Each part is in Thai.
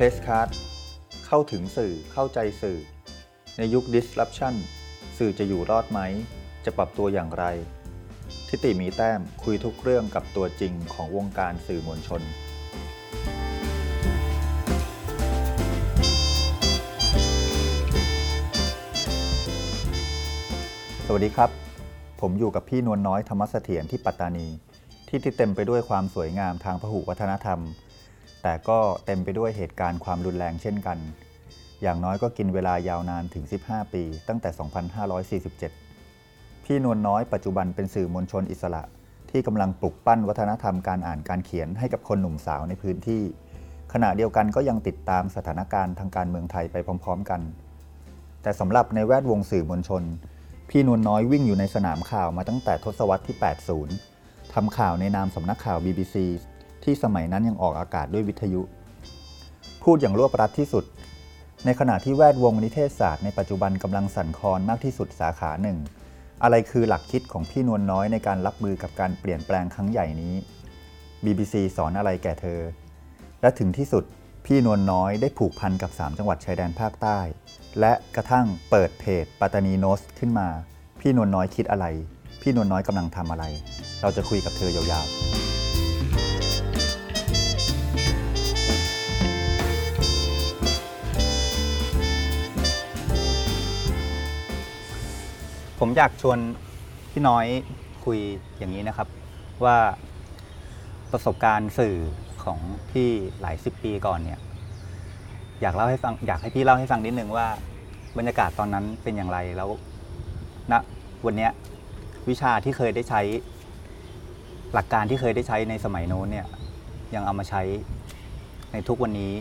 เพรสค a r d เข้าถึงสื่อเข้าใจสื่อ ในยุค disruption สื่อจะอยู่รอดไหม จะปรับตัวอย่างไร ทิติมีแต้มคุยทุกเรื่องกับตัวจริงของวงการสื่อมวลชนสวัสดีครับ ผมอยู่กับพี่นวลน้อยธรรมสเสถียรที่ปัตตานี ที่ที่เต็มไปด้วยความสวยงามทางพหุวัฒนธรรม แต่ก็เต็มไปด้วยเหตุการณ์ความรุนแรงเช่นกัน อย่างน้อยก็กินเวลายาวนานถึง 15 ปี ตั้งแต่ 2547 พี่นวลน้อยปัจจุบันเป็นสื่อมวลชนอิสระ ที่กำลังปลุกปั้นวัฒนธรรมการอ่านการเขียนให้กับคนหนุ่มสาวในพื้นที่ ขณะเดียวกันก็ยังติดตามสถานการณ์ทางการเมืองไทยไปพร้อม ๆ กัน แต่สำหรับในแวดวงสื่อมวลชน พี่นวลน้อยวิ่งอยู่ในสนามข่าวมาตั้งแต่ทศวรรษที่ 80ทำข่าวในนามสำนักข่าว BBC ที่สมัยนั้นยังออกอากาศด้วยวิทยุ พูดอย่างรวบรัดที่สุด ในขณะที่แวดวงนิเทศศาสตร์ในปัจจุบันกำลังสั่นคลอนมากที่สุดสาขาหนึ่ง อะไรคือหลักคิดของพี่นวลน้อยในการรับมือกับการเปลี่ยนแปลงครั้งใหญ่นี้ BBC สอนอะไรแก่เธอ และถึงที่สุดพี่นวลน้อยได้ผูกพันกับ 3 จังหวัดชายแดนภาคใต้ และกระทั่งเปิดเพจปัตตานีโนสขึ้นมา พี่นวลน้อยคิดอะไร พี่นวลน้อยกำลังทำอะไร เราจะคุยกับเธอยาวๆ ผมอยากชวนพี่น้อยคุยอย่างนี้นะครับ ว่าประสบการณ์สื่อของพี่หลายสิบปีก่อนเนี่ย อยากเล่าให้ฟังอยากให้พี่เล่าให้ฟังนิดนึงว่า บรรยากาศตอนนั้นเป็นอย่างไรแล้วณวันเนี้ยวิชาที่เคยได้ใช้ หลักการที่เคยได้ใช้ในสมัยโน้นเนี่ย ยังเอามาใช้ในทุกวันนี้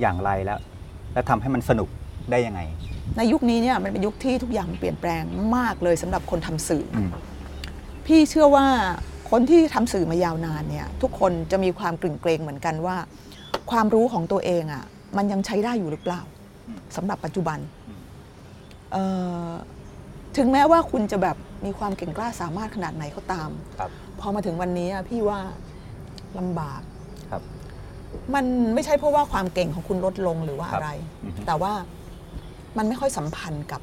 อย่างไรแล้ว และทำให้มันสนุกได้ยังไง ในยุคนี้เนี่ยมันเป็นยุคที่ทุกอย่างเปลี่ยนแปลงมากเลยสำหรับคนทำสื่อออืมพี่เชื่อว่าคนที่ทำสื่อมายาวนานเนี่ยทุกคนจะมีความกลิ่นเกรงเหมือนกันว่า ความรู้ของตัวเองอะ่ะมันยังใช้ได้อยู่หรือเปล่าสำหรับปัจจุบันเอ่อถึงแม้ว่าคุณจะแบบมีความเก่งกล้าสามารถขนาดไหนก็ตามครับพอมาถึงวันนี้อะพี่ว่าลำบากครับมันไม่ใช่เพราะว่าความเก่งของคุณลดลงหรือว่าครับอะไรอือฮึแต่ว่า มันไม่ค่อยสัมพันธ์กับ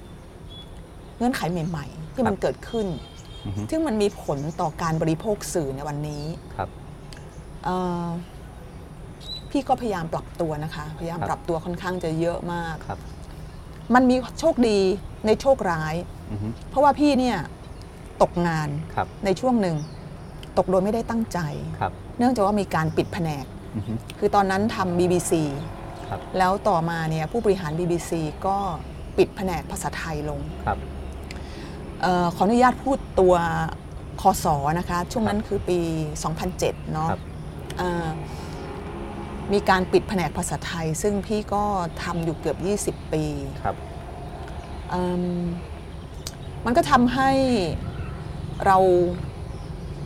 เงื่อนไขใหม่ ๆ ที่มันครับเกิดขึ้นอือฮึซึ่งมันมีผลต่อการบริโภคสื่อในวันนี้ครับเอ่อพี่ก็พยายามปรับตัวนะคะ พยายามครับปรับตัวค่อนข้างจะเยอะมากครับ มันมีโชคดีในโชคร้ายอือฮึเพราะว่าพี่เนี่ยตกงานครับในช่วงหนึ่ง ตกโดยไม่ได้ตั้งใจครับเนื่องจากว่ามีการปิดแผนกอือฮึคือตอนนั้นทำ BBC ครับ แล้วต่อมาเนี่ยผู้บริหาร BBC ก็ปิดแผนกภาษาไทยลงครับเออขออนุญาตพูดตัวคอสอนะคะ ช่วงนั้นคือปี 2007 เนาะครับเอ่อมีการปิดแผนกภาษาไทย ซึ่งพี่ก็ทำอยู่เกือบ 20 ปีครับเอิ่มมันก็ทำให้เรา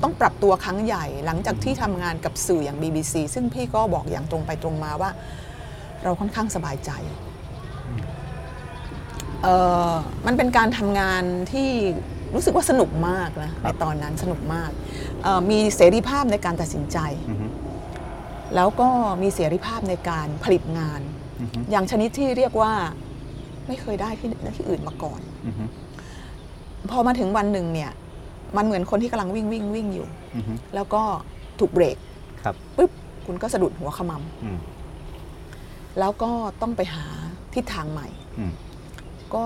ต้องปรับตัวครั้งใหญ่ หลังจากที่ทำงานกับสื่ออย่าง BBC ซึ่งพี่ก็บอกอย่างตรงไปตรงมาว่า เราค่อนข้างสบายใจเอ่อมันเป็นการทำงานที่รู้สึกว่าสนุกมากนะในตอนนั้นสนุกมากเอ่อมีเสรีภาพในการตัดสินใจอือฮึแล้วก็มีเสรีภาพในการผลิตงานอือฮึอย่างชนิดที่เรียกว่าไม่เคยได้ที่ที่อื่นมาก่อนอือฮึพอมาถึงวันหนึ่งเนี่ย มันเหมือนคนที่กำลังวิ่งวิ่งวิ่งอยู่อือฮึแล้วก็ถูกเบรกครับปุ๊บคุณก็สะดุดหัวขมอืมำ แล้วก็ต้องไปหาทิศทางใหม่อืมก็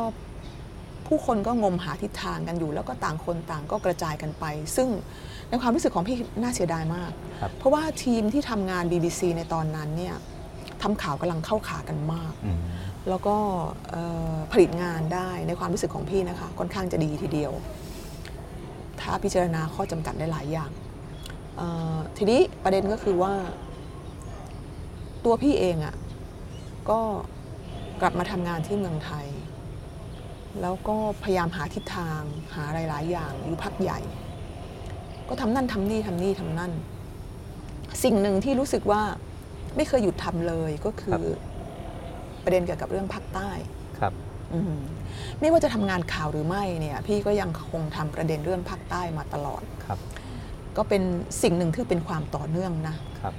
ผู้คนก็งมหาทิศทางกันอยู่ แล้วก็ต่างคนต่างก็กระจายกันไป ซึ่งในความรู้สึกของพี่น่าเสียดายมากครับเพราะว่าทีมที่ทำงาน BBC ในตอนนั้นเนี่ยทำข่าวกำลังเข้าขากันมากอืมแล้วก็เอ่อผลิตงานได้ในความรู้สึกของพี่นะคะค่อนข้างจะดีทีเดียว ถ้าพิจารณาข้อจำกัดได้หลายอย่างเอ่อทีนี้ประเด็นก็คือว่า ตัวพี่เองอะ่ะ ก็กลับมาทำงานที่เมืองไทย แล้วก็พยายามหาทิศทางหาหลาย ๆ อย่างอยู่พักใหญ่ ก็ทำนั่นทำนี่ทำนี่ทำนั่น สิ่งหนึ่งที่รู้สึกว่าไม่เคยหยุดทำเลยก็คือประเด็นเกี่ยวกับเรื่องภาคใต้ครับอืมไม่ว่าจะทำงานข่าวหรือไม่เนี่ยพี่ก็ยังคงทำประเด็นเรื่องภาคใต้มาตลอดครับ ก็เป็นสิ่งหนึ่งที่เป็นความต่อเนื่องนะครับ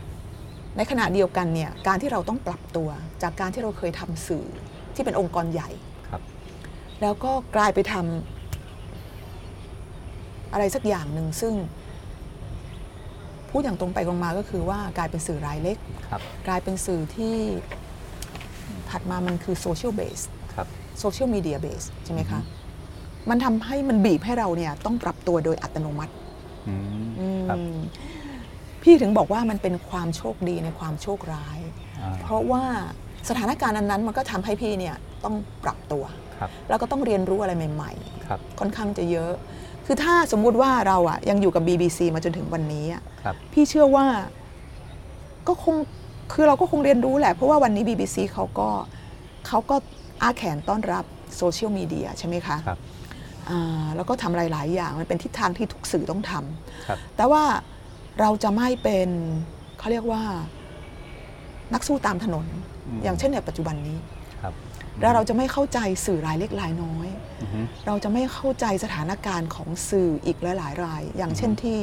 ในขณะเดียวกันเนี่ยการที่เราต้องปรับตัวจากการที่เราเคยทำสื่อที่เป็นองค์กรใหญ่ครับแล้วก็กลายไปทำอะไรสักอย่างหนึ่งซึ่ง พูดอย่างตรงไปตรงมาก็คือว่ากลายเป็นสื่อรายเล็กครับกลายเป็นสื่อที่ถัดมามันคือโซเชียลเบสครับโซเชียลมีเดียเบสใช่ไหมคะมันทำให้มันบีบให้เราเนี่ยต้องปรับตัวโดยอัตโนมัติอืมอืครับม พี่ถึงบอกว่ามันเป็นความโชคดีในความโชคร้ายอ่าเพราะว่าสถานการณ์นั้นๆมันก็ทำให้พี่เนี่ยต้องปรับตัวครับแล้วก็ต้องเรียนรู้อะไรใหม่ครับๆค่อนข้างจะเยอะ คือถ้าสมมุติว่าเราอะยังอยู่กับ BBC มาจนถึงวันนี้อะครับพี่เชื่อว่าก็คงคือเราก็คงเรียนรู้แหละ เพราะว่าวันนี้ BBC เขาก็เขาก็อาแขนต้อนรับโซเชียลมีเดียใช่ไหมคะครับอ่าแล้วก็ทำอะไรหลายอย่างมันเป็นทิศทางที่ทุกสื่อต้องทำครับแต่ว่า เราจะไม่เป็นเขาเรียกว่านักสู้ตามถนนอืมอย่างเช่นในปัจจุบันนี้ครับแล้วเราจะไม่เข้าใจสื่อรายเล็กรายน้อยอือฮึเราจะไม่เข้าใจสถานการณ์ของสื่ออีกหลายๆราย อย่างเช่นที่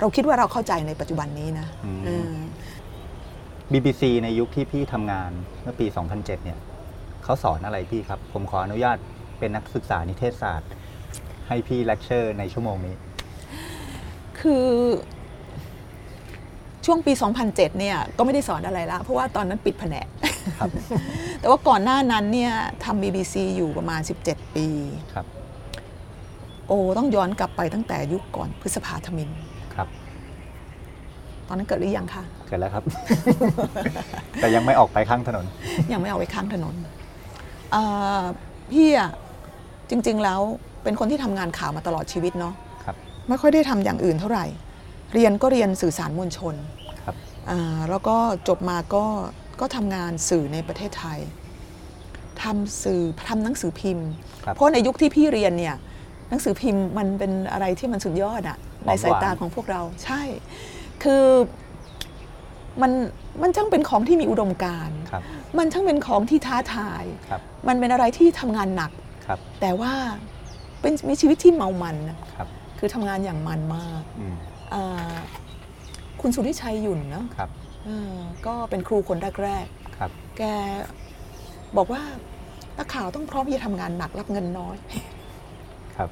เราคิดว่าเราเข้าใจในปัจจุบันนี้นะอืมเออ BBC ในยุคที่พี่ทำงานเมื่อปี 2007 เนี่ยเขาสอนอะไรพี่ครับ ผมขออนุญาตเป็นนักศึกษานิเทศศาสตร์ ให้พี่เลคเชอร์ในชั่วโมงนี้ คือ ช่วงปี 2007 เนี่ยก็ไม่ได้สอนอะไรละเพราะว่าตอนนั้นปิดแผนกครับแต่ว่าก่อนหน้านั้นเนี่ยทำ BBC อยู่ประมาณ 17 ปีครับโอ้ต้องย้อนกลับไปตั้งแต่ยุคก่อนพฤษภาธมินครับ ตอนนั้นเกิดหรือยังคะเกิดแล้วครับ แต่ยังไม่ออกไปข้างถนน ยังไม่เอาไว้ข้างถนนเอ่อพี่อะจริง ๆ แล้วเป็นคนที่ทำงานข่าวมาตลอดชีวิตเนาะครับไม่ค่อยได้ทำอย่างอื่นเท่าไหร่ เรียนก็เรียนสื่อสารมวลชนครับอ่า แล้วก็จบมาก็ก็ทำงานสื่อในประเทศไทยทำสื่อทำหนังสือพิมพ์ครับเพราะในยุคที่พี่เรียนเนี่ยหนังสือพิมพ์มันเป็นอะไรที่มันสุดยอดอะในสายตาของพวกเราใช่ คือมันมันช่างเป็นของที่มีอุดมการณ์ครับมันช่างเป็นของที่ท้าทายครับมันเป็นอะไรที่ทำงานหนักครับแต่ว่าเป็นมีชีวิตที่เมามันนะครับคือทำงานอย่างมันมากอืมอ่า คุณสุริชัยหยุ่นเนาะครับเออก็เป็นครูคนแรกครับๆแกบอกว่านักข่าวต้องพร้อมที่จะทำงานหนักรับเงินน้อยครับ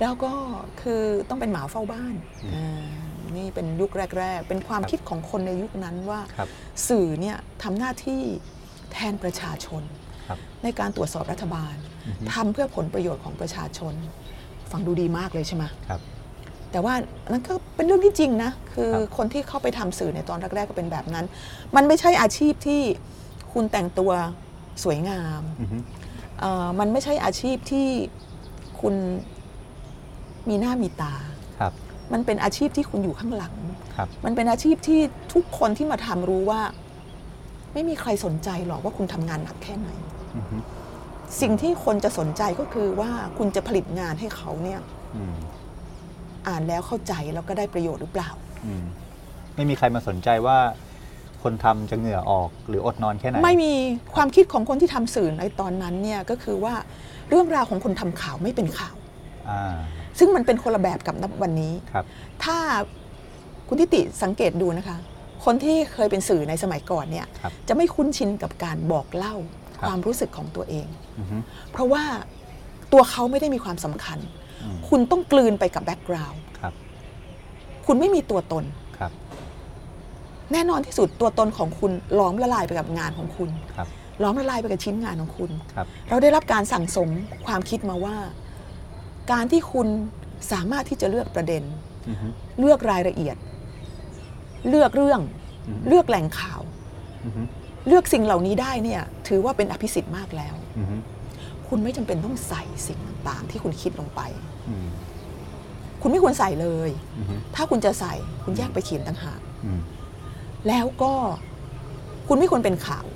แล้วก็คือต้องเป็นหมาเฝ้าบ้านอืมอ่านี่เป็นยุคแรก ๆ เป็นความครับคิดของคนในยุคนั้นว่าครับสื่อเนี่ยทำหน้าที่แทนประชาชนครับในการตรวจสอบรัฐบาลอือฮึทำเพื่อผลประโยชน์ของประชาชน ฟังดูดีมากเลยใช่ไหมครับ แต่ว่านั่นก็เป็นเรื่องที่จริงนะ คือครับคนที่เข้าไปทำสื่อในตอนแรกๆก็เป็นแบบนั้น มันไม่ใช่อาชีพที่คุณแต่งตัวสวยงามอือฮึเอ่อมันไม่ใช่อาชีพที่คุณมีหน้ามีตาครับมันเป็นอาชีพที่คุณอยู่ข้างหลังครับมันเป็นอาชีพที่ทุกคนที่มาทำรู้ว่า ไม่มีใครสนใจหรอกว่าคุณทำงานหนักแค่ไหนอือฮึสิ่งที่คนจะสนใจก็คือว่าคุณจะผลิตงานให้เขาเนี่ย อืมอ่านแล้วเข้าใจแล้วก็ได้ประโยชน์หรือเปล่า อืมไม่มีใครมาสนใจว่าคนทำจะเหงื่อออกหรืออดนอนแค่ไหน ไม่มีความคิดของคนที่ทำสื่อในตอนนั้นเนี่ยก็คือว่าเรื่องราวของคนทำข่าวไม่เป็นข่าวอ่าซึ่งมันเป็นคนละแบบกับณวันนี้ครับ ถ้าคุณทิติสังเกตดูนะคะ คนที่เคยเป็นสื่อในสมัยก่อนเนี่ยครับจะไม่คุ้นชินกับการบอกเล่าครับความรู้สึกของตัวเองอือฮึเพราะว่าตัวเขาไม่ได้มีความสำคัญอืม คุณต้องกลืนไปกับแบ็กกราวด์ครับคุณไม่มีตัวตนครับแน่นอนที่สุดตัวตนของคุณล้อมละลายไปกับงานของคุณครับล้อมละลายไปกับชิ้นงานของคุณครับเราได้รับการสั่งสมความคิดมาว่า การที่คุณสามารถที่จะเลือกประเด็นอือฮึเลือกรายละเอียด เลือกเรื่องอือฮึเลือกแหล่งข่าวอือฮึเลือกสิ่งเหล่านี้ได้เนี่ย ถือว่าเป็นอภิสิทธิ์มากแล้วอือฮึคุณไม่จำเป็นต้องใส่สิ่งต่างๆ ที่คุณคิดลงไปอืม คุณไม่ควรใส่เลยอือฮึถ้าคุณจะใส่คุณแยกไปเขียนต่างหากอืมแล้วก็คุณไม่ควรเป็นข่าว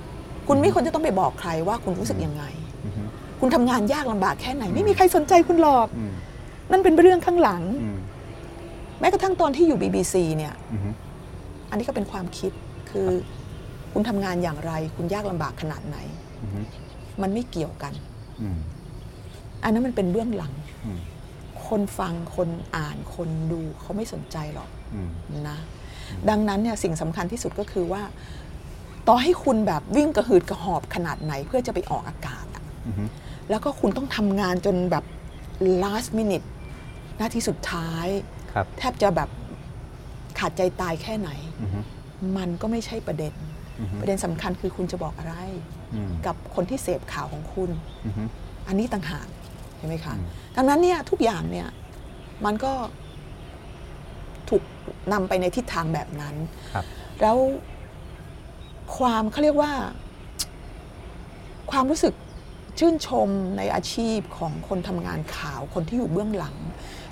คุณไม่ควรจะต้องไปบอกใครว่าคุณรู้สึกยังไงอือฮึคุณทำงานยากลำบากแค่ไหน ไม่มีใครสนใจคุณหรอกอืมนั่นเป็นเรื่องข้างหลังอืมแม้กระทั่งตอนที่อยู่ BBC เนี่ยอือฮึอันนี้ก็เป็นความคิดคือคุณทำงานอย่างไร คุณยากลำบากขนาดไหนอือฮึมันไม่เกี่ยวกันอืมอันนั้นมันเป็นเบื้องหลังอืม คนฟังคนอ่านคนดูเขาไม่สนใจหรอกอืมนะดังนั้นเนี่ยสิ่งสำคัญที่สุดก็คือว่า ต่อให้คุณแบบวิ่งกระหืดกระหอบขนาดไหนเพื่อจะไปออกอากาศอะอือฮึแล้วก็คุณต้องทำงานจนแบบ last minute หน้าที่สุดท้ายครับแทบจะแบบขาดใจตายแค่ไหนอือฮึมันก็ไม่ใช่ประเด็นอือฮึประเด็นสำคัญคือคุณจะบอกอะไรอืมกับคนที่เสพข่าวของคุณอือฮึอันนี้ต่างหากเห็นไหมคะอืม ดังนั้นเนี่ยทุกอย่างเนี่ยมันก็ถูกนำไปในทิศทางแบบนั้นครับแล้วความเขาเรียกว่า ความรู้สึกชื่นชมในอาชีพของคนทำงานข่าวคนที่อยู่เบื้องหลัง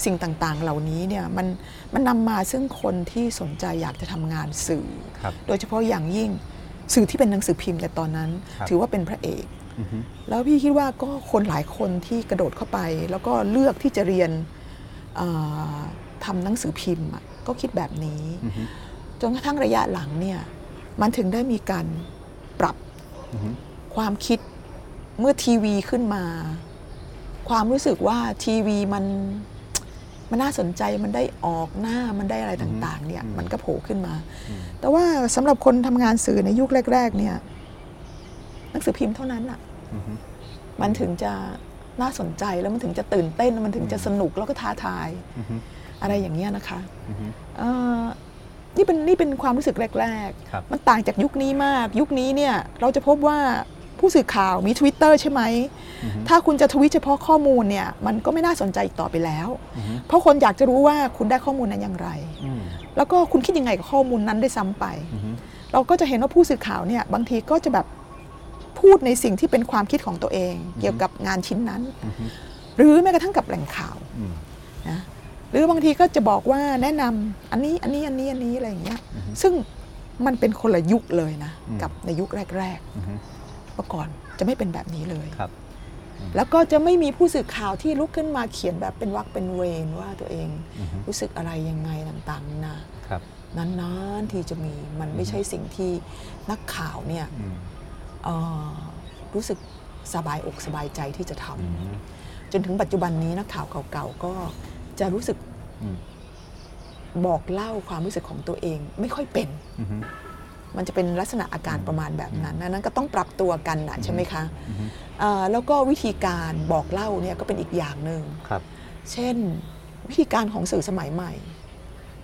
สิ่งต่างๆ เหล่านี้เนี่ยมันมันนำมาซึ่งคนที่สนใจอยากจะทำงานสื่อครับโดยเฉพาะอย่างยิ่งสื่อที่เป็นหนังสือพิมพ์ในตอนนั้นครับถือว่าเป็นพระเอกอือฮึ แล้วพี่คิดว่าก็คนหลายคนที่กระโดดเข้าไป แล้วก็เลือกที่จะเรียนเอ่อทำหนังสือพิมพ์อะก็คิดแบบนี้อือฮึจนกระทั่งระยะหลังเนี่ยมันถึงได้มีการปรับอือฮึความคิดเมื่อทีวีขึ้นมา ความรู้สึกว่าทีวีมันมันน่าสนใจมันได้ออกหน้ามันได้อะไรต่าง ๆ เนี่ย มันก็โผล่ขึ้นมา แต่ว่าสำหรับคนทำงานสื่อในยุคแรก ๆ เนี่ยห นังสือพิมพ์เท่านั้นอะอือฮึมันถึงจะน่าสนใจแล้วมันถึงจะตื่นเต้นแล้วมันถึงจะสนุกแล้วก็ท้าทายอือฮึอะไรอย่างเงี้ยนะคะอือฮึเอ่อนี่เป็นนี่เป็นความรู้สึกแรกครับๆมันต่างจากยุคนี้มาก ยุคนี้เนี่ยเราจะพบว่าผู้สื่อข่าวมี Twitter ใช่ไหมอือฮึถ้าคุณจะทวิตเฉพาะข้อมูลเนี่ยมันก็ไม่น่าสนใจอีกต่อไปแล้วอือฮึเพราะคนอยากจะรู้ว่าคุณได้ข้อมูลนั้นอย่างไรอืมแล้วก็คุณคิดยังไงกับข้อมูลนั้นได้วยซ้ำไปอือฮึเราก็จะเห็นว่าผู้สื่อข่าวเนี่ยบางทีก็จะแบบ พูดในสิ่งที่เป็นความคิดของตัวเอง เกี่ยวกับงานชิ้นนั้นอือฮึหรือแม้กระทั่งกับแหล่งข่าวอืมนะหรือบางทีก็จะบอกว่าแนะนำอันนี้อันนี้อันนี้อันนี้อะไรอย่างเงี้ยอือฮึซึ่งมันเป็นคนละยุคเลยนะอืมกับในยุคแรกอือฮึๆเมื่อก่อนจะไม่เป็นแบบนี้เลยครับ แล้วก็จะไม่มีผู้สื่อข่าวที่ลุกขึ้นมาเขียนแบบเป็นวักเป็นเวรว่าตัวเองอือฮึรู้สึกอะไรยังไงต่างๆนะครับนานๆที่จะมีมันไม่ใช่สิ่งที่นักข่าวเนี่ยอืมเอ่อ รู้สึกสบายอกสบายใจที่จะทำอืมจนถึงปัจจุบันนี้นักข่าวเก่าๆก็จะรู้สึกอืมบอกเล่าความรู้สึกของตัวเองไม่ค่อยเป็นอือฮึมันจะเป็นลักษณะอาการประมาณแบบนั้นนั้นก็ต้องปรับตัวกันนะใช่ไหมคะอือฮึเอ่อแล้วก็วิธีการบอกเล่าเนี่ยก็เป็นอีกอย่างหนึ่งครับเช่นวิธีการของสื่อสมัยใหม่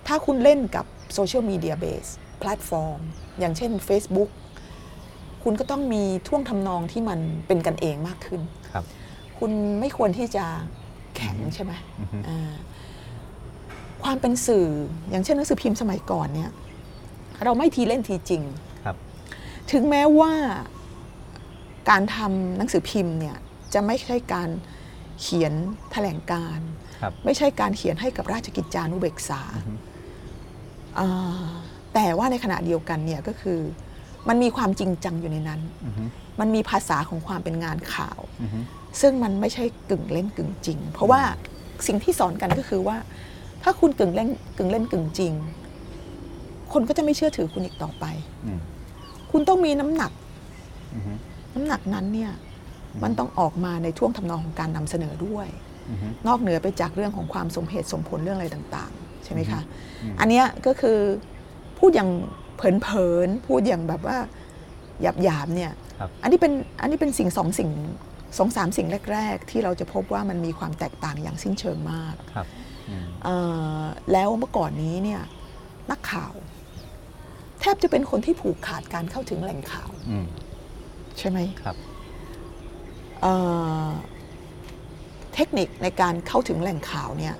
ถ้าคุณเล่นกับโซเชียลมีเดียเบสแพลตฟอร์มอย่างเช่น Facebook คุณก็ต้องมีท่วงทำนองที่มันเป็นกันเองมากขึ้นครับ คุณไม่ควรที่จะแข็งใช่ไหมอือฮึอ่าความเป็นสื่ออย่างเช่นหนังสือพิมพ์สมัยก่อนเนี่ย เราไม่ทีเล่นทีจริงครับ ถึงแม้ว่าการทำหนังสือพิมพ์เนี่ยจะไม่ใช่การเขียนแถลงการณ์ครับไม่ใช่การเขียนให้กับราชกิจจานุเบกษาอ่าแต่ว่าในขณะเดียวกันเนี่ยก็คือ มันมีความจริงจังอยู่ในนั้นอือฮึมันมีภาษาของความเป็นงานข่าวอือฮึซึ่งมันไม่ใช่กึ่งเล่นกึ่งจริง เพราะว่าสิ่งที่สอนกันก็คือว่า ถ้าคุณกึ่งเล่นกึ่งเล่นกึ่งจริง คนก็จะไม่เชื่อถือคุณอีกต่อไปอืมคุณต้องมีน้ำหนักอือฮึน้ำหนักนั้นเนี่ยมันต้องออกมาในท่วงทำนองของการนำเสนอด้วยอือฮึนอกเหนือไปจากเรื่องของความสมเหตุสมผลเรื่องอะไรต่าง ๆ ใช่ไหมคะอืมอันเนี้ยก็คือพูดอย่าง เผินๆพูดอย่างแบบว่าหยาบๆเนี่ยครับอันนี้เป็นอันนี้เป็นสิ่งสองสิ่งสองสามสิ่งแรก ๆ ที่เราจะพบว่ามันมีความแตกต่างอย่างสิ้นเชิงมากครับอืมเอ่อแล้วเมื่อก่อนนี้เนี่ยนักข่าว แทบจะเป็นคนที่ผูกขาดการเข้าถึงแหล่งข่าวอืมใช่ไหมครับเอ่อเทคนิคในการเข้าถึงแหล่งข่าวเนี่ย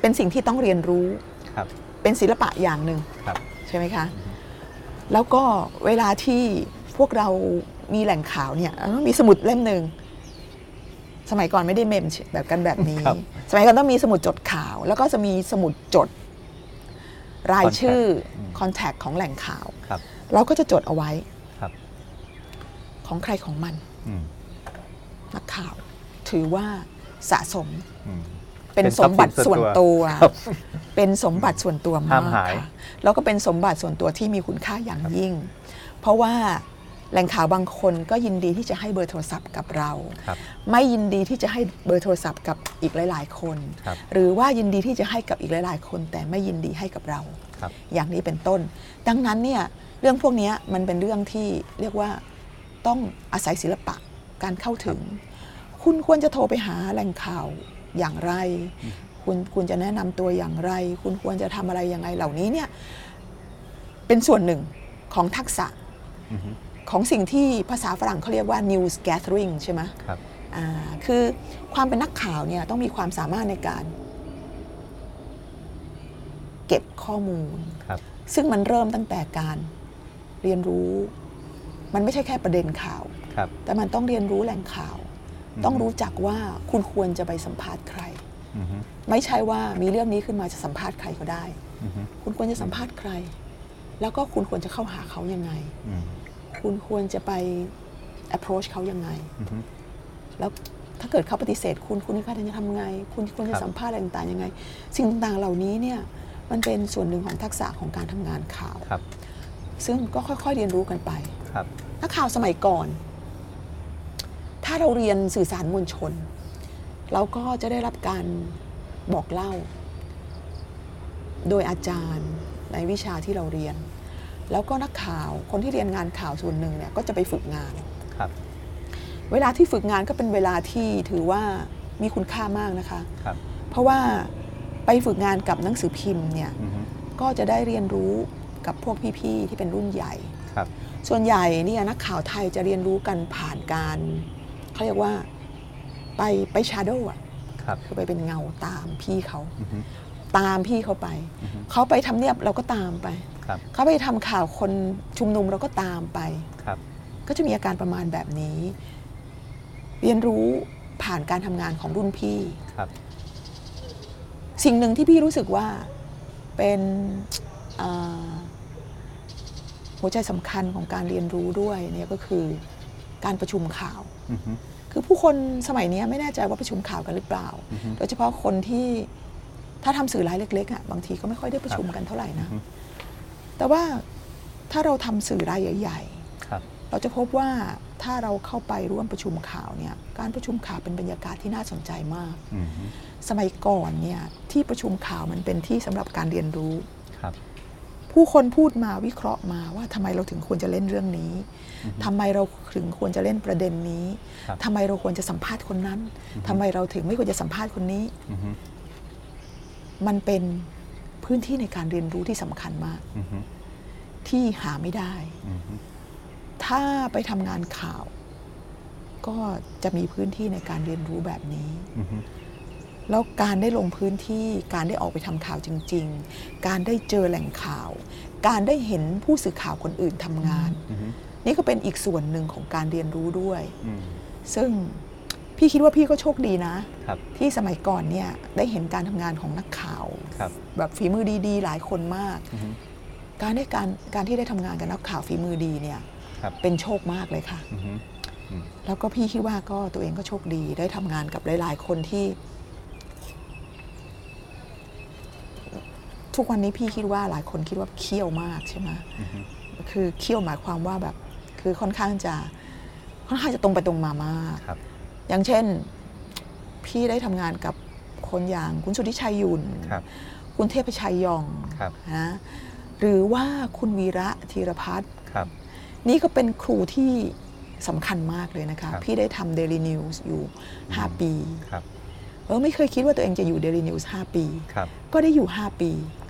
เป็นสิ่งที่ต้องเรียนรู้ครับเป็นศิลปะอย่างหนึ่งครับ ใช่ไหมคะ แล้วก็เวลาที่พวกเรามีแหล่งข่าวเนี่ยเราต้องมีสมุดเล่มหนึ่งสมัยก่อนไม่ได้เมมแบบกันแบบนี้ครับสมัยก่อนต้องมีสมุดจดข่าว แล้วก็จะมีสมุดจดรายชื่อ Contact อืมคอนแทคของแหล่งข่าวครับเราก็จะจดเอาไว้ครับของใครของมันอืมนักข่าว ถือว่าสะสมอืม เป็นเป็นสมบัติทรัพย์สินส่ส่ววนนตัวครับเป็นสมบัติส่วนตัวมากห้ามหายค่ะแล้วก็เป็นสมบัติส่วนตัวที่มีคุณค่าอย่างยิ่ง เพราะว่าแหล่งข่าวบางคนก็ยินดีที่จะให้เบอร์โทรศัพท์กับเราครับไม่ยินดีที่จะให้เบอร์โทรศัพท์กับอีกหลาย ๆ คนครับหรือว่ายินดีที่จะให้กับอีกหลาย ๆ คน แต่ไม่ยินดีให้กับเราครับอย่างนี้เป็นต้น ดังนั้นเนี่ยเรื่องพวกเนี้ยมันเป็นเรื่องที่เรียกว่าต้องอาศัยศิลปะการเข้าถึง คุณควรจะโทรไปหาแหล่งข่าว อย่างไร คุณควรจะแนะนำตัวอย่างไร คุณควรจะทำอะไรยังไงเหล่านี้เนี่ยเป็นส่วนหนึ่งของทักษะอือฮึของสิ่งที่ภาษาฝรั่งเขาเรียกว่า news gathering ใช่ไหมครับอ่าคือความเป็นนักข่าวเนี่ยต้องมีความสามารถในการเก็บข้อมูลครับซึ่งมันเริ่มตั้งแต่การเรียนรู้ มันไม่ใช่แค่ประเด็นข่าวครับแต่มันต้องเรียนรู้แหล่งข่าวอืม ต้องรู้จักว่าคุณควรจะไปสัมภาษณ์ใครอือฮึไม่ใช่ว่ามีเรื่องนี้ขึ้นมาจะสัมภาษณ์ใครก็ได้อือฮึคุณควรจะสัมภาษณ์ใคร แล้วก็คุณควรจะเข้าหาเขายังไงอืมคุณควรจะไป approach เขายังไงอือฮึแล้วถ้าเกิดเขาปฏิเสธ คุณคุณควรจะทำไง คุณควรคจะรับสัมภาษณ์อะไรต่างๆยังไง สิ่งต่างๆเหล่านี้เนี่ยมันเป็นส่วนหนึ่งของทักษะของการทำงานข่าวครับซึ่งก็ค่อยๆเรียนรู้กันไปครับนักข่าวสมัยก่อน ถ้าเราเรียนสื่อสารมวลชน เราก็จะได้รับการบอกเล่า โดยอาจารย์ในวิชาที่เราเรียน แล้วก็นักข่าวคนที่เรียนงานข่าวส่วนหนึ่งเนี่ยก็จะไปฝึกงานครับเวลาที่ฝึกงานก็เป็นเวลาที่ถือว่ามีคุณค่ามากนะคะครับเพราะว่าไปฝึกงานกับหนังสือพิมพ์เนี่ยอือฮึก็จะได้เรียนรู้กับพวกพี่ๆที่เป็นรุ่นใหญ่ครับส่วนใหญ่เนี่ยนักข่าวไทยจะเรียนรู้กันผ่านการ เขาเรียกว่าไปไปชาร์โดอะครับคือไปเป็นเงาตามพี่เขาอือฮึตามพี่เขาไปอือฮึเขาไปทำเนียบเราก็ตามไปครับเขาไปทำข่าวคนชุมนุมเราก็ตามไปครับก็จะมีอาการประมาณแบบนี้ เรียนรู้ผ่านการทำงานของรุ่นพี่ครับสิ่งหนึ่งที่พี่รู้สึกว่าเป็นเอ่อหัวใจสำคัญของการเรียนรู้ด้วยเนี่ยก็คือการประชุมข่าวอือฮึ คือผู้คนสมัยนี้ไม่แน่ใจว่าประชุมข่าวกันหรือเปล่าอือฮึโดยเฉพาะคนที่ถ้าทำสื่อรายเล็กๆอะบางทีก็ไม่ค่อยได้ประชุมกันเท่าไหร่นะอือฮึแต่ว่าถ้าเราทำสื่อรายใหญ่ครับๆเราจะพบว่าถ้าเราเข้าไปร่วมประชุมข่าวเนี่ยการประชุมข่าวเป็นบรรยากาศที่น่าสนใจมากอือฮึสมัยก่อนเนี่ยที่ประชุมข่าวมันเป็นที่สำหรับการเรียนรู้ครับ ผู้คนพูดมาวิเคราะห์มาว่าทำไมเราถึงควรจะเล่นเรื่องนี้ทำไมเราถึงควรจะเล่นประเด็นนี้ครับทำไมเราควรจะสัมภาษณ์คนนั้นทำไมเราถึงไม่ควรจะสัมภาษณ์คนนี้อือฮึมันเป็นพื้นที่ในการเรียนรู้ที่สำคัญมากอือฮึที่หาไม่ได้อือฮึถ้าไปทำงานข่าว ก็จะมีพื้นที่ในการเรียนรู้แบบนี้อือฮึ แล้วการได้ลงพื้นที่การได้ออกไปทำข่าวจริง ๆ การได้เจอแหล่งข่าว การได้เห็นผู้สื่อข่าวคนอื่นทำงานอือฮึนี่ก็เป็นอีกส่วนหนึ่งของการเรียนรู้ด้วยอืมซึ่งพี่คิดว่าพี่ก็โชคดีนะครับที่สมัยก่อนเนี่ยได้เห็นการทำงานของนักข่าวครับแบบฝีมือดีๆ หลายคนมากอือฮึการได้การการที่ได้ทำงานกับนักข่าวฝีมือดีเนี่ยครับเป็นโชคมากเลยค่ะอือฮึอืมแล้วก็พี่คิดว่าก็ตัวเองก็โชคดีได้ทำงานกับหลาย ๆ คนที่ ทุกวันนี้พี่คิดว่าหลายคนคิดว่าเคี่ยวมากใช่ไหมอือฮึคือเคี่ยวหมายความว่าแบบคือค่อนข้างจะค่อนข้างจะตรงไปตรงมามากครับอย่างเช่น พี่ได้ทำงานกับคนอย่างคุณสุทธิชัยยุนครับคุณเทพชัยยองครับนะหรือว่าคุณวีระธีรพัฒน์ครับนี่ก็เป็นครูที่สำคัญมากเลยนะคะครับพี่ได้ทำ Daily News อยู่ 5 ปีครับเออไม่เคยคิดว่าตัวเองจะอยู่ Daily News 5ปีครับก็ได้อยู่ 5 ปีครับ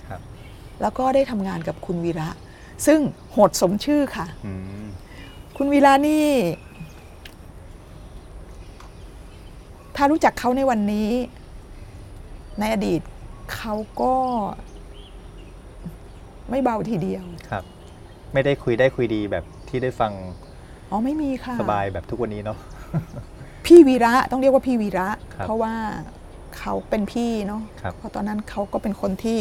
แล้วก็ได้ทำงานกับคุณวีระ ซึ่งโหดสมชื่อค่ะอืมคุณวีระนี่ ถ้ารู้จักเขาในวันนี้ ในอดีตเขาก็ไม่เบาทีเดียวครับ ไม่ได้คุยได้คุยดีแบบที่ได้ฟัง อ๋อไม่มีค่ะ สบายแบบทุกวันนี้เนาะพี่วีระต้องเรียกว่าพี่วีระครับเพราะว่า เขาเป็นพี่เนาะครับเพราะตอนนั้นเขาก็เป็นคนที่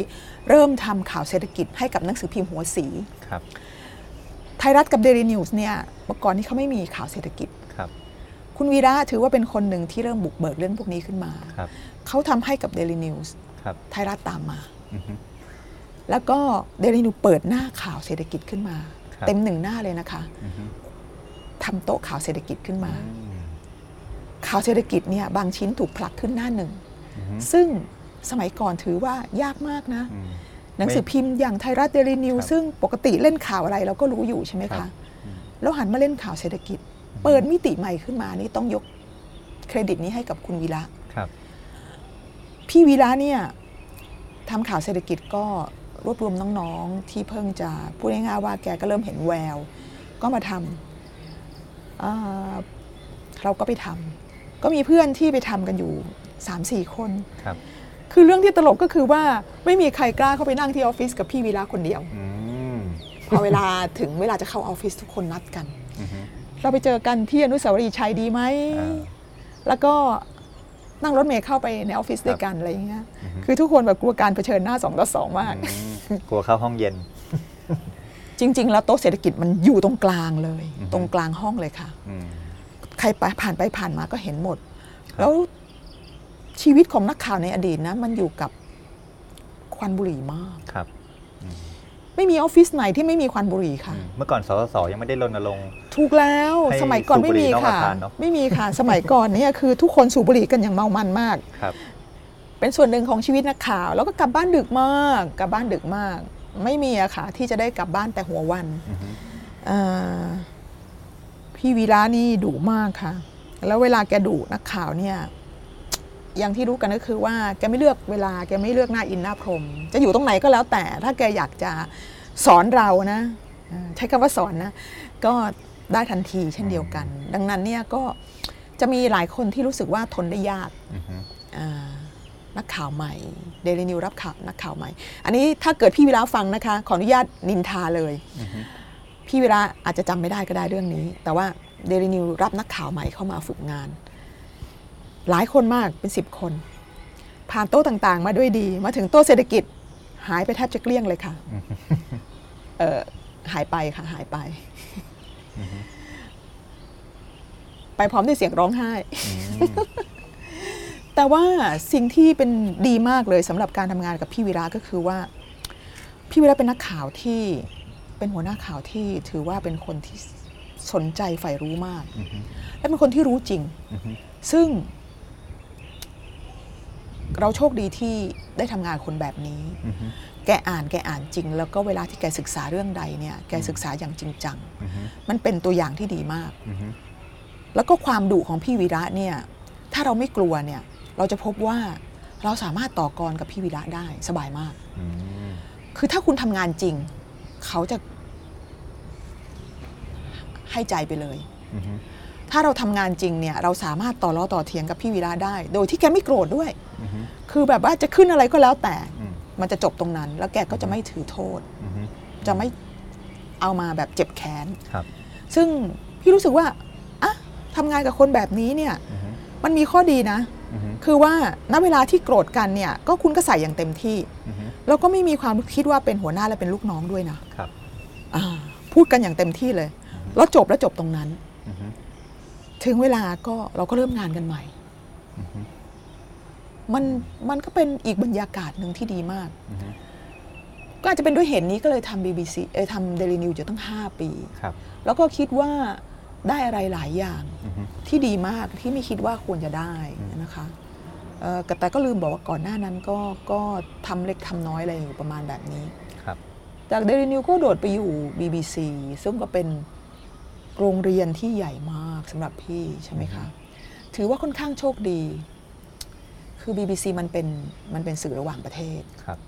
เริ่มทำข่าวเศรษฐกิจให้กับหนังสือพิมพ์หัวสีครับไทยรัฐกับเดลินิวส์เนี่ยเมื่อก่อนนี้เขาไม่มีข่าวเศรษฐกิจครับ คุณวีระถือว่าเป็นคนหนึ่งที่เริ่มบุกเบิกเรื่องพวกนี้ขึ้นมาครับเขาทำให้กับเดลินิวส์ครับไทยรัฐตามมาอือฮึแล้วก็เดลินิวส์เปิดหน้าข่าวเศรษฐกิจขึ้นมาครับเต็มหนึ่งหน้าเลยนะคะอือฮึทำโต๊ะข่าวเศรษฐกิจขึ้นมาอืมข่าวเศรษฐกิจเนี่ยบางชิ้นถูกผลักขึ้นหน้าหนึ่งอือฮึ ซึ่งสมัยก่อนถือว่ายากมากนะอืมหนังสือพิมพ์อย่างไทยรัฐเดลินิวครับซึ่งปกติเล่นข่าวอะไรเราก็รู้อยู่ใช่ไหมครัคะบอืมแล้วหันมาเล่นข่าวเศรษฐกิจ เปิดมิติใหม่ขึ้นมานี่ต้องยกเครดิตนี้ให้กับคุณวีระครับพี่วีระเนี่ยทำข่าวเศรษฐกิจก็รวบรวมน้องๆ ที่เพิ่งจะพูดง่ายๆว่าแกก็เริ่มเห็นแวว ก็มาทำอ่าเราก็ไปทำก็มีเพื่อนที่ไปทำกันอยู่ 3-4 คนครับคือเรื่องที่ตลกก็คือว่าไม่มีใครกล้าเข้าไปนั่งที่ออฟฟิศกับพี่วีระคนเดียวอืมพอเวลาถึงเวลาจะเข้าออฟฟิศทุกคนนัดกันอือฮึเราไปเจอกันที่อนุสาวรีย์ชัยดีไหมอ่าแล้วก็นั่งรถเมล์เข้าไปในออฟฟิศด้วยกันอะไรอย่างเงี้ยอือฮึคือทุกคนแบบกลัวการเผชิญหน้าสองต่อสองมากอืมกลัวเข้าห้องเย็น จริง ๆ แล้วโต๊ะเศรษฐกิจมันอยู่ตรงกลางเลยอือฮึตรงกลางห้องเลยค่ะอืมใครไปผ่านไปผ่านมาก็เห็นหมด แล้ว ชีวิตของนักข่าวในอดีตนะมันอยู่กับควันบุหรี่มากครับ ไม่มีออฟฟิศไหนที่ไม่มีควันบุหรี่ค่ะอืมเมื่อก่อนสสสยังไม่ได้รณรงค์ถูกแล้วให้สมัยก่อนสูบบุไม่หรี่มีนอกค่ะอาคารเนอะไม่มีค่ะ สมัยก่อนเนี่ยคือทุกคนสูบบุหรี่กันอย่างเมามันมากครับ เป็นส่วนหนึ่งของชีวิตนักข่าว แล้วก็กลับบ้านดึกมากกลับบ้านดึกมาก ไม่มีอะค่ะ ที่จะได้กลับบ้านแต่หัววันอือฮึอ่าพี่วีระนี่ดุมากค่ะ แล้วเวลาแกดุนักข่าวเนี่ย อย่างที่รู้กันก็คือว่าแกไม่เลือกเวลาแกไม่เลือกหน้าอินหน้าพรหมจะอยู่ตรงไหนก็แล้วแต่ ถ้าแกอยากจะสอนเรานะอ่าใช้คำว่าสอนนะ ก็ได้ทันทีเช่นเดียวกัน ดังนั้นเนี่ยก็จะมีหลายคนที่รู้สึกว่าทนได้ยากอือฮึอ่านักข่าวใหม่เดลินิวรับข่าวนักข่าวใหม่ อันนี้ถ้าเกิดพี่วิระฟังนะคะ ขออนุญาตนินทาเลยอือฮึพี่วิระอาจจะจำไม่ได้ก็ได้เรื่องนี้ แต่ว่าเดลินิวรับนักข่าวใหม่เข้ามาฝึกงาน หลายคนมากเป็นสิบคน ผ่านโต๊ะต่างๆ มาด้วยดี มาถึงโต๊ะเศรษฐกิจ หายไปแทบจะเกลี้ยงเลยค่ะเออหายไปค่ะหายไป ไปพร้อมด้วยเสียงร้องไห้อืมแต่ว่าสิ่งที่เป็นดีมากเลยสำหรับการทำงานกับพี่วีระก็คือว่า พี่วีระเป็นนักข่าวที่เป็นหัวหน้าข่าวที่ถือว่าเป็นคนที่สนใจใฝ่รู้มากอือฮึและเป็นคนที่รู้จริงอือฮึซึ่ง เราโชคดีที่ได้ทำงานคนแบบนี้อือฮึแกอ่านแกอ่านจริง แล้วก็เวลาที่แกศึกษาเรื่องใดเนี่ย แกศึกษาอย่างจริงจังอือฮึมันเป็นตัวอย่างที่ดีมากอือฮึแล้วก็ความดุของพี่วีระเนี่ย ถ้าเราไม่กลัวเนี่ย เราจะพบว่าเราสามารถต่อกรกับพี่วีระได้สบายมากอืมคือถ้าคุณทำงานจริง เขาจะให้ใจไปเลยอือฮึ ถ้าเราทำงานจริงเนี่ยเราสามารถต่อล้อต่อเถียงกับพี่วีระได้ โดยที่แกไม่โกรธด้วยอือฮึคือแบบว่าจะขึ้นอะไรก็แล้วแต่อืมมันจะจบตรงนั้น แล้วแกก็จะไม่ถือโทษอือฮึจะไม่เอามาแบบเจ็บแค้นครับซึ่งพี่รู้สึกว่าอะทำงานกับคนแบบนี้เนี่ยอือฮึมันมีข้อดีนะอือฮึคือว่าณเวลาที่โกรธกันเนี่ย ก็คุณก็ใส่อย่างเต็มที่อือฮึแล้วก็ไม่มีความคิดว่าเป็นหัวหน้าและเป็นลูกน้องด้วยนะครับอ่าพูดกันอย่างเต็มที่เลย แล้วจบแล้วจบตรงนั้นอือฮึ ถึงเวลาก็เราก็เริ่มงานกันใหม่อือฮึมันมันก็เป็นอีกบรรยากาศหนึ่งที่ดีมากอือฮึก็อาจจะเป็นด้วยเหตุนนี้ก็เลยทำ BBC เอยทำเดลินิวอยู่ตั้ง 5 ปี ครับ แล้วก็คิดว่าได้อะไรหลายอย่างอือฮึที่ดีมากที่ไม่คิดว่าควรจะได้อืมนะคะเอ่อแต่ก็ลืมบอกว่าก่อนหน้านั้นก็ก็ทำเล็กทำน้อยอะไรอยู่ประมาณแบบนี้ ครับ จากเดลินิวก็โดดไปอยู่ BBC ซึ่งก็เป็น โรงเรียนที่ใหญ่มากสำหรับพี่ใช่ไหมคะ ถือว่าค่อนข้างโชคดี คือ BBC มันเป็นมันเป็นสื่อระหว่างประเทศ ครับ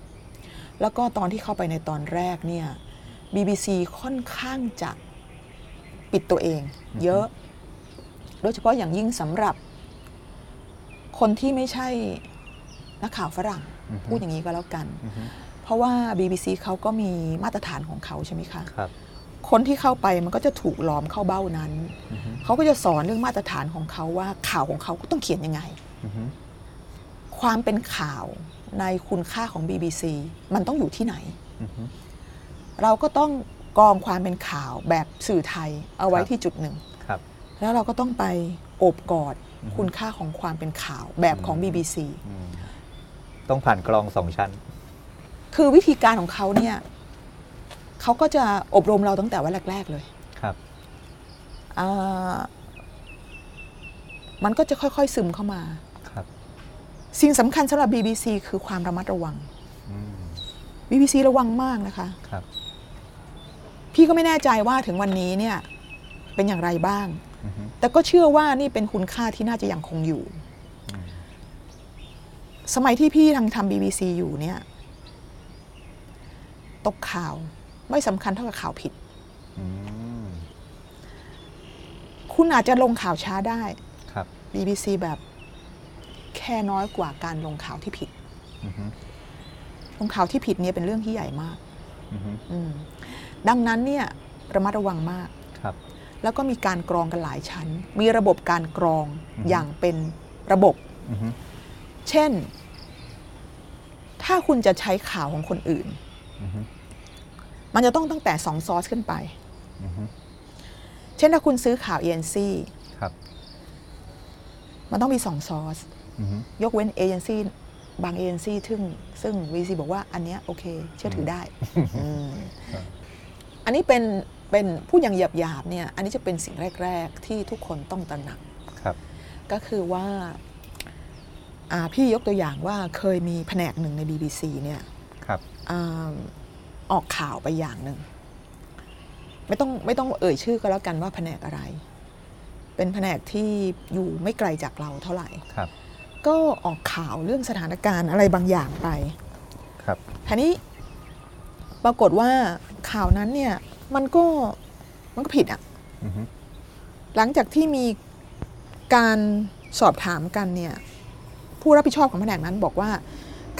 แล้วก็ตอนที่เข้าไปในตอนแรกเนี่ย BBC ค่อนข้างจะปิดตัวเอง เยอะ โดยเฉพาะอย่างยิ่งสำหรับคนที่ไม่ใช่นักข่าวฝรั่งอือฮึพูดอย่างนี้ก็แล้วกันอือฮึเพราะว่า BBC เขาก็มีมาตรฐานของเขาใช่ไหมคะครับ คนที่เข้าไปมันก็จะถูกล้อมเข้าเบ้านั้นอือฮึเขาก็จะสอนเรื่องมาตรฐานของเขาว่าข่าวของเขาก็ต้องเขียนยังไงอือฮึความเป็นข่าวในคุณค่าของ BBC มันต้องอยู่ที่ไหนอือฮึเราก็ต้องกองความเป็นข่าวแบบสื่อไทยเอาไว้ครับที่จุดหนึ่งครับแล้วเราก็ต้องไปโอบกอดอือฮึคุณค่าของความเป็นข่าวแบบของอืม BBC อืมต้องผ่านกรองสองชั้น คือวิธีการของเขาเนี่ย เขาก็จะอบรมเราตั้งแต่วันแรก ๆ เลยครับอ่ามันก็จะค่อย ๆ ซึมเข้ามาครับสิ่งสำคัญสำหรับ BBC คือความระมัดระวังอืม BBC ระวังมากนะคะครับพี่ก็ไม่แน่ใจว่าถึงวันนี้เนี่ยเป็นอย่างไรบ้างอือฮึแต่ก็เชื่อว่านี่เป็นคุณค่าที่น่าจะยังคงอยู่ สมัยที่พี่ทำทำ BBC อยู่เนี่ย ตกข่าว ไม่สำคัญเท่ากับข่าวผิดอืมคุณอาจจะลงข่าวช้าได้ ครับ BBC แบบแค่น้อยกว่าการลงข่าวที่ผิด อือฮึลงข่าวที่ผิดเนี่ยเป็นเรื่องที่ใหญ่มาก อือฮึอืมดังนั้นเนี่ยระมัดระวังมาก ครับ แล้วก็มีการกรองกันหลายชั้น มีระบบการกรองอือฮึ อย่างเป็นระบบ อือฮึเช่น ถ้าคุณจะใช้ข่าวของคนอื่น อือฮึ มันจะต้องตั้งแต่สองซอสขึ้นไปอือฮึเช่นถ้าคุณซื้อข่าว ANC ครับมันต้องมีสองซอสอือฮึยกเว้นเอเจนซี่บางเอเจนซี่ซึ่งซึ่ง VC บอกว่าอันเนี้ยโอเค เชื่อถือได้อืมครับอันนี้เป็นเป็นพูดอย่างหยาบๆเนี่ย อันนี้จะเป็นสิ่งแรก ๆ ที่ทุกคนต้องตระหนักครับก็คือว่าอ่าพี่ยกตัวอย่างว่าเคยมีแผนกหนึ่งใน BBC เนี่ยครับ อาออกข่าวไปอย่างหนึ่งไม่ต้องไม่ต้องเอ่ยชื่อก็แล้วกันว่าแผนกอะไร เป็นแผนกที่อยู่ไม่ไกลจากเราเท่าไหร่ครับ ก็ออกข่าวเรื่องสถานการณ์อะไรบางอย่างไป ครับทีนี้ปรากฏว่าข่าวนั้นเนี่ยมันก็มันก็ผิดอะอือฮึหลังจากที่มีการสอบถามกันเนี่ยผู้รับผิดชอบของแผนกนั้นบอกว่า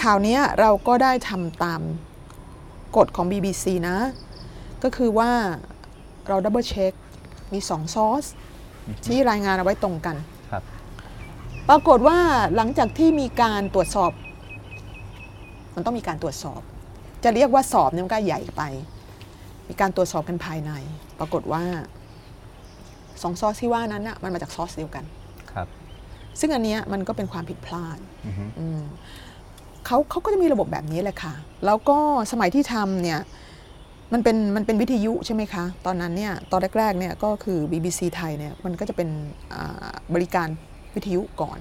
ข่าวเนี้ยเราก็ได้ทำตาม กฎของ BBC นะ ก็คือว่าเรา double check มีสองซอสที่รายงานเอาไว้ตรงกันครับปรากฏว่าหลังจากที่มีการตรวจสอบ มันต้องมีการตรวจสอบ จะเรียกว่าสอบเนี่ยมันก็ใหญ่ไป มีการตรวจสอบกันภายใน ปรากฏว่าสองซอสที่ว่านั้นน่ะมันมาจากซอสเดียวกันครับ ซึ่งอันเนี้ยมันก็เป็นความผิดพลาดอือฮึอืม เขาเขาก็จะมีระบบแบบนี้แหละค่ะ แล้วก็สมัยที่ทำเนี่ยมันเป็นมันเป็นวิทยุใช่ไหมคะ ตอนนั้นเนี่ยตอนแรกๆเนี่ยก็คือ BBC ไทยเนี่ยมันก็จะเป็นอ่าบริการวิทยุก่อน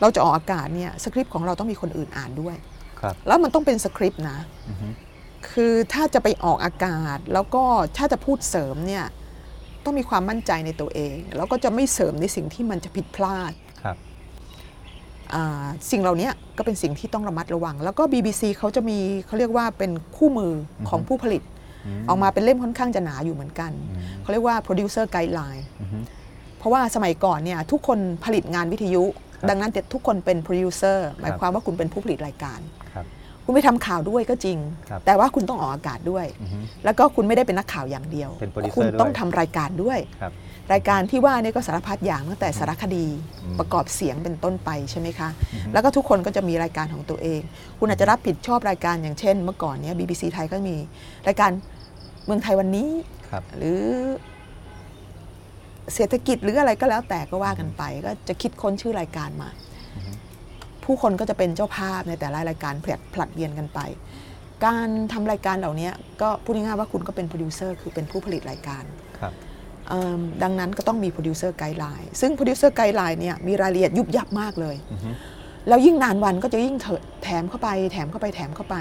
เราจะออกอากาศเนี่ยสคริปต์ของเราต้องมีคนอื่นอ่านด้วยครับแล้วมันต้องเป็นสคริปต์นะอือฮึคือถ้าจะไปออกอากาศแล้วก็ถ้าจะพูดเสริมเนี่ยต้องมีความมั่นใจในตัวเอง แล้วก็จะไม่เสริมในสิ่งที่มันจะผิดพลาดครับอ่า สิ่งเหล่านี้ก็เป็นสิ่งที่ต้องระมัดระวัง แล้วก็ BBC เขาจะมีเขาเรียกว่าเป็นคู่มือของผู้ผลิตมออกมาเป็นเล่มค่อนข้างจะหนาอยู่เหมือนกันอืมเขาเรียกว่า producer guideline อือฮึเพราะว่าสมัยก่อนเนี่ยทุกคนผลิตงานวิทยุครับดังนั้นทุกคนเป็น producer หมายความว่าคุณเป็นผู้ผลิตรายการครับคุณไปทำข่าวด้วยก็จริงครับแต่ว่าคุณต้องออกอากาศด้วยอือฮึแล้วก็คุณไม่ได้เป็นนักข่าวอย่างเดียวเป็น producer คุณต้องด้วยทำรายการด้วยค รับรายการที่ว่านี่ก็สารพัดอย่างตั้งแต่สารคดีอืมประกอบเสียงเป็นต้นไปใช่ไหมคะอือฮึแล้วก็ทุกคนก็จะมีรายการของตัวเอง คุณอาจจะรับผิดชอบรายการอย่างเช่น เมื่อก่อนเนี้ย BBC ไทยก็มีรายการเมืองไทยวันนี้ครับหรือเศรษฐกิจหรืออะไรก็แล้วแต่ก็ว่ากันไป ก็จะคิดค้นชื่อรายการมาอือฮึผู้คนก็จะเป็นเจ้าภาพในแต่ละรายการผลัดผลัดเวียนกันไป การทำรายการเหล่านี้ก็พูดง่ายๆว่าคุณก็เป็นโปรดิวเซอร์คือเป็นผู้ผลิตรายการครับเอิ่ม ดังนั้นก็ต้องมี producer guideline ซึ่ง producer guideline เนี่ยมีรายละเอียดยุบยับมากเลยอือฮึแล้วยิ่งนานวันก็จะยิ่งเถอะแถมเข้าไปแถมเข้าไปแถมเข้าไป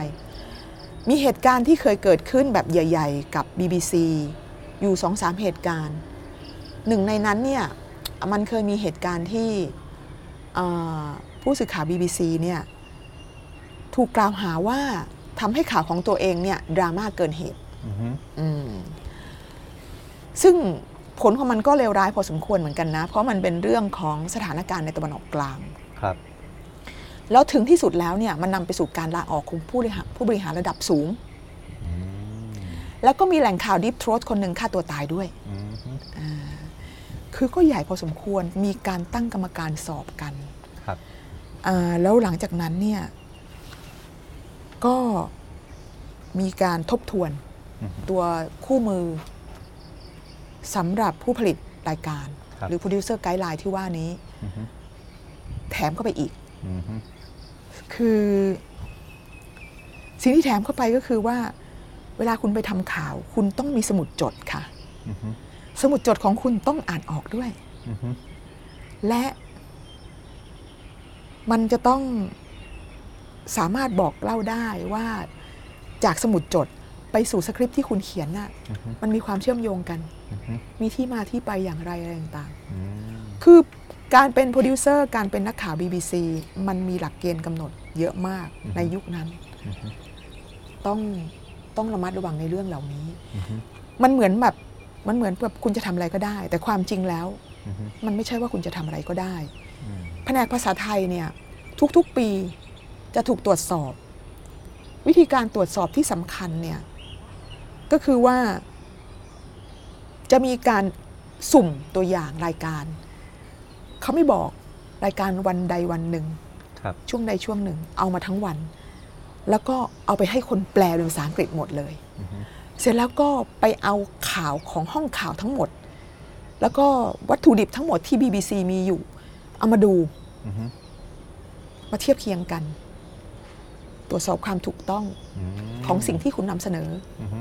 มีเหตุการณ์ที่เคยเกิดขึ้นแบบใหญ่ ๆ กับ BBC อยู่สองสามเหตุการณ์หนึ่งในนั้นเนี่ยมันเคยมีเหตุการณ์ที่เอ่อผู้สื่อข่าว BBC เนี่ยถูกกล่าวหาว่าทำให้ข่าวของตัวเองเนี่ยดราม่าเกินเหตุอือฮึอืมซึ่ง ผลของมันก็เลวร้ายพอสมควรเหมือนกันนะ เพราะมันเป็นเรื่องของสถานการณ์ในตะวันออกกลางครับ แล้วถึงที่สุดแล้วเนี่ยมันนำไปสู่การลาออกของผู้บริหารผู้บริหารระดับสูงอืมแล้วก็มีแหล่งข่าวดิฟทรอสคนหนึ่งฆ่าตัวตายด้วยอือฮึคือก็ใหญ่พอสมควรมีการตั้งกรรมการสอบกันครับอ่าแล้วหลังจากนั้นเนี่ยก็มีการทบทวนอือฮึตัวคู่มือ สำหรับผู้ผลิตรายการครับหรือ producer guideline ที่ว่านี้อือฮึแถมเข้าไปอีกอือฮึคือสิ่งที่แถมเข้าไปก็คือว่า เวลาคุณไปทำข่าว คุณต้องมีสมุดจดค่ะอือฮึสมุดจดของคุณต้องอ่านออกด้วยอือฮึและมันจะต้องสามารถบอกเล่าได้ว่าจากสมุดจดไปสู่สคริปต์ที่คุณเขียนน่ะอือฮึมันมีความเชื่อมโยงกันอือฮึ มีที่มาที่ไปอย่างไรอะไรต่างอืมๆคือการเป็นโปรดิวเซอร์การเป็นนักข่าว BBC มันมีหลักเกณฑ์กำหนดเยอะมากในยุคนั้นอือฮึต้องต้องระมัดระวังในเรื่องเหล่านี้อือฮึมันเหมือนแบบมันเหมือนแบบคุณจะทำอะไรก็ได้ แต่ความจริงแล้วอือฮึมันไม่ใช่ว่าคุณจะทำอะไรก็ได้อืมแผนกภาษาไทยเนี่ยทุกๆปีจะถูกตรวจสอบ วิธีการตรวจสอบที่สำคัญเนี่ยก็คือว่า จะมีการสุ่มตัวอย่างรายการ เขาไม่บอกรายการวันใดวันหนึ่งครับช่วงใดช่วงหนึ่ง เอามาทั้งวัน แล้วก็เอาไปให้คนแปลเป็นภาษาอังกฤษหมดเลยอือฮึเสร็จแล้วก็ไปเอาข่าวของห้องข่าวทั้งหมด แล้วก็วัตถุดิบทั้งหมดที่ BBC มีอยู่ เอามาดูอือฮึมาเทียบเคียงกัน ตรวจสอบความถูกต้องมของสิ่งที่คุณนำเสนออือฮึ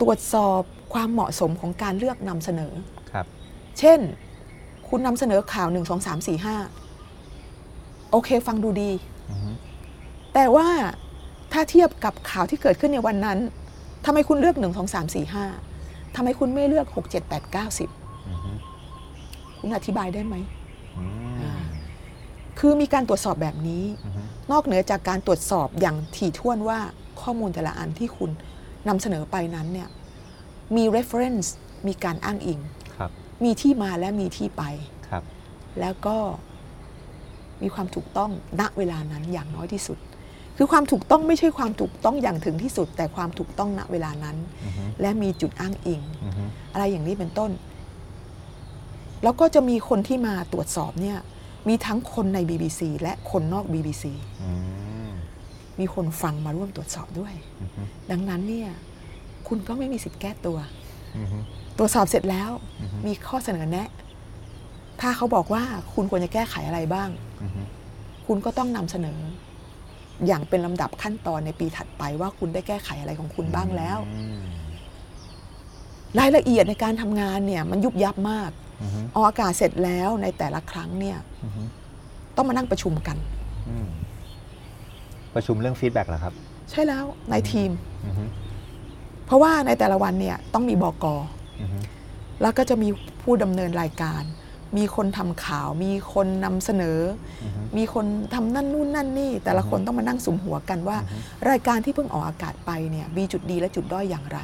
ตรวจสอบ ความเหมาะสมของการเลือกนำเสนอ ครับ เช่น คุณนำเสนอข่าว1 2 3 4 5โอเคฟังดูดีอือฮึแต่ว่าถ้าเทียบกับข่าวที่เกิดขึ้นในวันนั้นทำไมคุณเลือก1 2 3 4 5ทำไมคุณไม่เลือก6 7 8 9อือฮึ10คุณอธิบายได้ไหมอืมคือมีการตรวจสอบแบบนี้อือฮึนอกเหนือจากการตรวจสอบอย่างถี่ถ้วนว่าข้อมูลแต่ละอันที่คุณนำเสนอไปนั้นเนี่ย มี reference มีการอ้างอิงครับมีที่มาและมีที่ไปครับแล้วก็มีความถูกต้องณเวลานั้นอย่างน้อยที่สุด คือความถูกต้องไม่ใช่ความถูกต้องอย่างถึงที่สุด แต่ความถูกต้องณเวลานั้นอือฮึและมีจุดอ้างอิงอือฮึอะไรอย่างนี้เป็นต้น แล้วก็จะมีคนที่มาตรวจสอบเนี่ยมีทั้งคนใน BBC และคนนอก BBC อืมมีคนฟังมาร่วมตรวจสอบด้วยอือฮึดังนั้นเนี่ย คุณก็ไม่มีสิทธิ์แก้ตัวอือฮึตรวจสอบเสร็จแล้วอือฮึมีข้อเสนอแนะ ถ้าเขาบอกว่าคุณควรจะแก้ไขอะไรบ้างอือฮึคุณก็ต้องนำเสนอ อย่างเป็นลำดับขั้นตอนในปีถัดไปว่าคุณได้แก้ไขอะไรของคุณบ้างแล้วอืมรายละเอียดในการทำงานเนี่ย มันยุบยับมากอือฮึออกอากาศเสร็จแล้วในแต่ละครั้งเนี่ยอือฮึต้องมานั่งประชุมกันอืมประชุมเรื่อง feedback เหรอครับ ใช่แล้วในทีมอือฮึ เพราะว่าในแต่ละวันเนี่ยต้องมีบอกออือฮึแล้วก็จะมีผู้ดำเนินรายการ มีคนทำข่าว มีคนนำเสนออือฮึมีคนทำนั่นนู่นนั่นนี่ แต่ละคนต้องมานั่งสุมหัวกันว่าอือฮึรายการที่เพิ่งออกอากาศไปเนี่ยมีจุดดีและจุดด้อยอย่างไร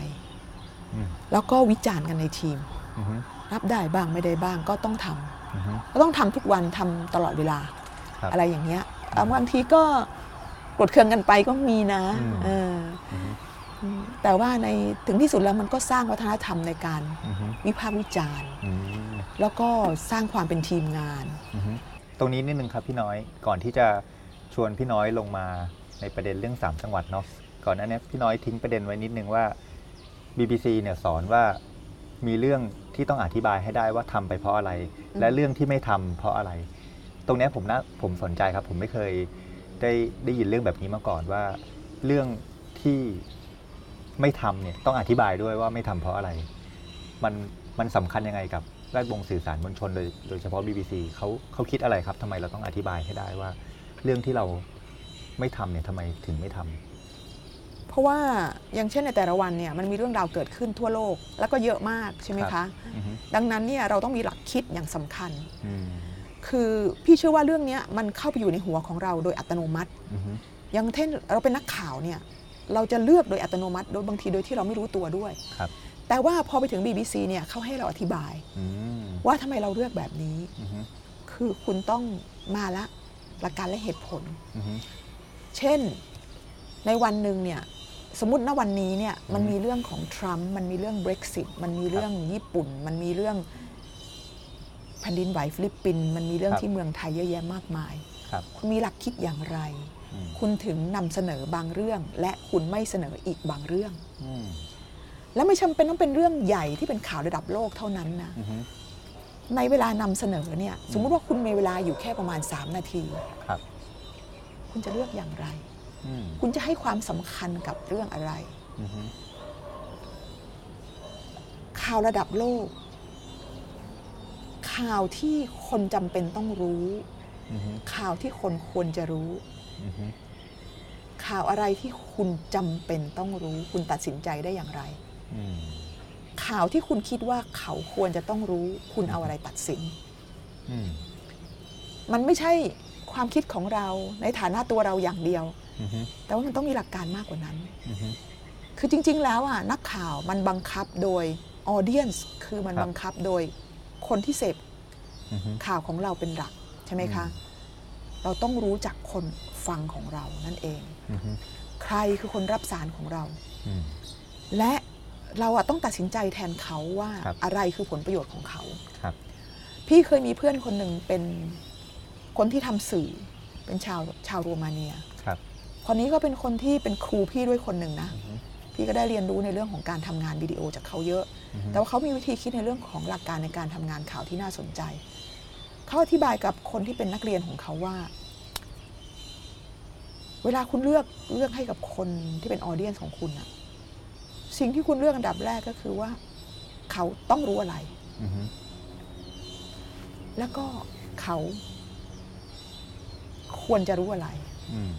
อืมแล้วก็วิจารณ์กันในทีมอือฮึรับได้บ้างไม่ได้บ้างก็ต้องทำอือฮึก็ต้องทำทุกวันทำตลอดเวลาครับอะไรอย่างเงี้ยอะบางทีก็กดเคืองกันไปก็มีนะ อืมเอออือฮึอืมแต่ว่าในถึงที่สุดแล้วมันก็สร้างวัฒนธรรมในการอือฮึวิพากษ์วิจารณ์อืมแล้วก็สร้างความเป็นทีมงานอือฮึตรงนี้นิดนึงครับพี่น้อยก่อนที่จะชวนพี่น้อยลงมาในประเด็นเรื่อง 3 จังหวัดเนาะก่อนหน้านี้พี่น้อยทิ้งประเด็นไว้นิดนึงว่า BBC เนี่ยสอนว่ามีเรื่องที่ต้องอธิบายให้ได้ว่าทำไปเพราะอะไรอืมและเรื่องที่ไม่ทำเพราะอะไร ตรงเนี้ยผมนะผมสนใจครับ ผมไม่เคยได้ได้ยินเรื่องแบบนี้มาก่อนว่า เรื่องที่ ไม่ทำเนี่ยต้องอธิบายด้วยว่าไม่ทำเพราะอะไร มันมันสำคัญยังไงกับแวดวงสื่อสารมวลชนโดยโดยเฉพาะ BBC เขาเขาคิดอะไรครับทำไมเราต้องอธิบายให้ได้ว่า เรื่องที่เราไม่ทำเนี่ยทำไมถึงไม่ทำเพราะว่าอย่างเช่นในแต่ละวันเนี่ยมันมีเรื่องราวเกิดขึ้นทั่วโลกแล้วก็เยอะมากใช่ไหมครัคะบอือฮึดังนั้นเนี่ยเราต้องมีหลักคิดอย่างสำคัญอืมคือพี่เชื่อว่าเรื่องเนี้ยมันเข้าไปอยู่ในหัวของเราโดยอัตโนมัติอือฮึอย่างเช่นเราเป็นนักข่าวเนี่ย เราจะเลือกโดยอัตโนมัติโดยบางทีโดยที่เราไม่รู้ตัวด้วย ครับ แต่ว่าพอไปถึง BBC เนี่ยเขาให้เราอธิบาย อืมว่าทำไมเราเลือกแบบนี้ อือฮึคือคุณต้องมาละหลักการและเหตุผล อือฮึ เช่นในวันหนึ่งเนี่ยสมมติณวันนี้เนี่ยมันมีเรื่องของทรัมป์มันมีเรื่อง Brexit มันมีเรื่องญี่ปุ่น มันมีเรื่องแผ่นดินไหวฟิลิปปินส์มันมีเรื่องที่เมืองไทยเยอะแยะมากมาย ครับ คุณมีหลักคิดอย่างไรอืม คุณถึงนำเสนอบางเรื่อง และคุณไม่เสนออีกบางเรื่องอืมและไม่จำเป็นต้องเป็นเรื่องใหญ่ที่เป็นข่าวระดับโลกเท่านั้นนะอือฮึในเวลานำเสนอเนี่ย สมมุติว่าคุณมีเวลาอยู่แค่ประมาณ 3 นาทีครับ คุณจะเลือกอย่างไรอืมคุณจะให้ความสำคัญกับเรื่องอะไรอือฮึข่าวระดับโลก ข่าวที่คนจำเป็นต้องรู้อือฮึข่าวที่คนควรจะรู้อือฮึ ข่าวอะไรที่คุณจำเป็นต้องรู้ คุณตัดสินใจได้อย่างไรอืมข่าวที่คุณคิดว่าเขาควรจะต้องรู้ คุณเอาอะไรตัดสินอืมมันไม่ใช่ความคิดของเราในฐานะตัวเราอย่างเดียวอือฮึแต่ว่ามันต้องมีหลักการมากกว่านั้นอือฮึคือจริง ๆ แล้วอะนักข่าวมันบังคับโดยออเดียนส์คือมันครับบังคับโดยคนที่เสพอือฮึข่าวของเราเป็นหลักใช่ไหมคะ เราต้องรู้จักคน ฟังของเรานั่นเองอือฮึใครคือคนรับสารของเราอืมและเราอะต้องตัดสินใจแทนเขาว่าครับอะไรคือผลประโยชน์ของเขาครับพี่เคยมีเพื่อนคนหนึ่งเป็นคนที่ทำสื่อเป็นชาวชาวโรมาเนียครับคนนี้ก็เป็นคนที่เป็นครูพี่ด้วยคนหนึ่งนะอือฮึพี่ก็ได้เรียนรู้ในเรื่องของการทำงานวิดีโอจากเขาเยอะอือฮึแต่ว่าเขามีวิธีคิดในเรื่องของหลักการในการทำงานข่าวที่น่าสนใจ เขาอธิบายกับคนที่เป็นนักเรียนของเขาว่า เวลาคุณเลือกเลือกให้กับคนที่เป็นออเดียนของคุณอะสิ่งที่คุณเลือกอันดับแรกก็คือว่า เขาต้องรู้อะไรอือฮึแล้วก็เขา ควรจะรู้อะไรอืม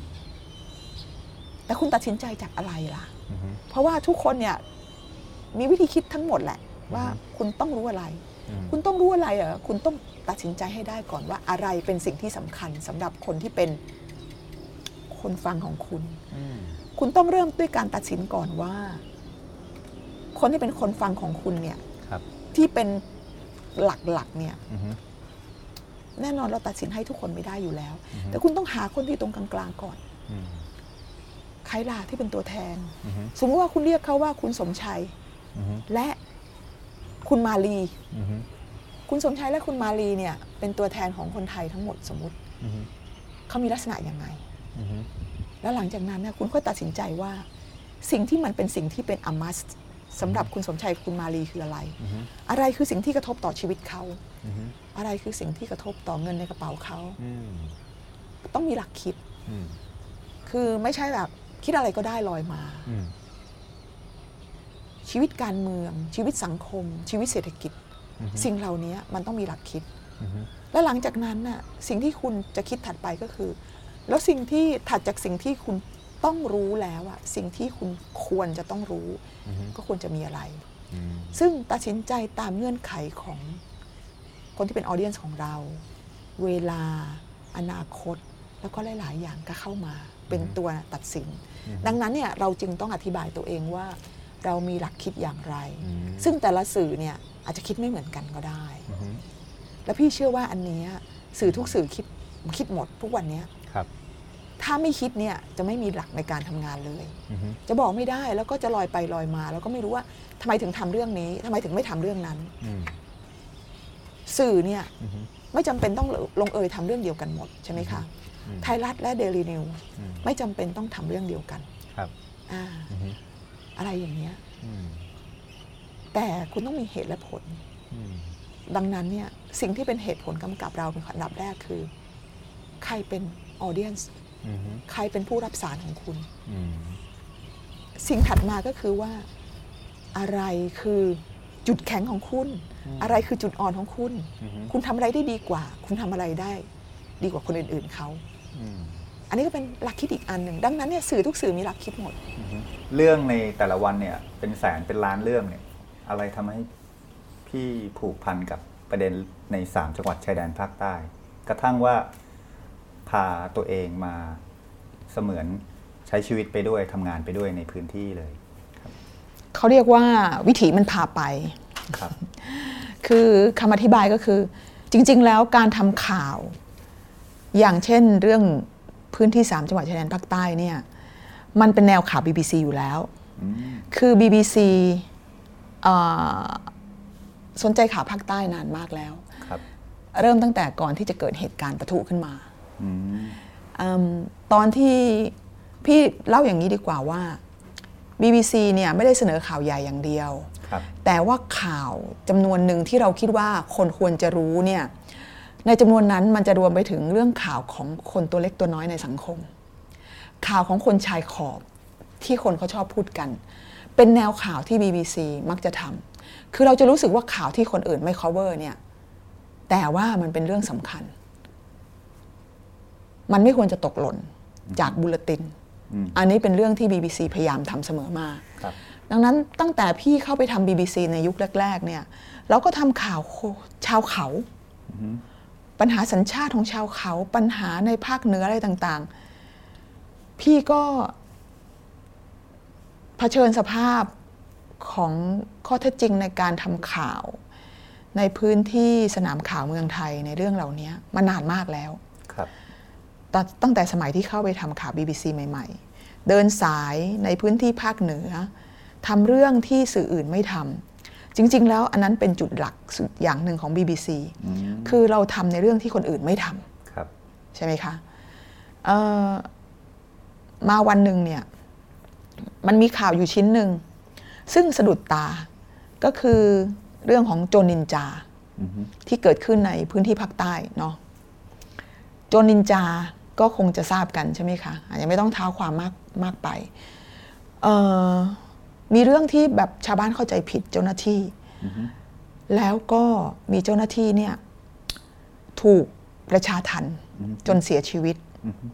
แต่คุณตัดสินใจจากอะไรล่ะอือฮึเพราะว่าทุกคนเนี่ย มีวิธีคิดทั้งหมดแหละ ว่าอือฮึคุณต้องรู้อะไรอืมคุณต้องรู้อะไรเหรอคุณต้องตัดสินใจให้ได้ก่อนว่าอะไรเป็นสิ่งที่สำคัญสำหรับคนที่เป็น คนฟังของคุณอืมคุณต้องเริ่มด้วยการตัดสินก่อนว่า คนที่เป็นคนฟังของคุณเนี่ยครับที่เป็นหลักๆเนี่ยอือฮึแน่นอนเราตัดสินให้ทุกคนไม่ได้อยู่แล้วอือฮึแต่คุณต้องหาคนที่ตรงกลางๆก่อนอืมใครล่ะที่เป็นตัวแทนอือฮึสมมติว่าคุณเรียกเขาว่าคุณสมชัยอือฮึและคุณมาลีอือฮึคุณสมชัยและคุณมาลีเนี่ย เป็นตัวแทนของคนไทยทั้งหมดสมมติอือฮึเขามีลักษณะยังไงอือฮึ แล้วหลังจากนั้นเนี่ยคุณก็ตัดสินใจว่า สิ่งที่มันเป็นสิ่งที่เป็นอมัสสำหรับคุณสมชัยคุณมาลีคืออะไรอือฮึอะไรคือสิ่งที่กระทบต่อชีวิตเขาอือฮึอะไรคือสิ่งที่กระทบต่อเงินในกระเป๋าเขาอืมต้องมีหลักคิดอืมคือไม่ใช่แบบคิดอะไรก็ได้ลอยมาอืมชีวิตการเมือง ชีวิตสังคม ชีวิตเศรษฐกิจอือฮึสิ่งเหล่านี้มันต้องมีหลักคิดอือฮึแล้วหลังจากนั้นน่ะสิ่งที่คุณจะคิดถัดไปก็คือ แล้วสิ่งที่ถัดจากสิ่งที่คุณต้องรู้แล้วอะสิ่งที่คุณควรจะต้องรู้อือฮึก็ควรจะมีอะไรอืมซึ่งตัดสินใจตามเงื่อนไขของคนที่เป็นออเดียนของเรา เวลาอนาคต แล้วก็หลาย ๆ อย่างก็เข้ามาเป็นตัวตัดสินอือฮึดังนั้นเนี่ยเราจึงต้องอธิบายตัวเองว่า เรามีหลักคิดอย่างไรอืมซึ่งแต่ละสื่อเนี่ยอาจจะคิดไม่เหมือนกันก็ได้อือฮึแล้วพี่เชื่อว่าอันเนี้ยสื่อทุกสื่อคิดคิดหมดทุกวันเนี้ยครับ ถ้าไม่คิดเนี่ยจะไม่มีหลักในการทำงานเลยอือฮึจะบอกไม่ได้แล้วก็จะลอยไปลอยมา แล้วก็ไม่รู้ว่าทำไมถึงทำเรื่องนี้ทำไมถึงไม่ทำเรื่องนั้นอืมสื่อเนี่ยอือฮึไม่จำเป็นต้องลงเอยทำเรื่องเดียวกันหมดใช่ไหมคะอืมไทยรัฐและเดลีนิวอืมไม่จำเป็นต้องทำเรื่องเดียวกัน ครับอ่าอือฮึอะไรอย่างเงี้ยอืมแต่คุณต้องมีเหตุและผลอืมดังนั้นเนี่ยสิ่งที่เป็นเหตุผลกำกับเราเป็นอันดับแรกคือ ใครเป็นออเดียนส์อือฮึ ใครเป็นผู้รับสารของคุณอืมสิ่งถัดมาก็คือว่า อะไรคือจุดแข็งของคุณ อะไรคือจุดอ่อนของคุณอือฮึคุณทำอะไรได้ดีกว่า คุณทำอะไรได้ ดีกว่าคนอื่น ๆเขาอืมอันนี้ก็เป็นหลักคิดอีกอันหนึ่งดังนั้นเนี่ยสื่อทุกสื่อมีหลักคิดหมด เรื่องในแต่ละวันเนี่ยเป็นแสนเป็นล้านเรื่องเนี่ย อะไรทำให้พี่ผูกพันกับประเด็นในสามจังหวัดชายแดนภาคใต้ กระทั่งว่า พาตัวเองมาเสมือนใช้ชีวิตไปด้วยทำงานไปด้วยในพื้นที่เลย เขาเรียกว่าวิถีมันพาไปครับ คือคำอธิบายก็คือ จริง ๆ แล้วการทำข่าว อย่างเช่นเรื่องพื้นที่ 3 จังหวัดชายแดนภาคใต้เนี่ยมันเป็นแนวข่าว BBC อยู่แล้วอืมคือ BBC เอ่อสนใจข่าวภาคใต้นานมากแล้วครับเริ่มตั้งแต่ก่อนที่จะเกิดเหตุการณ์ปะทุขึ้นมาอืมอืม ตอนที่พี่เล่าอย่างนี้ดีกว่าว่า BBC เนี่ยไม่ได้เสนอข่าวใหญ่อย่างเดียวครับแต่ว่าข่าวจำนวนหนึ่งที่เราคิดว่าคนควรจะรู้เนี่ยในจำนวนนั้นมันจะรวมไปถึงเรื่องข่าวของคนตัวเล็กตัวน้อยในสังคม ข่าวของคนชายขอบที่คนเขาชอบพูดกัน เป็นแนวข่าวที่ BBC มักจะทำคือเราจะรู้สึกว่าข่าวที่คนอื่นไม่ cover เนี่ยแต่ว่ามันเป็นเรื่องสำคัญ มันไม่ควรจะตกหล่นจากบุลตินอืมอันนี้เป็นเรื่องที่ BBC พยายามทำเสมอมาครับดังนั้นตั้งแต่พี่เข้าไปทำ BBC ในยุคแรก ๆ เนี่ย เราก็ทำข่าวโคชาวเขา ปัญหาสัญชาติของชาวเขา ปัญหาในภาคเหนืออะไรต่าง ๆ พี่ก็เผชิญสภาพของข้อเท็จจริงในการทำข่าว ในพื้นที่สนามข่าวเมืองไทยในเรื่องเหล่านี้มานานมากแล้วครับ ตอนตั้งแต่สมัยที่เข้าไปทำข่าว BBC ใหม่ ๆ เดินสายในพื้นที่ภาคเหนือทำเรื่องที่สื่ออื่นไม่ทำจริง ๆ แล้วอันนั้นเป็นจุดหลักสุดอย่างหนึ่งของ BBC อืมคือเราทำในเรื่องที่คนอื่นไม่ทำครับใช่ไหมคะเอ่อมาวันหนึ่งเนี่ยมันมีข่าวอยู่ชิ้นหนึ่ง ซึ่งสะดุดตาก็คือเรื่องของโจรนินจาอือฮึที่เกิดขึ้นในพื้นที่ภาคใต้เนาะโจรนินจา ก็คงจะทราบกันใช่ไหมคะอาจจะไม่ต้องเท้าความมากมากไปเอ่อมีเรื่องที่แบบชาวบ้านเข้าใจผิดเจ้าหน้าที่อือฮึแล้วก็มีเจ้าหน้าที่เนี่ยถูกประชาทันจนเสียชีวิตอือฮึ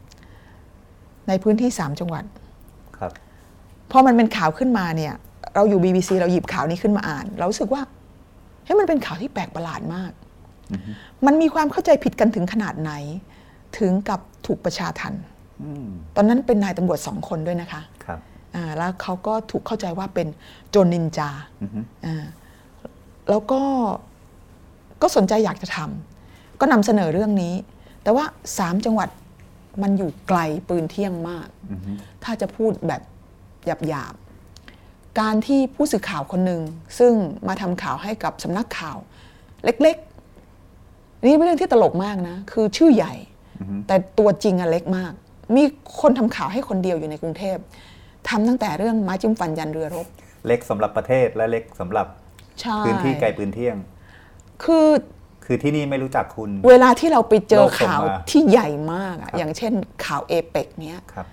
ในพื้นที่สามจังหวัดครับพอมันเป็นข่าวขึ้นมาเนี่ย เราอยู่ BBC เราหยิบข่าวนี้ขึ้นมาอ่าน เรารู้สึกว่าเฮ้ยมันเป็นข่าวที่แปลกประหลาดมาก มันมีความเข้าใจผิดกันถึงขนาดไหน ถึงกับ ถูกประชาทันอืมตอนนั้นเป็นนายตำรวจสองคนด้วยนะคะครับอ่าแล้วเขาก็ถูกเข้าใจว่าเป็นโจรนินจาอือฮึอ่าแล้วก็ก็สนใจอยากจะทำก็นำเสนอเรื่องนี้ แต่ว่าสามจังหวัดมันอยู่ไกลปืนเที่ยงมากอือฮึถ้าจะพูดแบบหยาบๆ การที่ผู้สื่อข่าวคนหนึ่งซึ่งมาทำข่าวให้กับสำนักข่าว เล็กๆ นี่เป็นเรื่องที่ตลกมากนะ คือชื่อใหญ่ แต่ตัวจริงอะเล็กมาก มีคนทำข่าวให้คนเดียวอยู่ในกรุงเทพทำตั้งแต่เรื่องไม้จิ้มฟันยันเรือรบ เล็กสำหรับประเทศและเล็กสำหรับใช่พื้นที่ไกลปืนเที่ยง คือคือที่นี่ไม่รู้จักคุณ เวลาที่เราไปเจอโลกส่งข่าวมาที่ใหญ่มากอะครับอย่างเช่นข่าวเอเปกเนี้ยครับ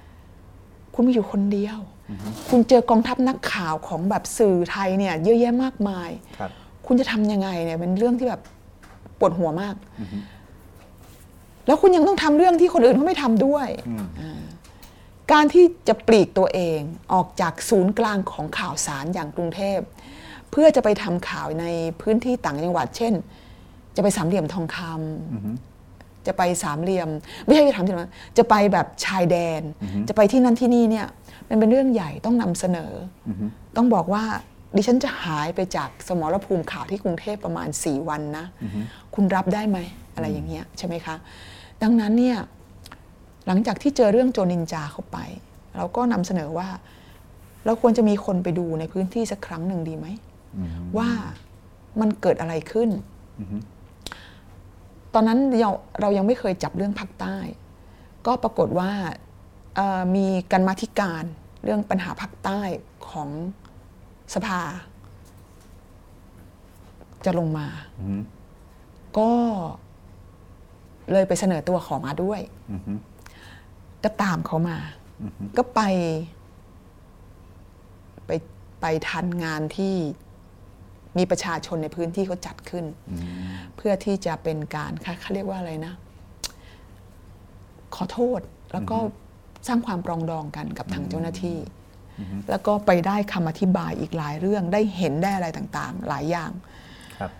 คุณมีอยู่คนเดียว คุณเจอกองทัพนักข่าวของแบบสื่อไทยเนี่ย เยอะแยะมากมาย ครับ คุณจะทำยังไงเนี่ยเป็นเรื่องที่แบบปวดหัวมาก แล้วคุณยังต้องทำเรื่องที่คนอื่นเขาไม่ทำด้วยอืมอ่าการที่จะปลีกตัวเองออกจากศูนย์กลางของข่าวสารอย่างกรุงเทพ เพื่อจะไปทำข่าวในพื้นที่ต่างจังหวัด เช่น จะไปสามเหลี่ยมทองคำอือฮึจะไปสามเหลี่ยม ไม่ใช่ไปทำที่นั้นจะไปแบบชายแดน จะไปที่นั่นที่นี่เนี่ยมันเป็นเรื่องใหญ่ต้องนำเสนอออฮึต้องบอกว่าดิฉันจะหายไปจากสมรภูมิข่าวที่กรุงเทพประมาณ 4 วันนะ คุณรับได้ไหม อะไรอย่างเงี้ยใช่ไหมคะ ดังนั้นเนี่ยหลังจากที่เจอเรื่องโจรนินจาเข้าไป เราก็นำเสนอว่า เราควรจะมีคนไปดูในพื้นที่สักครั้งหนึ่งดีไหมอืมว่ามันเกิดอะไรขึ้นอือฮึตอนนั้นเราเรายังไม่เคยจับเรื่องภาคใต้ ก็ปรากฏว่าเอ่อมีการมาธิการเรื่องปัญหาภาคใต้ของสภา จะลงมาอือฮึก็ เลยไปเสนอตัวขอมาด้วยอือฮึก็ตามเขามาอือฮึก็ไป ไปไปทันงานที่มีประชาชนในพื้นที่เขาจัดขึ้นอืมเพื่อที่จะเป็นการเขาเขาเรียกว่าอะไรนะ ขอโทษแล้วก็สร้างความปรองดองกันกับทางเจ้าหน้าที่ แล้วก็ไปได้คำอธิบายอีกหลายเรื่องได้เห็นได้อะไรต่าง ๆ หลายอย่างครับ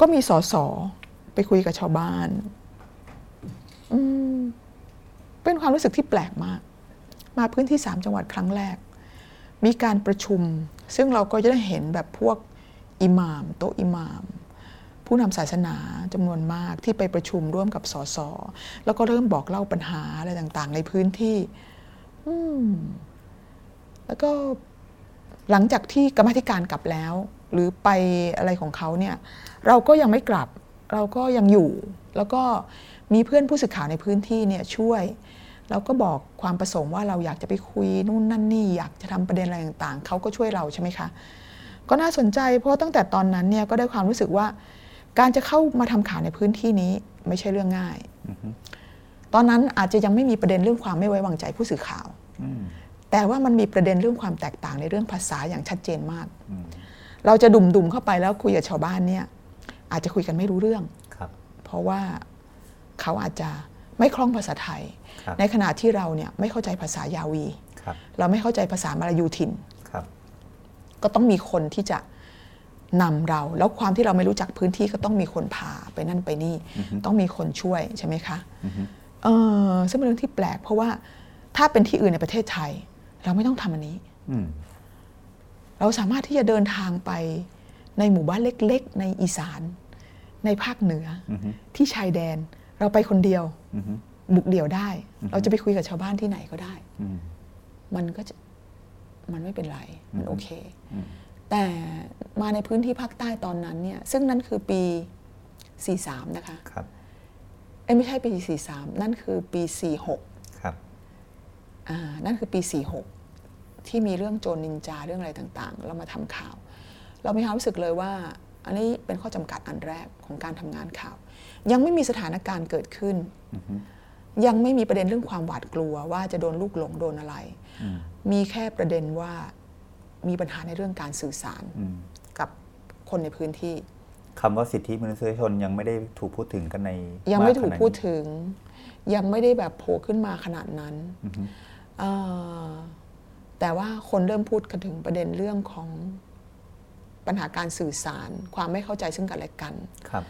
ก็มีสสไปคุยกับชาวบ้านอืม เป็นความรู้สึกที่แปลกมาก มาพื้นที่สามจังหวัดครั้งแรก มีการประชุม ซึ่งเราก็จะได้เห็นแบบพวกอิหม่าม โตอิหม่าม ผู้นำศาสนาจำนวนมากที่ไปประชุมร่วมกับสสแล้วก็เริ่มบอกเล่าปัญหาอะไรต่างๆ ในพื้นที่แล้วก็หลังจากที่กรรมธิการกลับแล้ว หรือไปอะไรของเขาเนี่ย เราก็ยังไม่กลับ เราก็ยังอยู่ แล้วก็ มีเพื่อนผู้สื่อข่าวในพื้นที่เนี่ยช่วยเราก็บอกความประสงค์ว่าเราอยากจะไปคุยนู่นนั่นนี่อยากจะทำประเด็นอะไรต่างๆเขาก็ช่วยเราใช่ไหมคะ ก็น่าสนใจเพราะตั้งแต่ตอนนั้นเนี่ยก็ได้ความรู้สึกว่า การจะเข้ามาทำข่าวในพื้นที่นี้ไม่ใช่เรื่องง่าย ตอนนั้นอาจจะยังไม่มีประเด็นเรื่องความไม่ไว้วางใจผู้สื่อข่าวอืมแต่ว่ามันมีประเด็นเรื่องความแตกต่างในเรื่องภาษาอย่างชัดเจนมากอืมเราจะดุ่มๆเข้าไปแล้วคุยกับชาวบ้านเนี่ยอาจจะคุยกันไม่รู้เรื่องครับเพราะว่า เขาอาจจะไม่คล่องภาษาไทยครับในขณะที่เราเนี่ยไม่เข้าใจภาษายาวีครับเราไม่เข้าใจภาษามาลายูถิ่นครับก็ต้องมีคนที่จะนำเรา แล้วความที่เราไม่รู้จักพื้นที่ก็ต้องมีคนพาไปนั่นไปนี่ ต้องมีคนช่วยใช่ไหมคะเออซึ่งเป็นเรื่องที่แปลก เพราะว่าถ้าเป็นที่อื่นในประเทศไทย เราไม่ต้องทำอันนี้อืมเราสามารถที่จะเดินทางไปในหมู่บ้านเล็ก ๆ ในอีสาน ในภาคเหนืออที่ชายแดน เราไปคนเดียวอือฮึบุกเดี่ยวได้ เราจะไปคุยกับชาวบ้านที่ไหนก็ได้อืมมันก็จะมันไม่เป็นไร มันโอเค แต่มาในพื้นที่ภาคใต้ตอนนั้นเนี่ย ซึ่งนั่นคือปี 43 นะคะครับเอ้ยไม่ใช่ปี 43 นั่นคือปี 46 ครับอ่านั่นคือปี 46 ที่มีเรื่องโจรนินจาเรื่องอะไรต่างๆ เรามาทำข่าว เรามีความรู้สึกเลยว่า อันนี้เป็นข้อจำกัดอันแรกของการทำงานข่าว ยังไม่มีสถานการณ์เกิดขึ้น ยังไม่มีประเด็นเรื่องความหวาดกลัว ว่าจะโดนลูกหลงโดนอะไร มีแค่ประเด็นว่ามีปัญหาในเรื่องการสื่อสารอืมกับคนในพื้นที่คำว่าสิทธิมนุษยชนยังไม่ได้ถูกพูดถึงกันใน ยังไม่าถูกขนาพูดนี้ถึง ยังไม่ได้แบบโผล่ขึ้นมาขนาดนั้นเอ่อแต่ว่าคนเริ่มพูดกันถึงประเด็นเรื่องของ ปัญหาการสื่อสาร ความไม่เข้าใจซึ่งกันและกันครับ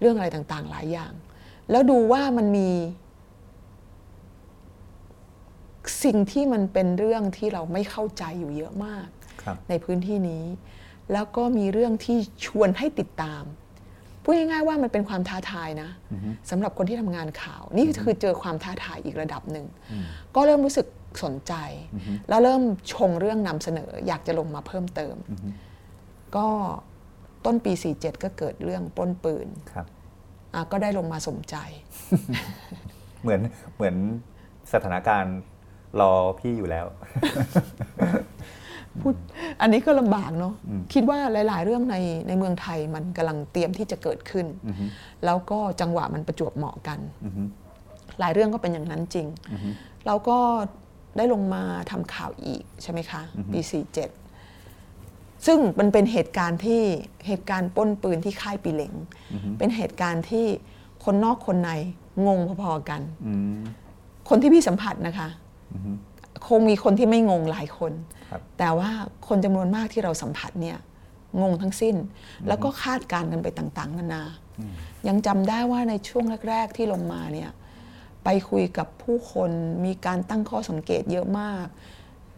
เรื่องอะไรต่างๆ หลายอย่าง แล้วดูว่ามันมี สิ่งที่มันเป็นเรื่องที่เราไม่เข้าใจอยู่เยอะมากครับในพื้นที่นี้ แล้วก็มีเรื่องที่ชวนให้ติดตามพูดง่ายๆว่ามันเป็นความท้าทายนะสำหรับคนที่ทำงานข่าว นี่คือเจอความท้าทายอีกระดับหนึ่ง ก็เริ่มรู้สึกสนใจ แล้วเริ่มชงเรื่องนำเสนอ อยากจะลงมาเพิ่มเติม ก็ต้นปี 47 ก็เกิดเรื่องปล้นปืนครับอะก็ได้ลงมาสมใจ เหมือนเหมือนสถานการณ์รอพี่อยู่แล้วพูดอันนี้ก็ลำบากเนาะคิดว่าหลาย ๆ เรื่องในในเมืองไทยมันกำลังเตรียมที่จะเกิดขึ้น แล้วก็จังหวะมันประจวบเหมาะกัน หลายเรื่องก็เป็นอย่างนั้นจริง เราก็ได้ลงมาทำข่าวอีกใช่ไหมคะปี47 ซึ่งมันเป็นเหตุการณ์ที่เหตุการณ์ปล้นปืนที่ค่ายปีเหลงเป็นเหตุการณ์ที่คนนอกคนในงงพอๆกันอืมคนที่พี่สัมผัสนะคะคงมีคนที่ไม่งงหลายคนครับแต่ว่าคนจำนวนมากที่เราสัมผัสเนี่ยงงทั้งสิ้น แล้วก็คาดการณ์กันไปต่างๆนานา ยังจำได้ว่าในช่วงแรก ๆ ที่ลงมาเนี่ยไปคุยกับผู้คนมีการตั้งข้อสังเกตเยอะมาก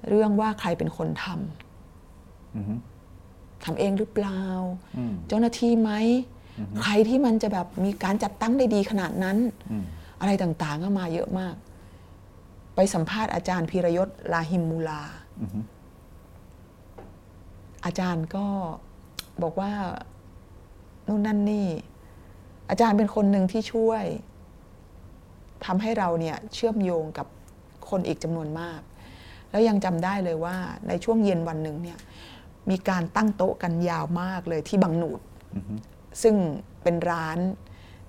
เรื่องว่าใครเป็นคนทำ ทำเองหรือเปล่า เจ้าหน้าที่ไหมใครที่มันจะแบบมีการจัดตั้งได้ดีขนาดนั้น อะไรต่างๆก็มาเยอะมาก ไปสัมภาษณ์อาจารย์พีรยศลาหิมมูลา อาจารย์ก็บอกว่านู่นนั่นนี่ อาจารย์เป็นคนหนึ่งที่ช่วยทำให้เราเนี่ยเชื่อมโยงกับคนอีกจำนวนมาก แล้วยังจำได้เลยว่าในช่วงเย็นวันหนึ่งเนี่ย มีการตั้งโต๊ะกันยาวมากเลยที่บางหนูด ซึ่งเป็นร้าน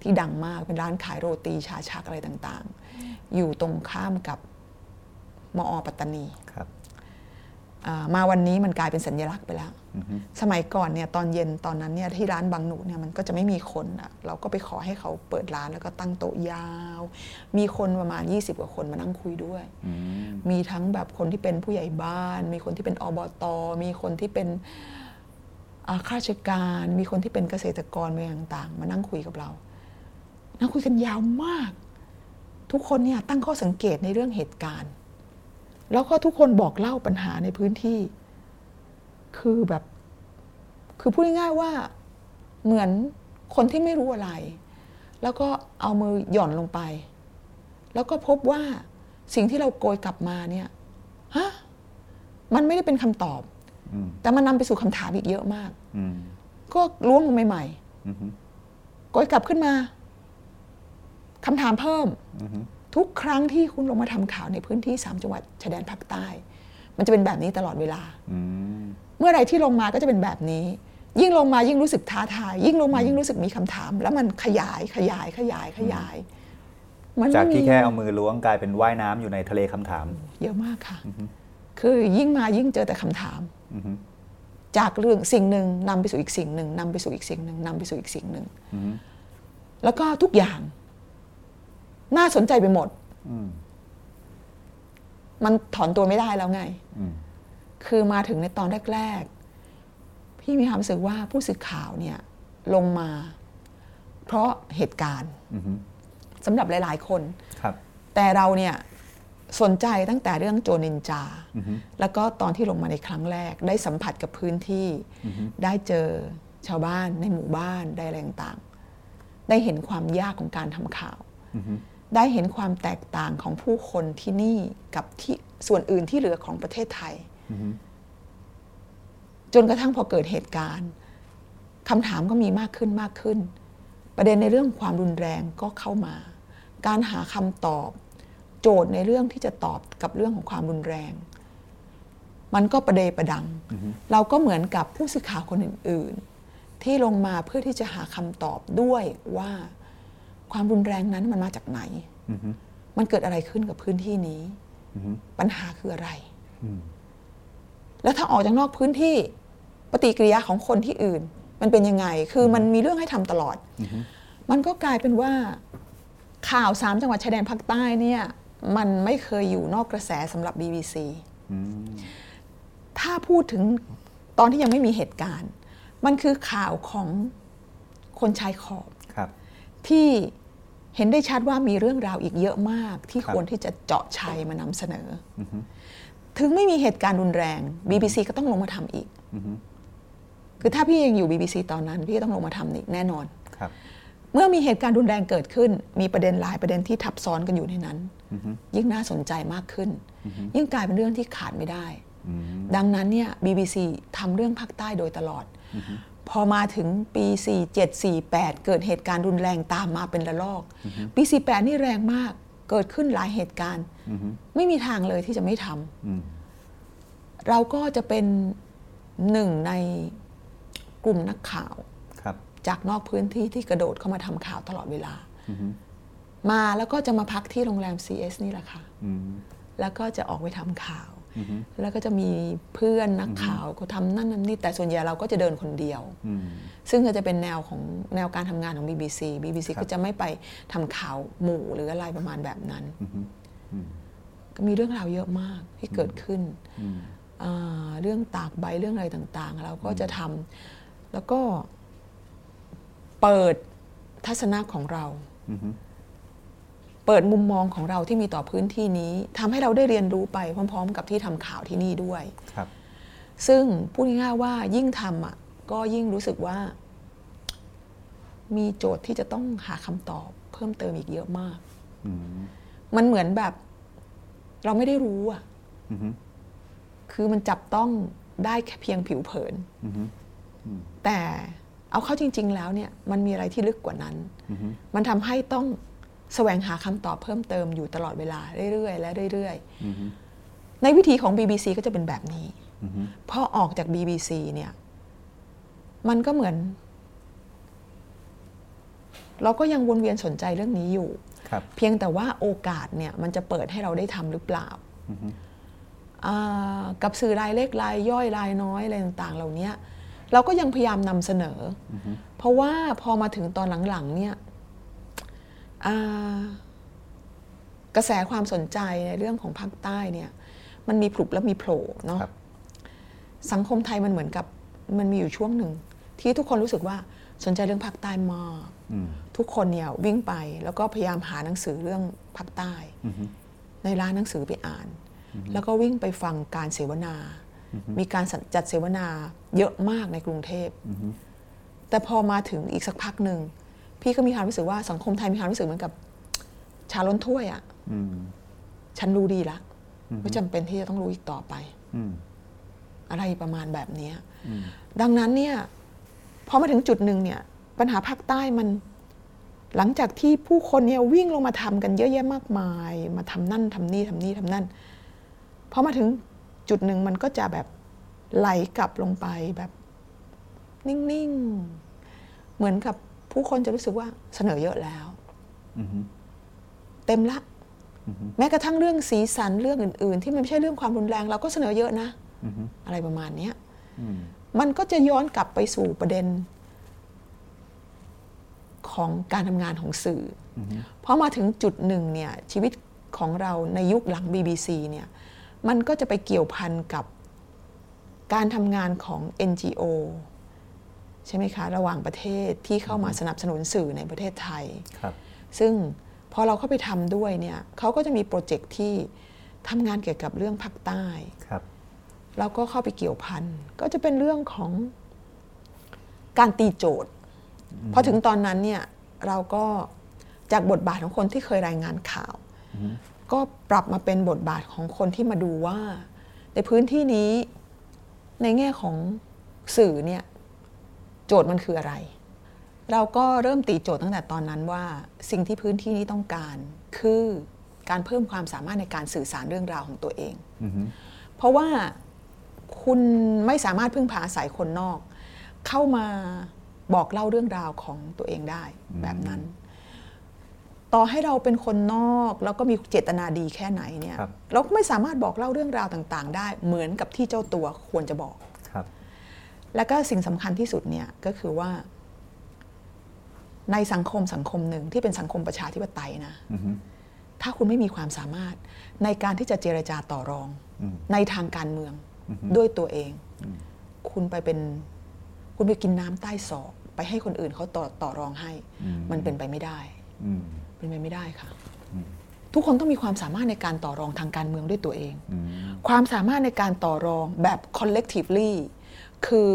ที่ดังมากเป็นร้านขายโรตีชาชักอะไรต่างๆ อยู่ตรงข้ามกับมอปัตตานีครับอ่า มาวันนี้มันกลายเป็นสัญลักษณ์ไปแล้ว สมัยก่อนเนี่ยตอนเย็นตอนนั้นเนี่ยที่ร้านบางหนูเนี่ยมันก็จะไม่มีคนอะเราก็ไปขอให้เขาเปิดร้านแล้วก็ตั้งโต๊ะยาว มีคนประมาณ 20 กว่าคนมานั่งคุยด้วยอืมมีทั้งแบบคนที่เป็นผู้ใหญ่บ้าน มีคนที่เป็นอบต มีคนที่เป็นอ่าข้าราชการ มีคนที่เป็นเกษตรกรอะไรต่างๆ มานั่งคุยกับเรา นั่งคุยกันยาวมาก ทุกคนเนี่ยตั้งข้อสังเกตในเรื่องเหตุการณ์ แล้วก็ทุกคนบอกเล่าปัญหาในพื้นที่ คือแบบ คือพูดง่ายๆว่าเหมือนคนที่ไม่รู้อะไร แล้วก็เอามือหย่อนลงไป แล้วก็พบว่าสิ่งที่เราโกยกลับมาเนี่ยฮะมันไม่ได้เป็นคำตอบอืมแต่มันนำไปสู่คำถามอีกเยอะมากอืมก็ล้วงลงใหม่อืมๆโกยกลับขึ้นมาคำถามเพิ่มอืม ทุกครั้งที่คุณลงมาทำข่าวในพื้นที่ 3 จังหวัดชายแดนภาคใต้ มันจะเป็นแบบนี้ตลอดเวลาอืมเมื่อไรที่ลงมาก็จะเป็นแบบนี้ ยิ่งลงมายิ่งรู้สึกท้าทาย ยิ่งลงมายิ่งรู้สึกมีคำถาม แล้วมันขยายขยายขยายขยายมันจากไม่มีที่แค่เอามือล้วงกลายเป็นว่ายน้ำอยู่ในทะเลคำถาม เยอะมากค่ะ คือยิ่งมายิ่งเจอแต่คำถามอืมจากเรื่องสิ่งหนึ่งนำไปสู่อีกสิ่งหนึ่งนำไปสู่อีกสิ่งหนึ่งนำไปสู่อีกสิ่งหนึ่งแล้วก็ทุกอย่าง น่าสนใจไปหมดอืมมันถอนตัวไม่ได้แล้วไงอืมคือมาถึงในตอนแรก ๆ พี่มีความรู้สึกว่าผู้สื่อข่าวเนี่ย ลงมา เพราะเหตุการณ์อืมสำหรับหลาย ๆ คนครับ แต่เราเนี่ยสนใจตั้งแต่เรื่องโจนินจาอืมแล้วก็ตอนที่ลงมาในครั้งแรก ได้สัมผัสกับพื้นที่อืมได้เจอชาวบ้านในหมู่บ้านได้อะไรต่างๆ ได้เห็นความยากของการทำข่าวอืม ได้เห็นความแตกต่างของผู้คนที่นี่กับที่ส่วนอื่นที่เหลือของประเทศไทยอืมจนกระทั่งพอเกิดเหตุการณ์คำถามก็มีมากขึ้นมากขึ้น ประเด็นในเรื่องความรุนแรงก็เข้ามา การหาคำตอบ โจทย์ในเรื่องที่จะตอบกับเรื่องของความรุนแรง มันก็ประเดประดัง เราก็เหมือนกับผู้สื่อข่าวคนอื่น ๆ ที่ลงมาเพื่อที่จะหาคำตอบด้วยว่า ความรุนแรงนั้นมันมาจากไหนอืมมันเกิดอะไรขึ้นกับพื้นที่นี้อืมปัญหาคืออะไรอืมแล้วถ้าออกจากนอกพื้นที่ปฏิกิริยาของคนที่อื่น มันเป็นยังไง คือมันมีเรื่องให้ทำตลอด มันก็กลายเป็นว่า ข่าวสามจังหวัดชายแดนภาคใต้เนี่ย มันไม่เคยอยู่นอกกระแสสำหรับ BBC อืมถ้าพูดถึงตอนที่ยังไม่มีเหตุการณ์ มันคือข่าวของคนชายขอบครับ ที่เห็นได้ชัดว่ามีเรื่องราวอีกเยอะมาก ที่ครับควรที่จะเจาะชัยมานำเสนออถึงไม่มีเหตุการณ์รุนแรง BBC ก็ต้องลงมาทำอีกอืมคือถ้าพี่ยังอยู่ BBC ตอนนั้น พี่ก็ต้องลงมาทำอีกแน่นอนครับเมื่อมีเหตุการณ์รุนแรงเกิดขึ้น มีประเด็นหลายประเด็นที่ทับซ้อนกันอยู่ในนั้นอืมยิ่งน่าสนใจมากขึ้น ยิ่งกลายเป็นเรื่องที่ขาดไม่ได้อืมดังนั้นเนี่ย BBC ทำเรื่องภาคใต้โดยตลอด พอมาถึงปี 47 48 เกิดเหตุการณ์รุนแรงตามมาเป็นระลอก ปี 48 นี่แรงมาก เกิดขึ้นหลายเหตุการณ์อืมไม่มีทางเลยที่จะไม่ทอืมำเราก็จะเป็นหนึ่งในกลุ่มนักข่าวครับจากนอกพื้นที่ที่กระโดดเข้ามาทำข่าวตลอดเวลาอืมมาแล้วก็จะมาพักที่โรงแรม CS นี่แหละค่ะอืมแล้วก็จะออกไปทำข่าวอืม แล้วก็จะมีเพื่อนนักข่าวก็ทำนั่นนั่นนี่แต่ส่วนใหญ่เราก็จะเดินคนเดียวอืมซึ่งก็จะเป็นแนวของแนวการทำงานของ BBC BBC ครับก็จะไม่ไปทำข่าวหมู่หรืออะไรประมาณแบบนั้นอืมอืมก็มีเรื่องราวเยอะมากที่เกิดขึ้นอืมอ่าเรื่องตากใบเรื่องอะไรต่างๆ เราก็จะทำแล้วก็เปิดทัศนะของเราอืม เปิดมุมมองของเราที่มีต่อพื้นที่นี้ทำให้เราได้เรียนรู้ไปพร้อม ๆ กับที่ทำข่าวที่นี่ด้วยครับ ซึ่งพูดง่ายๆว่ายิ่งทำอะก็ยิ่งรู้สึกว่า มีโจทย์ที่จะต้องหาคำตอบ เพิ่มเติมอีกเยอะมากอืมมันเหมือนแบบ เราไม่ได้รู้อะอืมคือมันจับต้องได้แค่เพียงผิวเผินอืมแต่เอาเข้าจริง ๆ แล้วเนี่ย มันมีอะไรที่ลึกกว่านั้นอืมมันทำให้ต้อง แสวงหาคำตอบเพิ่มเติมอยู่ตลอดเวลาเรื่อยๆ และเรื่อยอืมๆในวิธีของ BBC ก็จะเป็นแบบนี้อืมพอออกจาก BBC เนี่ย มันก็เหมือน เราก็ยังวนเวียนสนใจเรื่องนี้อยู่ครับเพียงแต่ว่าโอกาสเนี่ย มันจะเปิดให้เราได้ทำหรือเปล่าอืมอ่า กับสื่อรายเล็กรายย่อยรายน้อยอะไรต่างๆ เหล่านี้เราก็ยังพยายามนำเสนออเพราะว่าพอมาถึงตอนหลังๆเนี่ยอ่า กระแสความสนใจในเรื่องของภาคใต้เนี่ย มันมีผลุบและมีโผล่เนาะครับสังคมไทยมันเหมือนกับมันมีอยู่ช่วงหนึ่ง ที่ทุกคนรู้สึกว่าสนใจเรื่องภาคใต้มากอืมทุกคนเนี่ยวิ่งไปแล้วก็พยายามหาหนังสือเรื่องภาคใต้อืมในร้านหนังสือไปอ่าน แล้วก็วิ่งไปฟังการเสวนา มีการจัดเสวนาเยอะมากในกรุงเทพอืมแต่พอมาถึงอีกสักพักหนึ่ง พี่ก็มีความรู้สึกว่าสังคมไทยมีความรู้สึกเหมือนกับ ชาล้นถ้วยอะ่ะอืมฉันรู้ดีละไม่จำเป็นที่จะต้องรู้อีกต่อไปอืมอะไรประมาณแบบเนี้ยอืมดังนั้นเนี่ยพอมาถึงจุดหนึ่งเนี่ย ปัญหาภาคใต้มันหลังจากที่ผู้คนเนี่ยวิ่งลงมาทำกันเยอะแยะมากมาย มาทำนั่นทำนี่ทำนี่ทำนั่นพอมาถึงจุดหนึ่งมันก็จะแบบไหลกลับลงไปแบบ นิ่ง ๆ เหมือนกับ ผู้คนจะรู้สึกว่าเสนอเยอะแล้วอืมเต็มละอืมแม้กระทั่งเรื่องสีสันเรื่องอื่น ๆ ที่มันไม่ใช่เรื่องความรุนแรงเราก็เสนอเยอะนะอืมอะไรประมาณเนี้ยอืมมันก็จะย้อนกลับไปสู่ประเด็น ของการทำงานของสื่ออือฮึเพราะมาถึงจุดหนึ่งเนี่ยชีวิตของเราในยุคหลัง BBC เนี่ยมันก็จะไปเกี่ยวพันกับการทำงานของ NGO ใช่ไหมคะ ระหว่างประเทศที่เข้ามาสนับสนุนสื่อในประเทศไทยครับซึ่งพอเราเข้าไปทำด้วยเนี่ยเขาก็จะมีโปรเจกต์ที่ทำงานเกี่ยวกับเรื่องภาคใต้ครับเราก็เข้าไปเกี่ยวพันก็จะเป็นเรื่องของการตีโจทย์พอถึงตอนนั้นเนี่ยเราก็จากบทบาทของคนที่เคยรายงานข่าว ก็ปรับมาเป็นบทบาทของคนที่มาดูว่า ในพื้นที่นี้ในแง่ของสื่อเนี่ย โจทย์มันคืออะไร เราก็เริ่มตีโจทย์ตั้งแต่ตอนนั้นว่า สิ่งที่พื้นที่นี้ต้องการคือการเพิ่มความสามารถในการสื่อสารเรื่องราวของตัวเองอือฮึเพราะว่าคุณไม่สามารถพึ่งพาอาศัยคนนอก เข้ามาบอกเล่าเรื่องราวของตัวเองได้แบบนั้น ต่อให้เราเป็นคนนอกแล้วก็มีเจตนาดีแค่ไหนเนี่ยครับเราก็ไม่สามารถบอกเล่าเรื่องราวต่าง ๆ ได้เหมือนกับที่เจ้าตัวควรจะบอกครับ แล้วก็สิ่งสำคัญที่สุดเนี่ยก็คือว่า ในสังคมสังคมหนึ่งที่เป็นสังคมประชาธิปไตยนะอือฮึถ้าคุณไม่มีความสามารถในการที่จะเจรจาต่อรองอืมในทางการเมืองอือฮึด้วยตัวเองอืมคุณไปเป็นคุณไปกินน้ำใต้ศอกไปให้คนอื่นเขาต่อต่อรองให้อืมมันเป็นไปไม่ได้อืมเป็นไปไม่ได้ค่ะอืมทุกคนต้องมีความสามารถในการต่อรองทางการเมืองด้วยตัวเองอืมความสามารถในการต่อรองแบบ collectively คือ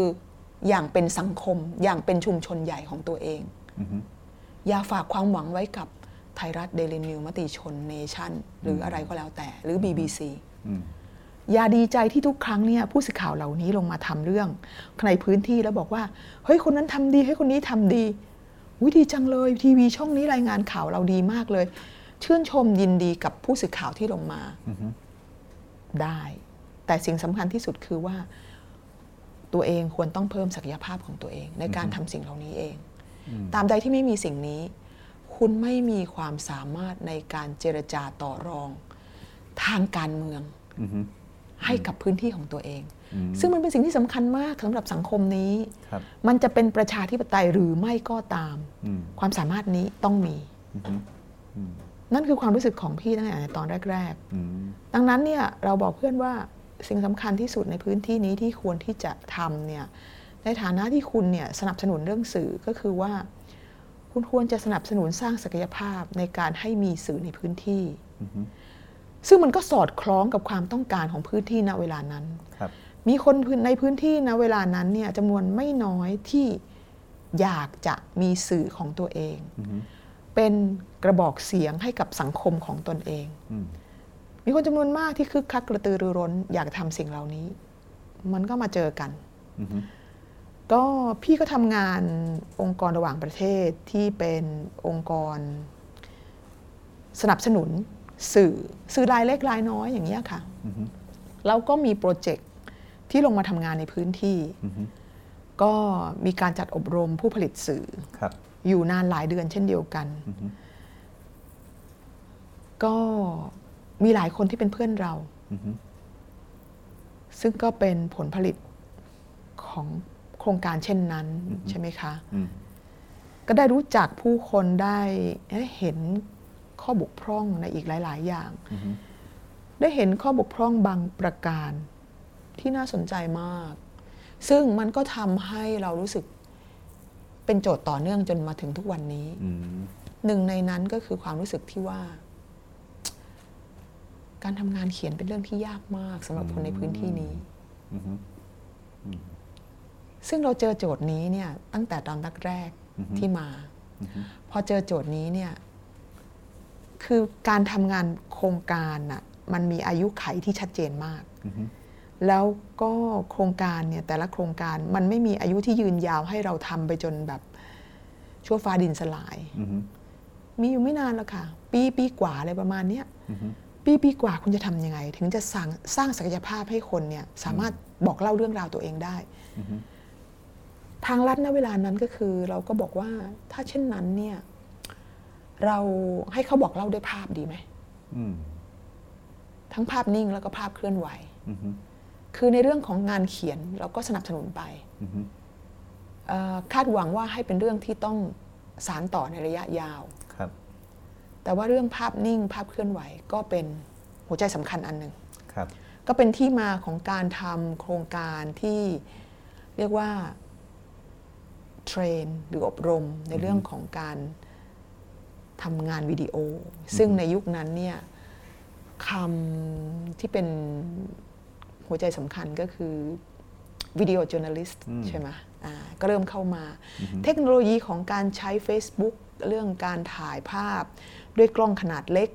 อย่างเป็นสังคมอย่างเป็นชุมชนใหญ่ของตัวเองอือฮึอย่าฝากความหวังไว้กับไทยรัฐเดลินิวมติชนเนชั่น หรืออะไรก็แล้วแต่หรือ BBC อืมอย่าดีใจที่ทุกครั้งเนี่ยผู้สื่อข่าวเหล่านี้ลงมาทำเรื่องในพื้นที่แล้วบอกว่าเฮ้ยคนนั้นทำดีให้คนนี้ทำดีอุ้ยดีจังเลยทีวีช่องนี้รายงานข่าวเราดีมากเลย ชื่นชมยินดีกับผู้สื่อข่าวที่ลงมาอือฮึได้ แต่สิ่งสำคัญที่สุดคือว่า ตัวเองควรต้องเพิ่มศักยภาพของตัวเอง ในการทำสิ่งเหล่านี้เองอืมตามใดที่ไม่มีสิ่งนี้ คุณไม่มีความสามารถในการเจรจาต่อรอง ทางการเมืองอือฮึให้กับพื้นที่ของตัวเองอืมซึ่งมันเป็นสิ่งที่สำคัญมากสำหรับสังคมนี้ครับมันจะเป็นประชาธิปไตยหรือไม่ก็ตามอืมความสามารถนี้ต้องมีอือฮึอืมนั่นคือความรู้สึกของพี่ตั้งแต่ในตอนแรกอืมๆดังนั้นเนี่ยเราบอกเพื่อนว่า สิ่งสำคัญที่สุดในพื้นที่นี้ที่ควรที่จะทำเนี่ยในฐานะที่คุณเนี่ยสนับสนุนเรื่องสื่อก็คือว่า คุณควรจะสนับสนุนสร้างศักยภาพในการให้มีสื่อในพื้นที่อือฮึซึ่งมันก็สอดคล้องกับความต้องการของพื้นที่ณเวลานั้นครับมีคนพื้นในพื้นที่ณเวลานั้นเนี่ยจำนวนไม่น้อยที่อยากจะมีสื่อของตัวเองอือฮึเป็นกระบอกเสียงให้กับสังคมของตนเองอื มมีคนจำนวนมากที่คึกคักกระตือรือร้นอยากทำสิ่งเหล่านี้ มันก็มาเจอกันอือฮึก็พี่ก็ทำงานองค์กรระหว่างประเทศที่เป็นองค์กร สนับสนุนสื่อสื่อรายเล็กรายน้อยอย่างนี้ยค่ะอือฮึแล้วก็มีโปรเจกต์ที่ลงมาทำงานในพื้นที่อือฮึก็มีการจัดอบรมผู้ผลิตสื่อครับอยู่นานหลายเดือนเช่นเดียวกันอือฮึก็ มีหลายคนที่เป็นเพื่อนเราอือฮึซึ่งก็เป็นผลผลิตของโครงการเช่นนั้นใช่ไหมคะอืมก็ได้รู้จักผู้คนได้เห็นข้อบกพร่องในอีกหลาย ๆ อย่างอือฮึได้เห็นข้อบกพร่องบางประการที่น่าสนใจมาก ซึ่งมันก็ทำให้เรารู้สึกเป็นโจทย์ต่อเนื่องจนมาถึงทุกวันนี้อืมหนึ่งในนั้นก็คือความรู้สึกที่ว่า การทำงานเขียนเป็นเรื่องที่ยากมากสำหรับคนในพื้นที่นี้อือฮึซึ่งเราเจอโจทย์นี้เนี่ยตั้งแต่ตอนแรกอือฮึๆที่มาอือฮึพอเจอโจทย์นี้เนี่ยคือการทำงานโครงการน่ะมันมีอายุไขที่ชัดเจนมากอือฮึแล้วก็โครงการเนี่ยแต่ละโครงการมันไม่มีอายุที่ยืนยาวให้เราทำไปจนแบบชั่วฟ้าดินสลายอือฮึมีอยู่ไม่นานแล้วค่ะ ปีปีกว่าอะไรประมาณเนี้ยอือฮึ ปีปีกว่าคุณจะทำยังไง ถึงจะสร้างสร้างศักยภาพให้คนเนี่ยสามารถบอกเล่าเรื่องราวตัวเองได้อือฮึทางลัดณเวลานั้นก็คือเราก็บอกว่าถ้าเช่นนั้นเนี่ยเราให้เขาบอกเล่าด้วยภาพดีไหมอืมทั้งภาพนิ่งแล้วก็ภาพเคลื่อนไหวอือฮึคือในเรื่องของงานเขียนเราก็สนับสนุนไปอือฮึเอ่อคาดหวังว่าให้เป็นเรื่องที่ต้องสารต่อในระยะยาวครับ แต่ว่าเรื่องภาพนิ่งภาพเคลื่อนไหวก็เป็นหัวใจสำคัญอันหนึ่งครับก็เป็นที่มาของการทำโครงการที่เรียกว่าเทรนหรืออบรมในเรื่องของการทำงานวิดีโอ ซึ่งในยุคนั้นเนี่ยคำที่เป็นหัวใจสำคัญก็คือวิดีโอ j o u r n a l i s t อืมใช่ไหมอ่าก็เริ่มเข้ามา เทคโนโลยีของการใช้ Facebook เรื่องการถ่ายภาพ ด้วยกล้องขนาดเล็ก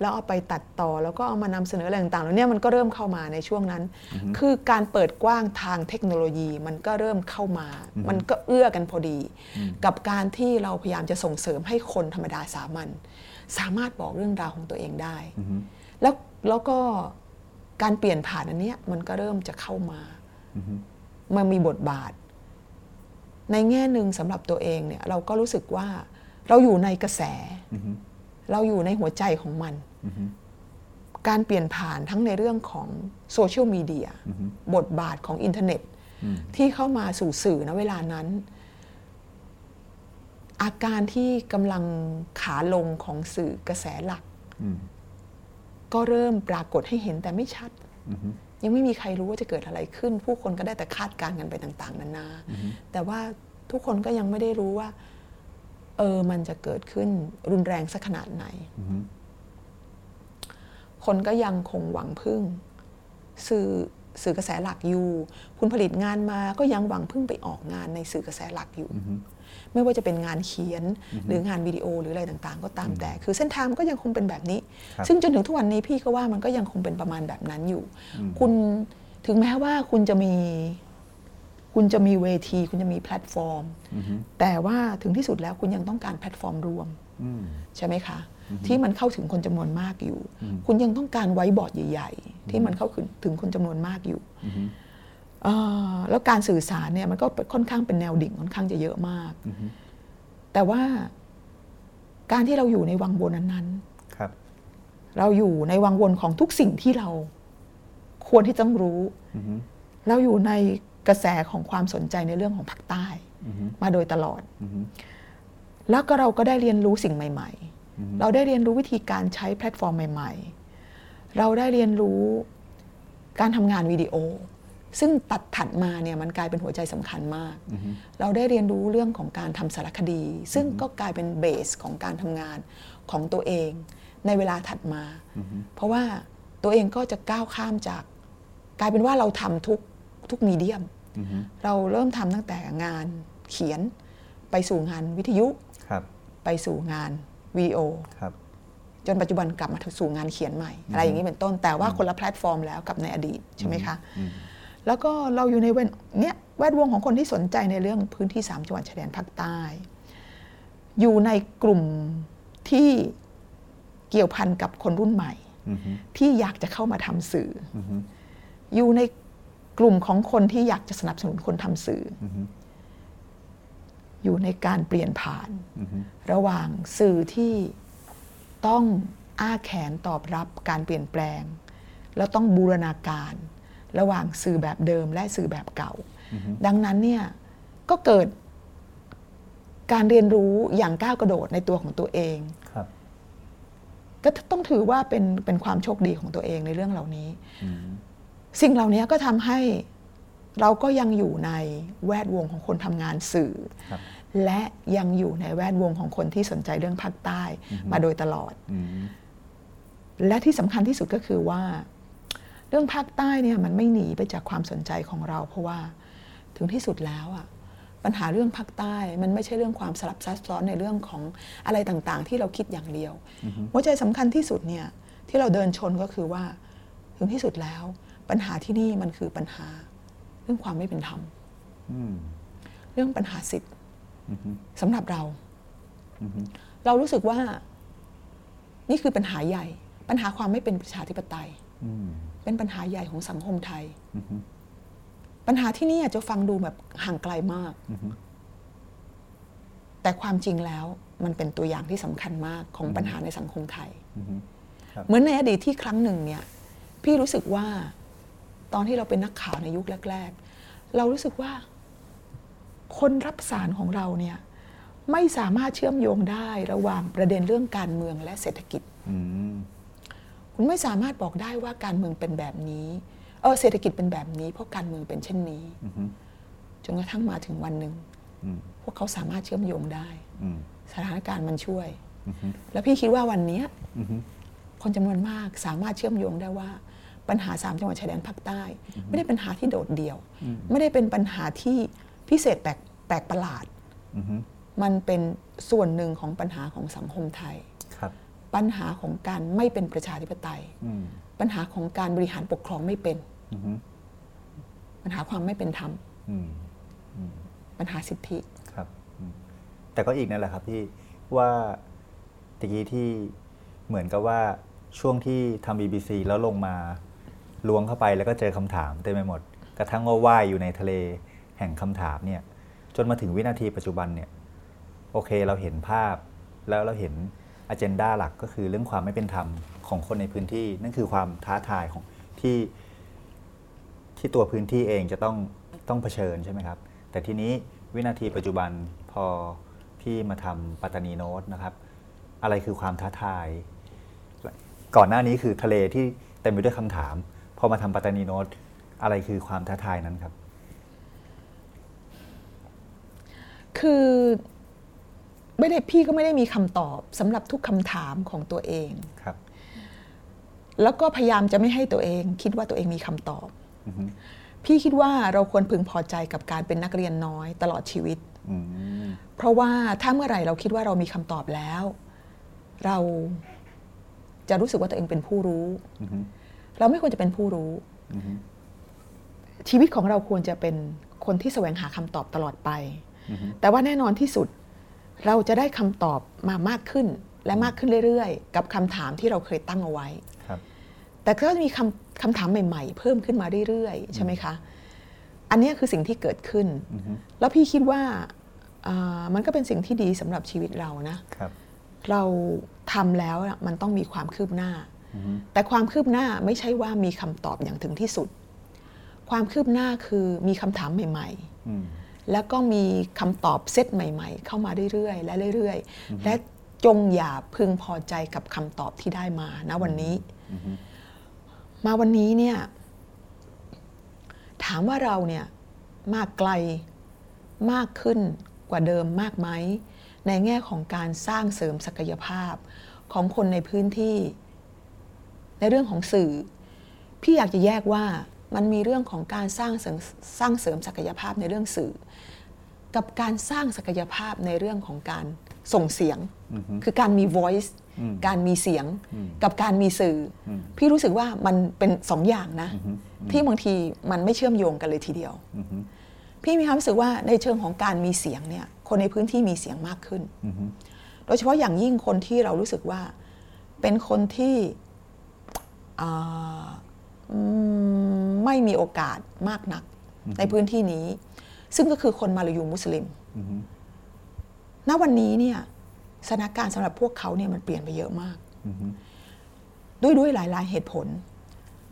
แล้วเอาไปตัดต่อแล้วก็เอามานำเสนออะไรต่างๆแล้วเนี่ยมันก็เริ่มเข้ามาในช่วงนั้น คือการเปิดกว้างทางเทคโนโลยีมันก็เริ่มเข้ามา มันก็เอื้อกันพอดี กับการที่เราพยายามจะส่งเสริมให้คนธรรมดาสามัญสามารถบอกเรื่องราวของตัวเองได้ แล้วแล้วก็การเปลี่ยนผ่านอันเนี้ยมันก็เริ่มจะเข้ามามันมีบทบาท ในแง่หนึ่งสำหรับตัวเองเนี่ยเราก็รู้สึกว่าเราอยู่ในกระแส เราอยู่ในหัวใจของมัน การเปลี่ยนผ่านทั้งในเรื่องของโซเชียลมีเดียบทบาทของอินเทอร์เน็ต ที่เข้ามาสู่สื่อณเวลานั้น อาการที่กำลังขาลงของสื่อกระแสหลักอืมก็เริ่มปรากฏให้เห็นแต่ไม่ชัดยังไม่มีใครรู้ว่าจะเกิดอะไรขึ้น ผู้คนก็ได้แต่คาดการณ์กันไปต่าง ๆ นานา แต่ว่าทุกคนก็ยังไม่ได้รู้ว่า เออมันจะเกิดขึ้นรุนแรงสักขนาดไหน คนก็ยังคงหวังพึ่ง สื่อสื่อกระแสหลักอยู่ คุณผลิตงานมาก็ยังหวังพึ่งไปออกงานในสื่อกระแสหลักอยู่ ไม่ว่าจะเป็นงานเขียนหรืองานวิดีโอหรืออะไรต่างๆ ก็ตามแต่ คือเส้นทางมันก็ยังคงเป็นแบบนี้ครับซึ่งจนถึงทุกวันนี้พี่ก็ว่ามันก็ยังคงเป็นประมาณแบบนั้นอยู่ คุณถึงแม้ว่าคุณจะมี คุณจะมีเวที คุณจะมีแพลตฟอร์ม แต่ว่าถึงที่สุดแล้วคุณยังต้องการแพลตฟอร์มรวมอืมใช่ไหมคะ ที่มันเข้าถึงคนจำนวนมากอยู่ คุณยังต้องการไว้บอร์ดใหญ่ ๆ ที่มันเข้าถึงคนจำนวนมากอยู่เอ่อแล้วการสื่อสารเนี่ยมันก็ค่อนข้างเป็นแนวดิ่งค่อนข้างจะเยอะมาก แต่ว่าการที่เราอยู่ในวังวนนั้นครับๆเราอยู่ในวังวนของทุกสิ่งที่เราควรที่ต้องรู้ เราอยู่ใน กระแสของความสนใจในเรื่องของภาคใต้ มาโดยตลอด แล้วก็เราก็ได้เรียนรู้สิ่งใหม่ ๆ เราได้เรียนรู้วิธีการใช้แพลตฟอร์มใหม่ ๆ เราได้เรียนรู้การทำงานวิดีโอ ซึ่งตัดถัดมาเนี่ยมันกลายเป็นหัวใจสำคัญมาก เราได้เรียนรู้เรื่องของการทำสารคดี ซึ่งก็กลายเป็นเบสของการทำงานของตัวเองในเวลาถัดมา เพราะว่าตัวเองก็จะก้าวข้ามจาก กลายเป็นว่าเราทำทุกทุกมีเดียม เราเริ่มทำตั้งแต่งานเขียนไปสู่งานวิทยุครับไปสู่งานวิดีโอครับจนปัจจุบันกลับมาสู่งานเขียนใหม่ อะไรอย่างนี้เป็นต้นแต่ว่าคนละแพลตฟอร์มแล้วกับในอดีตใช่ไหมคะ แล้วก็เราอยู่ในเวนเนี้ยแวดวงของคนที่สนใจในเรื่องพื้นที่ 3 จังหวัดชายแดนภาคใต้ อยู่ในกลุ่มที่เกี่ยวพันกับคนรุ่นใหม่ ที่อยากจะเข้ามาทำสื่อออยู่ใน กลุ่มของคนที่อยากจะสนับสนุนคนทำสื่อออยู่ในการเปลี่ยนผ่าน ระหว่างสื่อที่ต้องอ้าแขนตอบรับการเปลี่ยนแปลง แล้วต้องบูรณาการ ระหว่างสื่อแบบเดิมและสื่อแบบเก่า ดังนั้นเนี่ยก็เกิดการเรียนรู้อย่างก้าวกระโดดในตัวของตัวเองครับก็ต้องถือว่าเป็นเป็นความโชคดีของตัวเองในเรื่องเหล่านี้ สิ่งเหล่านี้ก็ทำให้เราก็ยังอยู่ในแวดวงของคนทำงานสื่อครับและยังอยู่ในแวดวงของคนที่สนใจเรื่องภาคใต้มาโดยตลอดอืมและที่สำคัญที่สุดก็คือว่า เรื่องภาคใต้เนี่ยมันไม่หนีไปจากความสนใจของเรา เพราะว่าถึงที่สุดแล้วอะปัญหาเรื่องภาคใต้ มันไม่ใช่เรื่องความสลับซับซ้อนในเรื่องของอะไรต่างๆ ที่เราคิดอย่างเดียวหัวใจสำคัญที่สุดเนี่ยที่เราเดินชนก็คือว่า ถึงที่สุดแล้ว ปัญหาที่นี่มันคือปัญหาเรื่องความไม่เป็นธรรมอืมเรื่องปัญหาสิทธิ์สำหรับเรา เรารู้สึกว่า นี่คือปัญหาใหญ่ ปัญหาความไม่เป็นประชาธิปไตยอืมเป็นปัญหาใหญ่ของสังคมไทย ปัญหาที่นี่อาจจะฟังดูแบบห่างไกลมาก แต่ความจริงแล้วมันเป็นตัวอย่างที่สำคัญมากของปัญหาในสังคมไทยครับเหมือนในอดีตที่ครั้งหนึ่งเนี่ย พี่รู้สึกว่า ตอนที่เราเป็นนักข่าวในยุคแรก ๆ เรารู้สึกว่า คนรับสารของเราเนี่ยไม่สามารถเชื่อมโยงได้ระหว่างประเด็นเรื่องการเมืองและเศรษฐกิจอืมคุณไม่สามารถบอกได้ว่าการเมืองเป็นแบบนี้เออเศรษฐกิจเป็นแบบนี้ เพราะการเมืองเป็นเช่นนี้อืมจนกระทั่งมาถึงวันหนึ่งอืมพวกเขาสามารถเชื่อมโยงได้อืมสถานการณ์มันช่วยอืมแล้วพี่คิดว่าวันเนี้ยอืมคนจำนวนมากสามารถเชื่อมโยงได้ว่า ปัญหาสามจังหวัดชายแดนภาคใต้ ไม่ได้เป็นปัญหาที่โดดเดี่ยว ไม่ได้เป็นปัญหาที่พิเศษแปลกแปลกประหลาดอืมมันเป็นส่วนหนึ่งของปัญหาของสังคมไทยครับปัญหาของการไม่เป็นประชาธิปไตยอืมปัญหาของการบริหารปกครองไม่เป็นอืมปัญหาความไม่เป็นธรรมอืมปัญหาสิทธิ ครับอืมแต่ก็อีกนั่นแหละครับพี่ว่าตะกี้ที่เหมือนกับว่าช่วงที่ทำ BBC แล้วลงมา ล้วงเข้าไปแล้วก็เจอคำถามเต็มไปหมด กระทั่งว่าว่ายอยู่ในทะเลแห่งคำถามเนี่ยจนมาถึงวินาทีปัจจุบันเนี่ยโอเคเราเห็นภาพแล้วเราเห็นอ g e n d a หลักก็คือเรื่องความไม่เป็นธรรมของคนในพื้นที่ นั่นคือความท้าทายของที่ที่ตัวพื้นที่เองจะต้องต้องเผชิญใช่ไหมครับ แต่ทีนี้วินาทีปัจจุบันพอพี่มาทำปัตตานีโน้ตนะครับ อะไรคือความท้าทาย ก่อนหน้านี้คือทะเลที่เต็มไปด้วยคำถาม พอมาทำปัตตานีโน้ตอะไรคือความท้าทายนั้นครับ คือไม่ได้พี่ก็ไม่ได้มีคำตอบสำหรับทุกคำถามของตัวเองครับ แล้วก็พยายามจะไม่ให้ตัวเอง คิดว่าตัวเองมีคำตอบอือฮึพี่คิดว่าเราควรพึงพอใจกับการเป็นนักเรียนน้อยตลอดชีวิตอืมเพราะว่าถ้าเมื่อไหร่เราคิดว่าเรามีคำตอบแล้ว เราจะรู้สึกว่าตัวเองเป็นผู้รู้อือฮึ เราไม่ควรจะเป็นผู้รู้อือฮึชีวิตของเราควรจะเป็นคนที่แสวงหาคำตอบตลอดไปอือฮึแต่ว่าแน่นอนที่สุดเราจะได้คำตอบมามากขึ้นและมากขึ้นเรื่อยๆ กับคำถามที่เราเคยตั้งเอาไว้ครับแต่ก็จะมีคำคำถามใหม่ๆ เพิ่มขึ้นมาเรื่อยๆ ใช่ไหมคะ อันเนี้ยคือสิ่งที่เกิดขึ้นอือฮึแล้วพี่คิดว่าอ่ามันก็เป็นสิ่งที่ดีสำหรับชีวิตเรานะครับเราทำแล้วน่ะมันต้องมีความคืบหน้าอือฮึ แต่ความคืบหน้าไม่ใช่ว่ามีคำตอบอย่างถึงที่สุด ความคืบหน้าคือมีคำถามใหม่ๆอืมแล้วก็มีคำตอบเซตใหม่ ๆ เข้ามาเรื่อยๆ และเรื่อยๆ และจงอย่าพึงพอใจกับคำตอบที่ได้มานะวันนี้อือฮึมาวันนี้เนี่ยถามว่าเราเนี่ยมากไกลมากขึ้นกว่าเดิมมากไหมในแง่ของการสร้างเสริมศักยภาพของคนในพื้นที่ ในเรื่องของสื่อ พี่อยากจะแยกว่ามันมีเรื่องของการสร้างเสริมสร้างเสริมศักยภาพในเรื่องสื่อ กับการสร้างศักยภาพในเรื่องของการส่งเสียงอือฮึคือการมี voice อืมการมีเสียงอืมกับการมีสื่ออมพี่รู้สึกว่ามันเป็นสองอย่างนะอือฮึที่บางทีมันไม่เชื่อมโยงกันเลยทีเดียวอือฮึพี่มีความรู้สึกว่าในเชิงของการมีเสียงเนี่ยคนในพื้นที่มีเสียงมากขึ้นอือฮึโดยเฉพาะอย่างยิ่งคนที่เรารู้สึกว่าเป็นคนที่อ่าอืม ไม่มีโอกาสมากนักในพื้นที่นี้ ซึ่งก็คือคนมาลายูมุสลิมอือฮึณวันนี้เนี่ยสถานการณ์สำหรับพวกเขาเนี่ยมันเปลี่ยนไปเยอะมากอือฮึด้วยด้วยหลาย ๆ เหตุผล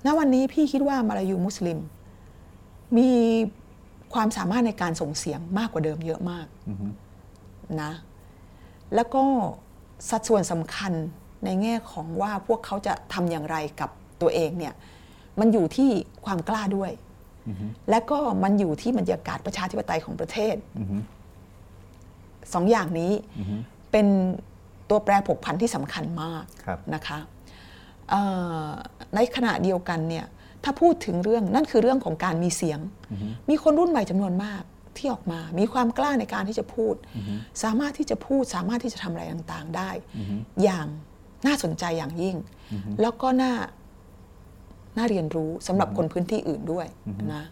ณวันนี้พี่คิดว่ามาลายูมุสลิม มีความสามารถในการส่งเสียงมากกว่าเดิมเยอะมากอือฮึนะ แล้วก็สัดส่วนสำคัญ ในแง่ของว่าพวกเขาจะทำอย่างไรกับตัวเองเนี่ยมันอยู่ที่ความกล้าด้วยอือฮึและก็มันอยู่ที่บรรยากาศประชาธิปไตยของประเทศอือฮึสองอย่างนี้อือฮึเป็นตัวแปรผกผันที่สำคัญมากครับนะคะเอ่อในขณะเดียวกันเนี่ยถ้าพูดถึงเรื่องนั่นคือเรื่องของการมีเสียง มีคนรุ่นใหม่จำนวนมากที่ออกมา มีความกล้าในการที่จะพูด สามารถที่จะพูดสามารถที่จะทำอะไรต่างๆได้ อย่าง น่าสนใจอย่างยิ่ง แล้วก็น่าน่าเรียนรู้สำหรับคนพื้นที่อื่นด้วยนะ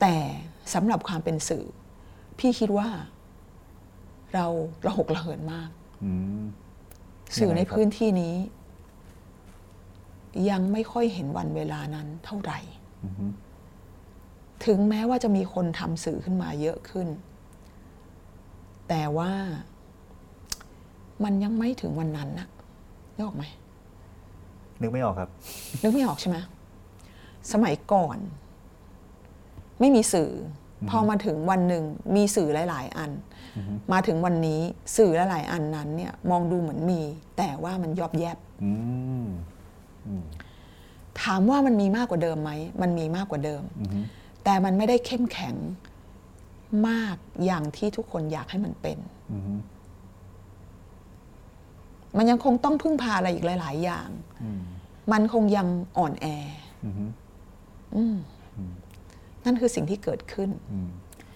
แต่สำหรับความเป็นสื่อ พี่คิดว่า เราระหกระเหินมากอืมสื่อในยังไงครับพื้นที่นี้ ยังไม่ค่อยเห็นวันเวลานั้นเท่าไหร่อือฮึถึงแม้ว่าจะมีคนทำสื่อขึ้นมาเยอะขึ้น แต่ว่ามันยังไม่ถึงวันนั้นนะ นึกออกไหมนึกไม่ออกครับ นึกไม่ออกใช่ไหมสมัยก่อน ไม่มีสื่อ พอมาถึงวันหนึ่งมีสื่อหลาย ๆ อัน มาถึงวันนี้สื่อหลายๆอันนั้น เนี่ย มองดูเหมือนมี แต่ว่ามันยอบแยบอืมถามว่ามันมีมากกว่าเดิมไหม มันมีมากกว่าเดิมอือฮึแต่มันไม่ได้เข้มแข็งมากอย่างที่ทุกคนอยากให้มันเป็นอือฮึ มันยังคงต้องพึ่งพาอะไรอีกหลาย ๆ อย่างอืมมันคงยังอ่อนแออือฮึอืมนั่นคือสิ่งที่เกิดขึ้นอืม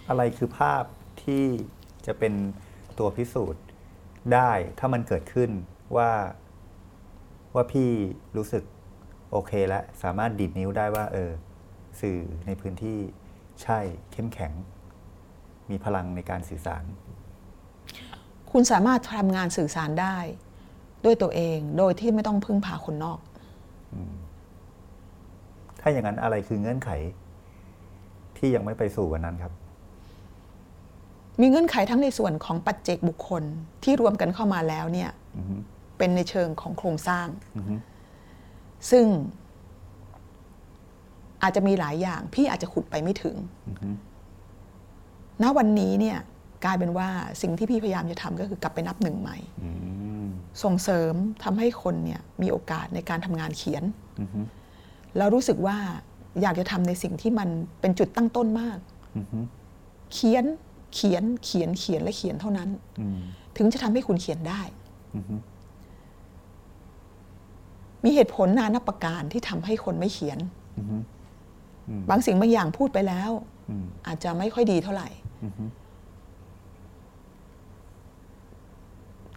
อะไรคือภาพที่จะเป็นตัวพิสูจน์ได้ถ้ามันเกิดขึ้นว่าว่าพี่รู้สึกโอเคแล้วสามารถดีดนิ้วได้ว่า เออ สื่อในพื้นที่ใช่เข้มแข็ง มีพลังในการสื่อสาร คุณสามารถทำงานสื่อสารได้ ด้วยตัวเองโดยที่ไม่ต้องพึ่งพาคนนอก ถ้าอย่างนั้นอะไรคือเงื่อนไข ที่ยังไม่ไปสู่วันนั้นครับ มีเงื่อนไขทั้งในส่วนของปัจเจกบุคคลที่รวมกันเข้ามาแล้วเนี่ยอือฮึเป็นในเชิงของโครงสร้างอือฮึซึ่งอาจจะมีหลายอย่าง พี่อาจจะขุดไปไม่ถึงอือฮึณวันนี้เนี่ยกลายเป็นว่าสิ่งที่พี่พยายามจะทำก็คือกลับไปนับหนึ่งใหม่อืม ส่งเสริมทำให้คนเนี่ยมีโอกาสในการทำงานเขียนอือฮึแล้วรู้สึกว่าอยากจะทำในสิ่งที่มันเป็นจุดตั้งต้นมากอือฮึเขียนเขียนเขียนเขียนและเขียนเท่านั้นอืมถึงจะทำให้คุณเขียนได้อือฮึมีเหตุผลนานับประการที่ทำให้คนไม่เขียนอือฮึบางสิ่งบางอย่างพูดไปแล้วอืมอาจจะไม่ค่อยดีเท่าไหร่อือฮึ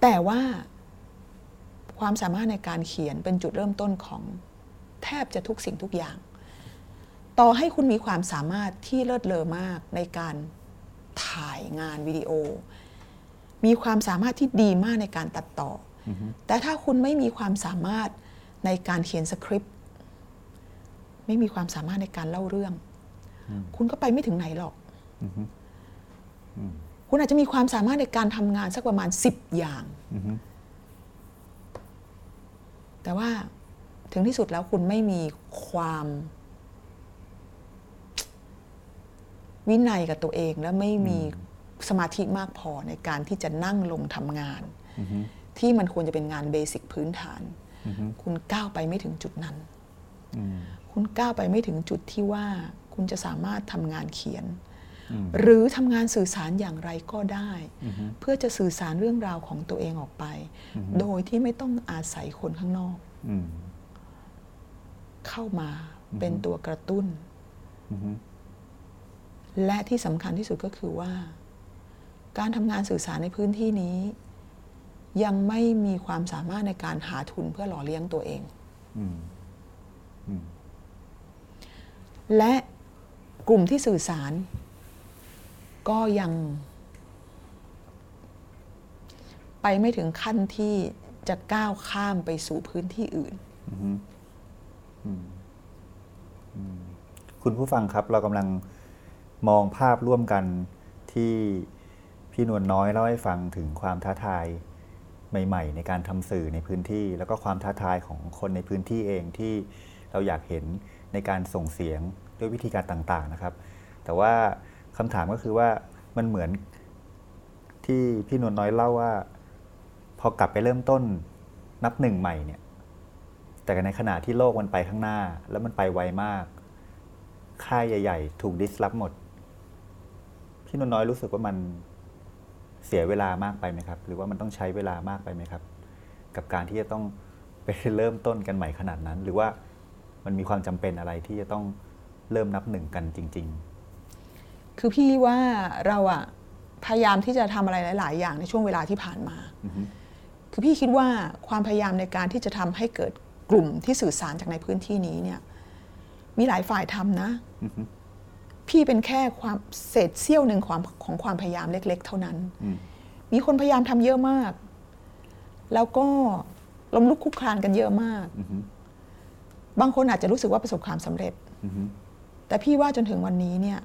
แต่ว่า ความสามารถในการเขียนเป็นจุดเริ่มต้นของแทบจะทุกสิ่งทุกอย่าง ต่อให้คุณมีความสามารถที่เลิศเลอมากในการถ่ายงานวิดีโอ มีความสามารถที่ดีมากในการตัดต่ออแต่ถ้าคุณไม่มีความสามารถในการเขียนสคริปต์ไม่มีความสามารถในการเล่าเรื่อง คุณก็ไปไม่ถึงไหนหรอก คุณอาจจะมีความสามารถในการทำงานสักประมาณ 10 อย่างอือฮึ แต่ว่าถึงที่สุดแล้วคุณไม่มีความ วินัยกับตัวเองและไม่มีสมาธิมากพอในการที่จะนั่งลงทำงานอือฮึที่มันควรจะเป็นงานเบสิกพื้นฐานอือฮึคุณก้าวไปไม่ถึงจุดนั้นอืมคุณก้าวไปไม่ถึงจุดที่ว่าคุณจะสามารถทำงานเขียนอืม หรือทำงานสื่อสารอย่างไรก็ได้อือฮึเพื่อจะสื่อสารเรื่องราวของตัวเองออกไป โดยที่ไม่ต้องอาศัยคนข้างนอกอืมเข้ามาเป็นตัวกระตุ้นอือฮึและที่สำคัญที่สุดก็คือว่า การทำงานสื่อสารในพื้นที่นี้ ยังไม่มีความสามารถในการหาทุนเพื่อหล่อเลี้ยงตัวเองอืมอืมและกลุ่มที่สื่อสาร ก็ยังไปไม่ถึงขั้นที่จะก้าวข้ามไปสู่พื้นที่อื่น คุณผู้ฟังครับ เรากำลังมองภาพร่วมกันที่พี่นวลน้อยเล่าให้ฟังถึงความท้าทายใหม่ ๆ ในการทำสื่อในพื้นที่ แล้วก็ความท้าทายของคนในพื้นที่เองที่เราอยากเห็นในการส่งเสียงด้วยวิธีการต่าง ๆ นะครับ แต่ว่า คำถามก็คือว่ามันเหมือนที่พี่นวลน้อยเล่าว่า พอกลับไปเริ่มต้นนับหนึ่งใหม่เนี่ย แต่ในขณะที่โลกมันไปข้างหน้า แล้วมันไปไวมาก ค่ายใหญ่ ๆ ถูกดิสลอฟหมด พี่นวลน้อยรู้สึกว่ามันเสียเวลามากไปไหมครับ หรือว่ามันต้องใช้เวลามากไปไหมครับ กับการที่จะต้องไปเริ่มต้นกันใหม่ขนาดนั้น หรือว่ามันมีความจำเป็นอะไรที่จะต้องเริ่มนับหนึ่งกันจริง คือพี่ว่าเราอะพยายามที่จะทำอะไรหลาย ๆ อย่างในช่วงเวลาที่ผ่านมาอือฮึคือพี่คิดว่าความพยายามในการที่จะทำให้เกิดกลุ่มที่สื่อสารจากในพื้นที่นี้เนี่ย มีหลายฝ่ายทำนะอือฮึพี่เป็นแค่ความเศษเสี้ยวหนึ่งความของความพยายามเล็ก ๆ เท่านั้นอืมมีคนพยายามทำเยอะมาก แล้วก็ล้มลุกคลุกคลานกันเยอะมากอือฮึบางคนอาจจะรู้สึกว่าประสบความสำเร็จอือฮึแต่พี่ว่าจนถึงวันนี้เนี่ย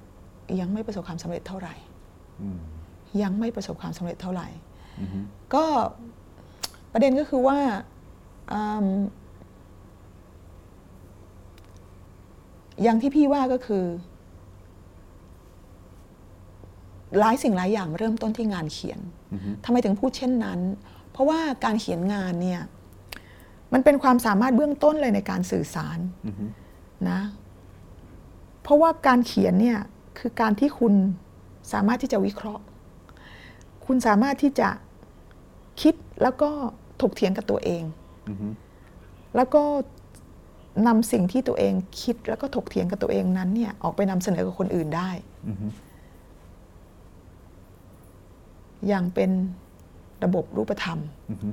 ยังไม่ประสบความสำเร็จเท่าไหร่อืมยังไม่ประสบความสำเร็จเท่าไหร่อือฮึก็ประเด็นก็คือว่าอืมอย่างที่พี่ว่าก็คือ หลายสิ่งหลายอย่างเริ่มต้นที่งานเขียนอือฮึทำไมถึงพูดเช่นนั้น เพราะว่าการเขียนงานเนี่ยมันเป็นความสามารถเบื้องต้นเลยในการสื่อสารอือฮึนะ เพราะว่าการเขียนเนี่ย คือการที่คุณสามารถที่จะวิเคราะห์ คุณสามารถที่จะคิดแล้วก็ถกเถียงกับตัวเองอือฮึแล้วก็นำสิ่งที่ตัวเองคิดแล้วก็ถกเถียงกับตัวเองนั้นเนี่ยออกไปนำเสนอกับคนอื่นได้อือฮึอย่างเป็นระบบรูปธรรมอือฮึ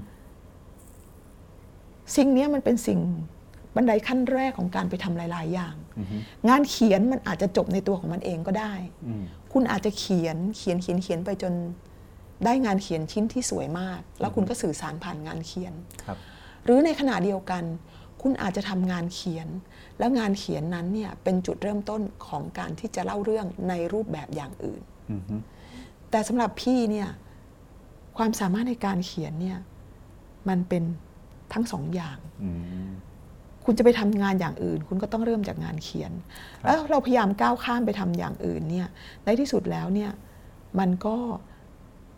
สิ่งเนี้ยมันเป็นสิ่ง บันไดขั้นแรกของการไปทำหลาย ๆ อย่างอือฮึงานเขียนมันอาจจะจบในตัวของมันเองก็ได้อืมคุณอาจจะเขียนเขียนเขียนเขียนไปจนได้งานเขียนชิ้นที่สวยมาก แล้วคุณก็สื่อสารผ่านงานเขียนครับหรือในขณะเดียวกัน คุณอาจจะทำงานเขียน แล้วงานเขียนนั้นเนี่ยเป็นจุดเริ่มต้นของการที่จะเล่าเรื่องในรูปแบบอย่างอื่นอือฮึแต่สำหรับพี่เนี่ยความสามารถในการเขียนเนี่ยมันเป็นทั้งสองอย่างอืม คุณจะไปทำงานอย่างอื่น คุณก็ต้องเริ่มจากงานเขียนครับแล้วเราพยายามก้าวข้ามไปทำอย่างอื่นเนี่ยในที่สุดแล้วเนี่ยมันก็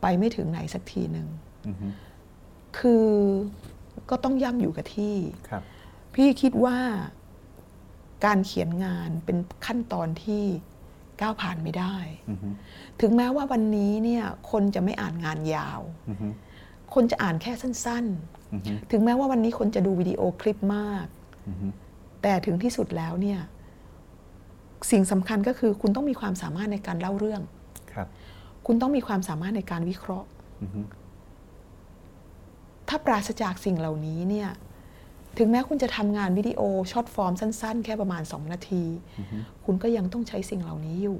ไปไม่ถึงไหนสักทีหนึ่งอือฮึคือก็ต้องย่ำอยู่กับที่ครับพี่คิดว่าการเขียนงานเป็นขั้นตอนที่ก้าวผ่านไม่ได้อือฮึถึงแม้ว่าวันนี้เนี่ยคนจะไม่อ่านงานยาวอือฮึคนจะอ่านแค่สั้นอือฮึๆถึงแม้ว่าวันนี้คนจะดูวิดีโอคลิปมากอือฮึ แต่ถึงที่สุดแล้วเนี่ยสิ่งสำคัญก็คือคุณต้องมีความสามารถในการเล่าเรื่องครับ คุณต้องมีความสามารถในการวิเคราะห์อือฮึถ้าปราศจากสิ่งเหล่านี้เนี่ยถึงแม้คุณจะทำงานวิดีโอช็อตฟอร์มสั้น ๆ แค่ประมาณ 2 นาทีอือฮึคุณก็ยังต้องใช้สิ่งเหล่านี้อยู่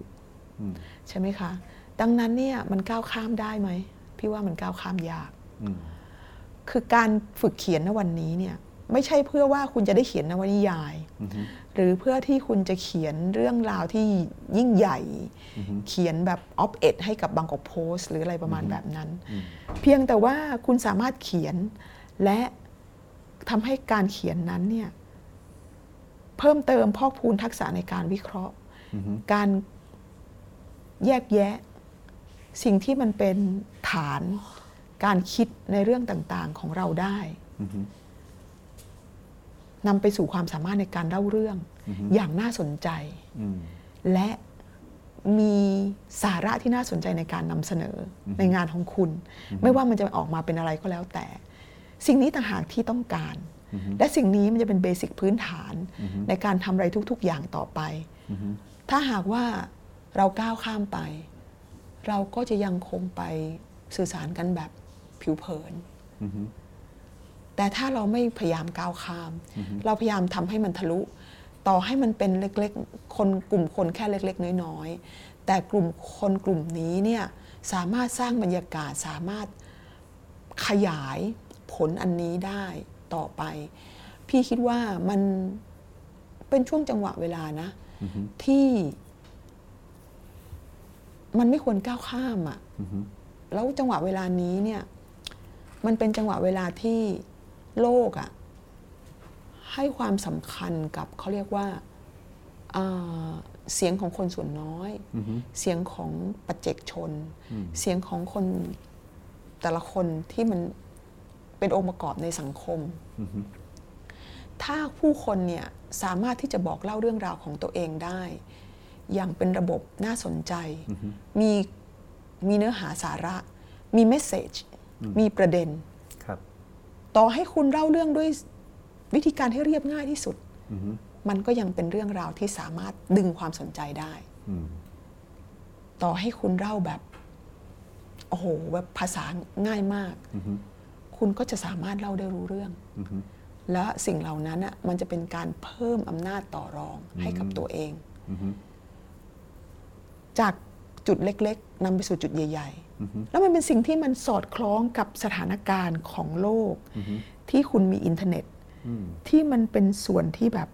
อืมใช่ไหมคะ ดังนั้นเนี่ยมันก้าวข้ามได้ไหม พี่ว่ามันก้าวข้ามยากอืมคือการฝึกเขียนในวันนี้เนี่ย ไม่ใช่เพื่อว่าคุณจะได้เขียนนวนิยายอือฮึหรือเพื่อที่คุณจะเขียนเรื่องราวที่ยิ่งใหญ่อือฮึเขียนแบบออฟเอ็ดให้กับบางกอกโพสหรืออะไรประมาณแบบนั้นอืมเพียงแต่ว่าคุณสามารถเขียนและทำให้การเขียนนั้นเนี่ยเพิ่มเติมพอกพูนทักษะในการวิเคราะห์อือฮึการแยกแยะ สิ่งที่มันเป็นฐานการคิดในเรื่องต่างๆของเราได้อือฮึ นำไปสู่ความสามารถในการเล่าเรื่องอือฮึอย่างน่าสนใจอืมและมีสาระที่น่าสนใจในการนำเสนออในงานของคุณ ไม่ว่ามันจะออกมาเป็นอะไรก็แล้วแต่ สิ่งนี้ต่างหากที่ต้องการอือฮึและสิ่งนี้มันจะเป็นเบสิกพื้นฐานอือฮึในการทำอะไรทุก ๆ อย่างต่อไปอือฮึถ้าหากว่าเราก้าวข้ามไป เราก็จะยังคงไปสื่อสารกันแบบผิวเผินอือฮึ แต่ถ้าเราไม่พยายามก้าวข้ามอือฮึเราพยายามทำให้มันทะลุ ต่อให้มันเป็นเล็กๆ คนกลุ่มคนแค่เล็ก ๆ น้อยๆ แต่กลุ่มคนกลุ่มนี้เนี่ยสามารถสร้างบรรยากาศสามารถขยายผลอันนี้ได้ต่อไป พี่คิดว่ามันเป็นช่วงจังหวะเวลานะอือฮึที่มันไม่ควรก้าวข้ามอะ่ะอือฮึแล้วจังหวะเวลานี้เนี่ย มันเป็นจังหวะเวลาที่ โลกอะ่ะให้ความสำคัญกับเขาเรียกว่าอ่าเสียงของคนส่วนน้อยอือฮึเสียงของปัจเจกชนอืมเสียงของคนแต่ละคนที่มันเป็นองค์ประกอบในสังคมอือฮึถ้าผู้คนเนี่ยสามารถที่จะบอกเล่าเรื่องราวของตัวเองได้ อย่างเป็นระบบน่าสนใจอือฮึมีมีเนื้อหาสาระ มีเมสเซจอืมมีประเด็นครับ ต่อให้คุณเล่าเรื่องด้วยวิธีการที่เรียบง่ายที่สุดอือฮึมันก็ยังเป็นเรื่องราวที่สามารถดึงความสนใจได้อืมต่อให้คุณเล่าแบบโอ้โหแบบภาษาง่ายมากอือฮึคุณก็จะสามารถเล่าได้รู้เรื่องอือฮึและสิ่งเหล่านั้นอะมันจะเป็นการเพิ่มอำนาจต่อรองให้กับตัวเองอือฮึจากจุดเล็ก ๆนำไปสู่จุดใหญ่อือฮึๆ แล้วมันเป็นสิ่งที่มันสอดคล้องกับสถานการณ์ของโลกอือฮึที่คุณมีอินเทอร์เน็ตอืมที่มันเป็นส่วนที่แบบ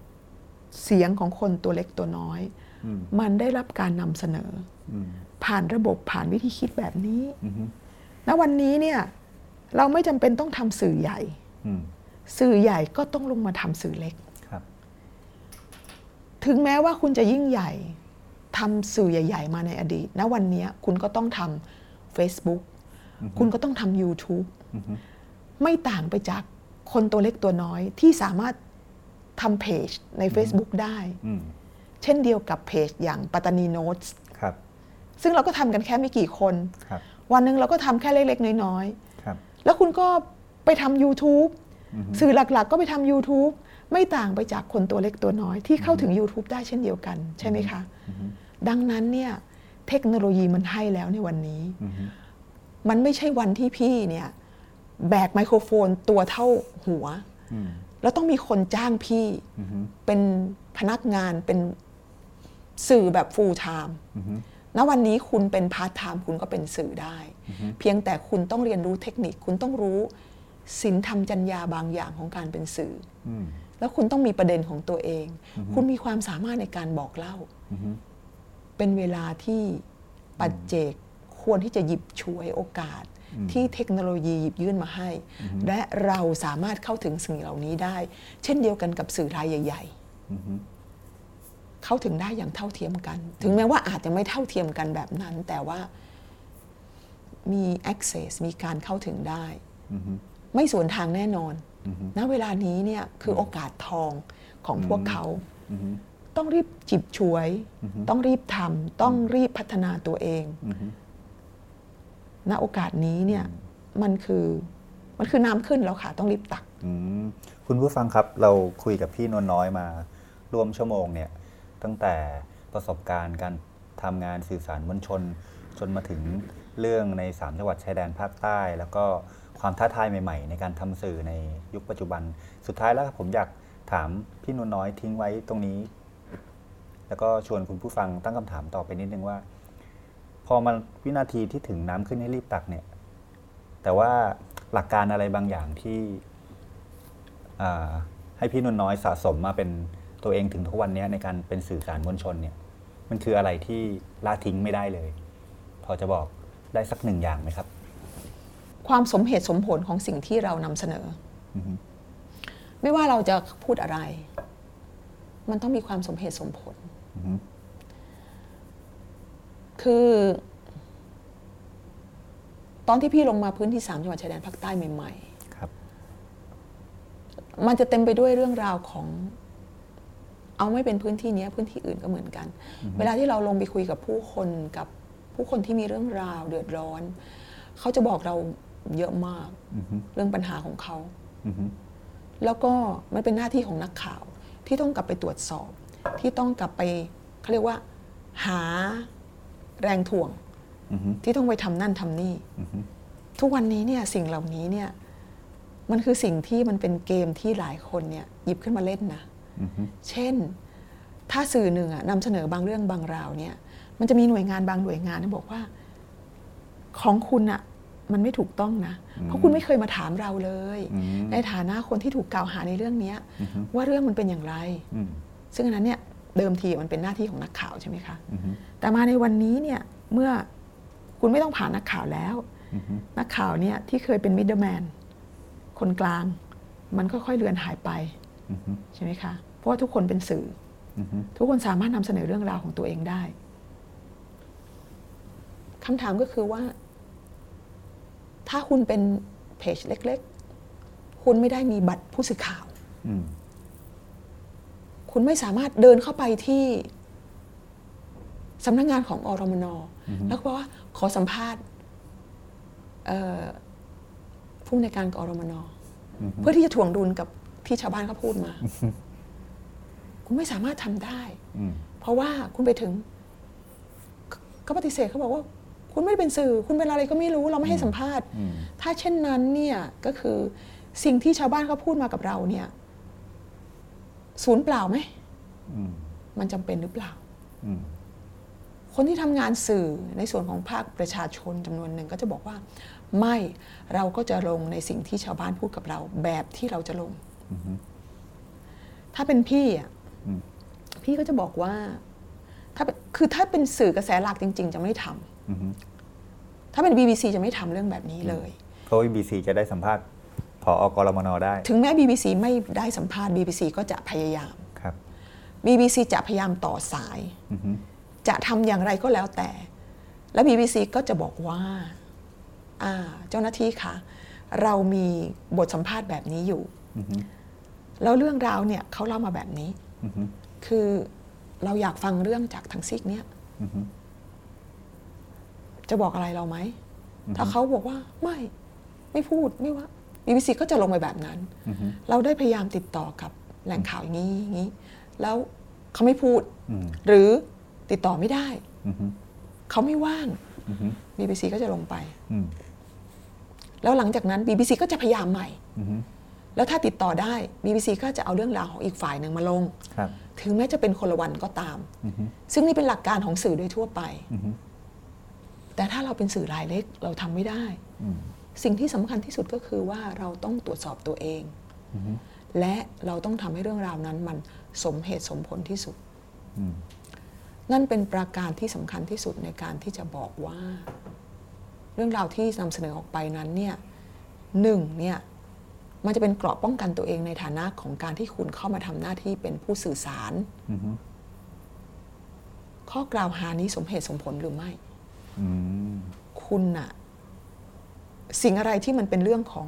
เสียงของคนตัวเล็กตัวน้อยอืมมันได้รับการนำเสนออืมผ่านระบบผ่านวิธีคิดแบบนี้อือฮึณวันนี้เนี่ยเราไม่จำเป็นต้องทำสื่อใหญ่อืมสื่อใหญ่ก็ต้องลงมาทำสื่อเล็กครับถึงแม้ว่าคุณจะยิ่งใหญ่ทำสื่อใหญ่ ๆ มาในอดีตณวันนี้คุณก็ต้องทำ Facebook คุณก็ต้องทำ YouTube ไม่ต่างไปจากคนตัวเล็กตัวน้อยที่สามารถทำเพจใน Facebook ได้อืมเช่นเดียวกับเพจอย่างปัตตานีโน้ตครับซึ่งเราก็ทำกันแค่ไม่กี่คนครับวันหนึ่งเราก็ทำแค่เล็กๆ น้อยครับๆแล้วคุณก็ไปทำ YouTube สื่อหลักๆ ก็ไปทำ YouTube ไม่ต่างไปจากคนตัวเล็กตัวน้อยที่เข้าถึง YouTube ได้เช่นเดียวกัน ใช่ไหมคะ ดังนั้นเนี่ย เทคโนโลยีมันให้แล้วในวันนี้อืมมันไม่ใช่วันที่พี่เนี่ย แบกไมโครโฟนตัวเท่าหัวอืมแล้วต้องมีคนจ้างพี่อืมเป็นพนักงานเป็นสื่อแบบ full time อืมณวันนี้คุณเป็น part time คุณก็เป็นสื่อได้ เพียงแต่คุณต้องเรียนรู้เทคนิคคุณต้องรู้ศีลธรรมจรรยาบางอย่างของการเป็นสื่ออืมแล้วคุณต้องมีประเด็นของตัวเอง คุณมีความสามารถในการบอกเล่าอืม เป็นเวลาที่ปัจเจกควรที่จะหยิบฉวยโอกาส ที่เทคโนโลยีหยิบยื่นมาให้ และเราสามารถเข้าถึงสิ่งเหล่านี้ได้ เช่นเดียวกันกับสื่อรายใหญ่อืมๆเข้าถึงได้อย่างเท่าเทียมกัน ถึงแม้ว่าอาจจะไม่เท่าเทียมกันแบบนั้น แต่ว่ามี access มีการเข้าถึงได้อืมไม่สวนทางแน่นอนอืมณเวลานี้เนี่ยคือโอกาสทองของพวกเขาอืม ต้องรีบจิบฉวย ต้องรีบทำต้องรีบพัฒนาตัวเองอืมณโอกาสนี้เนี่ยมันคือมันคือน้ำขึ้นแล้วค่ะ ต้องรีบตักอืมคุณผู้ฟังครับเราคุยกับพี่นวลน้อยมาร่วมชั่วโมงเนี่ยตั้งแต่ประสบการณ์การทำงานสื่อสารมวลชน จนมาถึงเรื่องใน 3 จังหวัดชายแดนภาคใต้ แล้วก็ความท้าทายใหม่ ๆ ในการทำสื่อในยุคปัจจุบัน สุดท้ายแล้วผมอยากถามพี่นวลน้อยทิ้งไว้ตรงนี้ แล้วก็ชวนคุณผู้ฟังตั้งคำถามต่อไปนิดนึงว่า พอมันวินาทีที่ถึงน้ำขึ้นให้รีบตักเนี่ย แต่ว่าหลักการอะไรบางอย่างที่อ่าให้พี่นวลน้อยสะสมมาเป็นตัวเองถึงทุกวันนี้ในการเป็นสื่อสารมวลชนเนี่ย มันคืออะไรที่ละทิ้งไม่ได้เลย พอจะบอกได้สักหนึ่งอย่างไหมครับ ความสมเหตุสมผลของสิ่งที่เรานำเสนอออฮึไม่ว่าเราจะพูดอะไร มันต้องมีความสมเหตุสมผลอือฮึ คือ ตอนที่พี่ลงมาพื้นที่สามจังหวัดชายแดนภาคใต้ใหม่ครับๆมันจะเต็มไปด้วยเรื่องราวของ เอาไม่เป็นพื้นที่เนี้ยพื้นที่อื่นก็เหมือนกัน เวลาที่เราลงไปคุยกับผู้คนกับผู้คนที่มีเรื่องราวเดือดร้อน เขาจะบอกเราเยอะมากอือฮึเรื่องปัญหาของเขาอือฮึแล้วก็มันเป็นหน้าที่ของนักข่าวที่ต้องกลับไปตรวจสอบ ที่ต้องกลับไปเขาเรียกว่า หาแรงถ่วงอือฮึที่ต้องไปทำนั่นทำนี่อือฮึทุกวันนี้เนี่ยสิ่งเหล่านี้เนี่ยมันคือสิ่งที่มันเป็นเกมที่หลายคนเนี่ยหยิบขึ้นมาเล่นนะอือฮึเช่น ถ้าสื่อหนึ่งอะนำเสนอบางเรื่องบางราวเนี่ย มันจะมีหน่วยงานบางหน่วยงานที่บอกว่า ของคุณอะมันไม่ถูกต้องนะ เพราะคุณไม่เคยมาถามเราเลยอืมในฐานะคนที่ถูกกล่าวหาในเรื่องเนี้ยอือฮึว่าเรื่องมันเป็นอย่างไรอืม ซึ่งอันนั้นเนี่ยเดิมทีมันเป็นหน้าที่ของนักข่าวใช่ไหมคะอือฮึแต่มาในวันนี้เนี่ยเมื่อคุณไม่ต้องผ่านนักข่าวแล้วอือฮึนักข่าวเนี่ยที่เคยเป็นมิดเดิลแมนคนกลาง มันค่อยๆเลือนหายไปอือฮึใช่ไหมคะเพราะว่าทุกคนเป็นสื่ออือฮึทุกคนสามารถนำเสนอเรื่องราวของตัวเองได้คำถามก็คือว่า ถ้าคุณเป็นเพจเล็ก ๆ คุณไม่ได้มีบัตรผู้สื่อข่าวอืม คุณไม่สามารถเดินเข้าไปที่สำนักงานของอรมนแล้วก็บอกว่าขอสัมภาษณ์เอ่อผู้ในวยการกอรมนเพื่อที่จะถ่วงดุลกับที่ชาวบ้านเขาพูดมา คุณไม่สามารถทำได้อืมเพราะว่าคุณไปถึงก็ปฏิเสธเขาบอกว่า คุณไม่ได้เป็นสื่อ คุณเป็นอะไรก็ไม่รู้เราไม่ให้สัมภาษณ์อืมถ้าเช่นนั้นเนี่ยก็คือสิ่งที่ชาวบ้านเขาพูดมากับเราเนี่ย ศูนย์เปล่าไหมอืมมันจำเป็นหรือเปล่าอืมคนที่ทำงานสื่อในส่วนของภาคประชาชนจำนวนหนึ่งก็จะบอกว่า ไม่เราก็จะลงในสิ่งที่ชาวบ้านพูดกับเรา แบบที่เราจะลงอือฮึถ้าเป็นพี่อะอืมพี่ก็จะบอกว่า ถ้าเป็นคือถ้าเป็นสื่อกระแสหลักจริง ๆ จะไม่ทำอือฮึถ้าเป็น BBC จะไม่ทำเรื่องแบบนี้เลย เพราะว่า BBC จะได้สัมภาษณ์ พออกรมนได้ ถึงแม้ BBC ไม่ได้สัมภาษณ์ BBC ก็จะพยายามครับ BBC จะพยายามต่อสายอือฮึจะทำอย่างไรก็แล้วแต่ แล้ว BBC ก็จะบอกว่าอ่า เจ้าหน้าที่คะเรามีบทสัมภาษณ์แบบนี้อยู่อือฮึแล้วเรื่องราวเนี่ยเขาเล่ามาแบบนี้อือฮึคือเราอยากฟังเรื่องจากทางซีกเนี้ยอือฮึจะบอกอะไรเราไหม ถ้าเขาบอกว่าไม่ ไม่พูดไม่ว่า BBC ก็จะลงไปแบบนั้นอือฮึเราได้พยายามติดต่อกับแหล่งข่าวอย่างนี้อย่างนี้ แล้วเขาไม่พูดอืมหรือติดต่อไม่ได้อือฮึเขาไม่ว่างอือฮึ BBC ก็จะลงไปอืมแล้วหลังจากนั้น BBC ก็จะพยายามใหม่อือฮึแล้วถ้าติดต่อได้ BBC ก็จะเอาเรื่องราวของอีกฝ่ายหนึ่งมาลงครับถึงแม้จะเป็นคนละวันก็ตามอือฮึซึ่งนี่เป็นหลักการของสื่อโดยทั่วไปอือฮึแต่ถ้าเราเป็นสื่อรายเล็กเราทำไม่ได้อืม สิ่งที่สำคัญที่สุดก็คือว่าเราต้องตรวจสอบตัวเองอือฮึและเราต้องทำให้เรื่องราวนั้นมันสมเหตุสมผลที่สุดอืมนั่นเป็นประการที่สำคัญที่สุดในการที่จะบอกว่า เรื่องราวที่นำเสนอออกไปนั้นเนี่ยหนึ่งเนี่ยมันจะเป็นเกราะป้องกันตัวเองในฐานะของการที่คุณเข้ามาทำหน้าที่เป็นผู้สื่อสารอือฮึข้อกล่าวหานี้สมเหตุสมผลหรือไม่อืมคุณน่ะ สิ่งอะไรที่มันเป็นเรื่องของ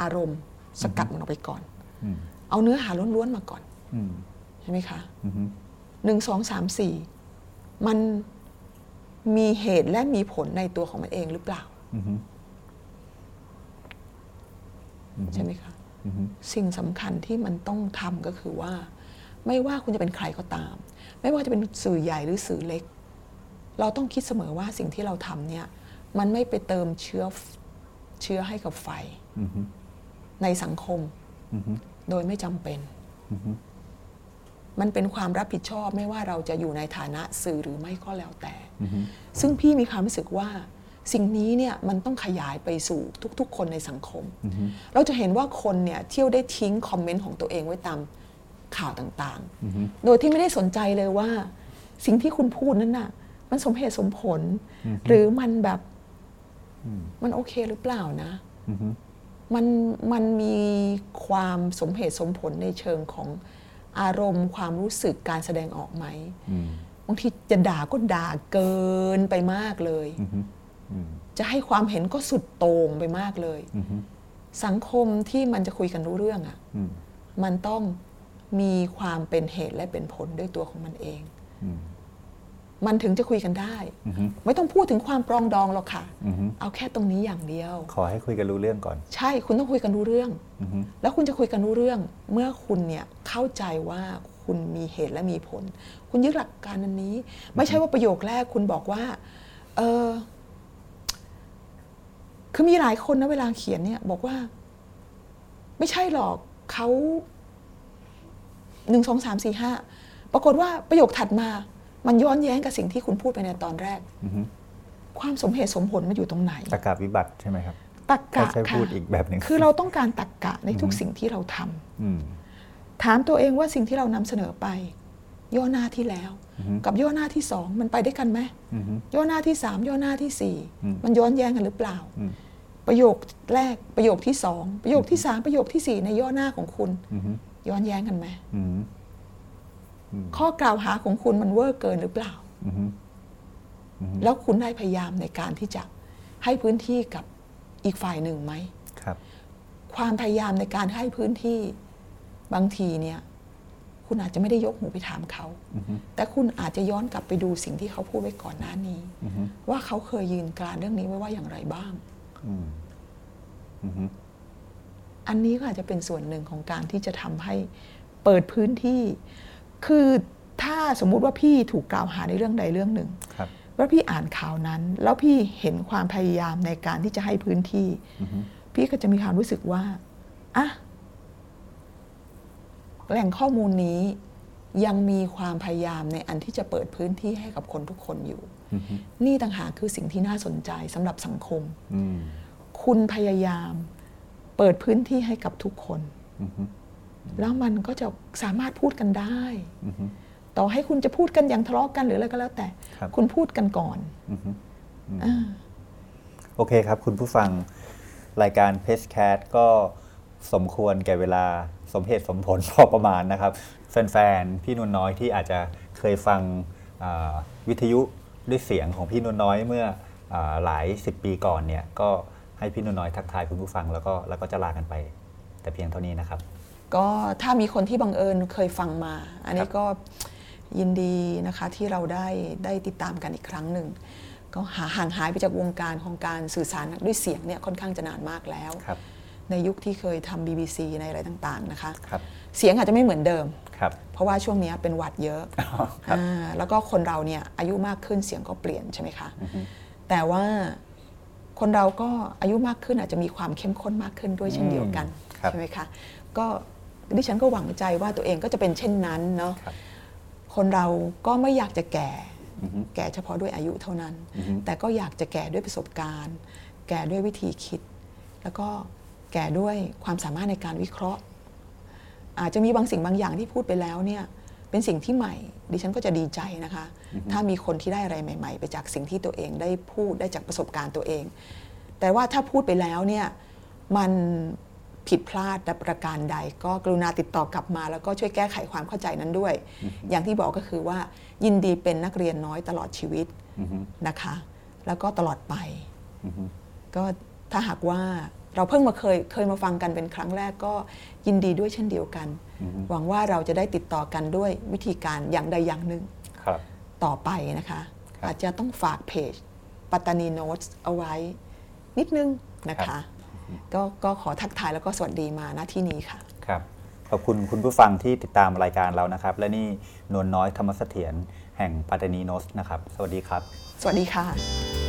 อารมณ์ สกัดมันออกไปก่อนอืมเอาเนื้อหาล้วนๆมาก่อนอืมใช่ไหมคะอือฮึหนึ่งสองสามสี่มันมีเหตุและมีผลในตัวของมันเองหรือเปล่าอือฮึใช่ไหมคะอือฮึสิ่งสำคัญที่มันต้องทำก็คือว่า ไม่ว่าคุณจะเป็นใครก็ตาม ไม่ว่าจะเป็นสื่อใหญ่หรือสื่อเล็ก เราต้องคิดเสมอว่าสิ่งที่เราทำเนี่ย มันไม่ไปเติมเชื้อ เชื้อให้กับไฟอือฮึในสังคมอือฮึโดยไม่จำเป็นอือฮึมันเป็นความรับผิดชอบไม่ว่าเราจะอยู่ในฐานะสื่อหรือไม่ก็แล้วแต่อือฮึซึ่งพี่มีความรู้สึกว่าสิ่งนี้เนี่ยมันต้องขยายไปสู่ทุกๆ คนในสังคมอือฮึเราจะเห็นว่าคนเนี่ยเที่ยวได้ทิ้งคอมเมนต์ของตัวเองไว้ตามข่าวต่างอือฮึๆโดยที่ไม่ได้สนใจเลยว่า สิ่งที่คุณพูดนั้นน่ะ มันสมเหตุสมผล หรือมันแบบอื มมันโอเคหรือเปล่านะอือฮึมันมันมีความสมเหตุสมผลในเชิงของอารมณ์ ความรู้สึกการแสดงออกไหมอืมบางทีจะด่าก็ด่าเกินไปมากเลยอือฮึอืมจะให้ความเห็นก็สุดโต่งไปมากเลยอือฮึสังคมที่มันจะคุยกันรู้เรื่องอะ่ะอืมมันต้องมีความเป็นเหตุและเป็นผลด้วยตัวของมันเองอื มมันถึงจะคุยกันได้อือฮึไม่ต้องพูดถึงความปรองดองหรอกค่ะอือฮึเอาแค่ตรงนี้อย่างเดียว ขอให้คุยกันรู้เรื่องก่อน ใช่คุณต้องคุยกันรู้เรื่องอือฮึแล้วคุณจะคุยกันรู้เรื่อง เมื่อคุณเนี่ยเข้าใจว่าคุณมีเหตุและมีผล คุณยึดหลักการอันนี้ ไม่ใช่ว่าประโยคแรกคุณบอกว่า เออคือมีหลายคนนะเวลาเขียนเนี่ย บอกว่า ไม่ใช่หรอกเขาหนึ่งสองสามสี่ห้าปรากฏว่าประโยคถัดมา มันย้อนแย้งกับสิ่งที่คุณพูดไปในตอนแรกอือฮึความสมเหตุสมผลมันอยู่ตรงไหนตะกาวิบัติใช่ไหมครับตักกะถ้าใช้ค่ะพูดอีกแบบหนึ่งคือเราต้องการตักกะในทุกสิ่งที่เราทำอืมถามตัวเองว่าสิ่งที่เรานำเสนอไป ย่อหน้าที่แล้วอือฮึกับย่อหน้าที่สองมันไปด้วยกันไหมอือฮึย่อหน้าที่สามย่อหน้าที่สี่อืมมันย้อนแย้งกันหรือเปล่าอืมประโยคแรกประโยคที่สองประโยคที่สามประโยคที่สี่ในย่อหน้าของคุณอือฮึย้อนแย้งกันไหมอืม ข้อกล่าวหาของคุณมันเวอร์เกินหรือเปล่าอือฮึแล้วคุณได้พยายามในการที่จะให้พื้นที่กับอีกฝ่ายหนึ่งไหมครับ ความพยายามในการให้พื้นที่บางทีเนี่ย คุณอาจจะไม่ได้ยกหูไปถามเขาอือฮึแต่คุณอาจจะย้อนกลับไปดูสิ่งที่เขาพูดไว้ก่อนหน้านี้อือฮึว่าเขาเคยยืนกรานเรื่องนี้ไว้ว่าอย่างไรบ้างอืมอือฮึอันนี้ก็อาจจะเป็นส่วนหนึ่งของการที่จะทำให้เปิดพื้นที่ คือถ้าสมมุติว่าพี่ถูกกล่าวหาในเรื่องใดเรื่องหนึ่งครับว่าพี่อ่านข่าวนั้น แล้วพี่เห็นความพยายามในการที่จะให้พื้นที่อือฮึพี่ก็จะมีความรู้สึกว่าอะแหล่งข้อมูลนี้ยังมีความพยายามในอันที่จะเปิดพื้นที่ให้กับคนทุกคนอยู่อือฮึนี่ต่างหากคือสิ่งที่น่าสนใจสำหรับสังคมอืมคุณพยายามเปิดพื้นที่ให้กับทุกคนอือฮึ แล้วมันก็จะสามารถพูดกันได้อือฮึต่อให้คุณจะพูดกันอย่างทะเลาะกันหรืออะไรก็แล้วแต่ครับคุณพูดกันก่อนอือฮึอ่าโอเคครับ คุณผู้ฟังรายการเพจแคสก็สมควรแก่เวลาสมเหตุสมผลพอประมาณนะครับ แฟนๆ พี่นุ่นน้อยที่อาจจะเคยฟังอ่าวิทยุด้วยเสียงของพี่นวลน้อยเมื่ออาหลายสิบปีก่อนเนี่ยก็ให้พี่นวลน้อยทักทายคุณผู้ฟังแล้วก็แล้วก็จะลากันไป แต่เพียงเท่านี้นะครับ ก็ถ้ามีคนที่บังเอิญเคยฟังมา อันนี้ครับก็ยินดีนะคะที่เราได้ได้ติดตามกันอีกครั้งหนึ่ง ก็หาห่างหายไปจากวงการของการสื่อสารด้วยเสียงเนี่ยค่อนข้างจะนานมากแล้วครับในยุคที่เคยทำ BBC ในอะไรต่างๆนะคะครับเสียงอาจจะไม่เหมือนเดิมครับเพราะว่าช่วงนี้เป็นหวัดเยอะครับอ่าแล้วก็คนเราเนี่ยอายุมากขึ้นเสียงก็เปลี่ยนใช่ไหมคะ แต่ว่าคนเราก็อายุมากขึ้นอาจจะมีความเข้มข้นมากขึ้นด้วยเช่นเดียวกันครับใช่ไหมคะ ก็ ดิฉันก็หวังใจว่าตัวเองก็จะเป็นเช่นนั้นเนาะครับคนเราก็ไม่อยากจะแก่อือฮึแก่เฉพาะด้วยอายุเท่านั้นอือฮึแต่ก็อยากจะแก่ด้วยประสบการณ์ แก่ด้วยวิธีคิด แล้วก็แก่ด้วยความสามารถในการวิเคราะห์ อาจจะมีบางสิ่งบางอย่างที่พูดไปแล้วเนี่ยเป็นสิ่งที่ใหม่ ดิฉันก็จะดีใจนะคะ ถ้ามีคนที่ได้อะไรใหม่ ๆ ไปจากสิ่งที่ตัวเองได้พูดได้จากประสบการณ์ตัวเอง แต่ว่าถ้าพูดไปแล้วเนี่ยมัน ผิดพลาดแต่ประการใด ก็กรุณาติดต่อกลับมา แล้วก็ช่วยแก้ไขความเข้าใจนั้นด้วย อย่างที่บอกก็คือว่ายินดีเป็นนักเรียนน้อยตลอดชีวิตอือฮึนะคะ แล้วก็ตลอดไปอือฮึก็ถ้าหากว่าเราเพิ่งมาเคยเคยมาฟังกันเป็นครั้งแรกก็ยินดีด้วยเช่นเดียวกัน หวังว่าเราจะได้ติดต่อกันด้วยวิธีการอย่างใดอย่างหนึ่งครับต่อไปนะคะครับอาจจะต้องฝากเพจปัตตานีโน้ตเอาไว้นิดนึงนะครัคะบ ก็ก็ขอทักทายแล้วก็สวัสดีมาณที่นี้ค่ะ ครับขอบคุณคุณผู้ฟังที่ติดตามรายการเรานะครับ และนี่นวลน้อยธรรมเสถียรแห่งปัตตานีโนสนะครับ สวัสดีครับ สวัสดีค่ะ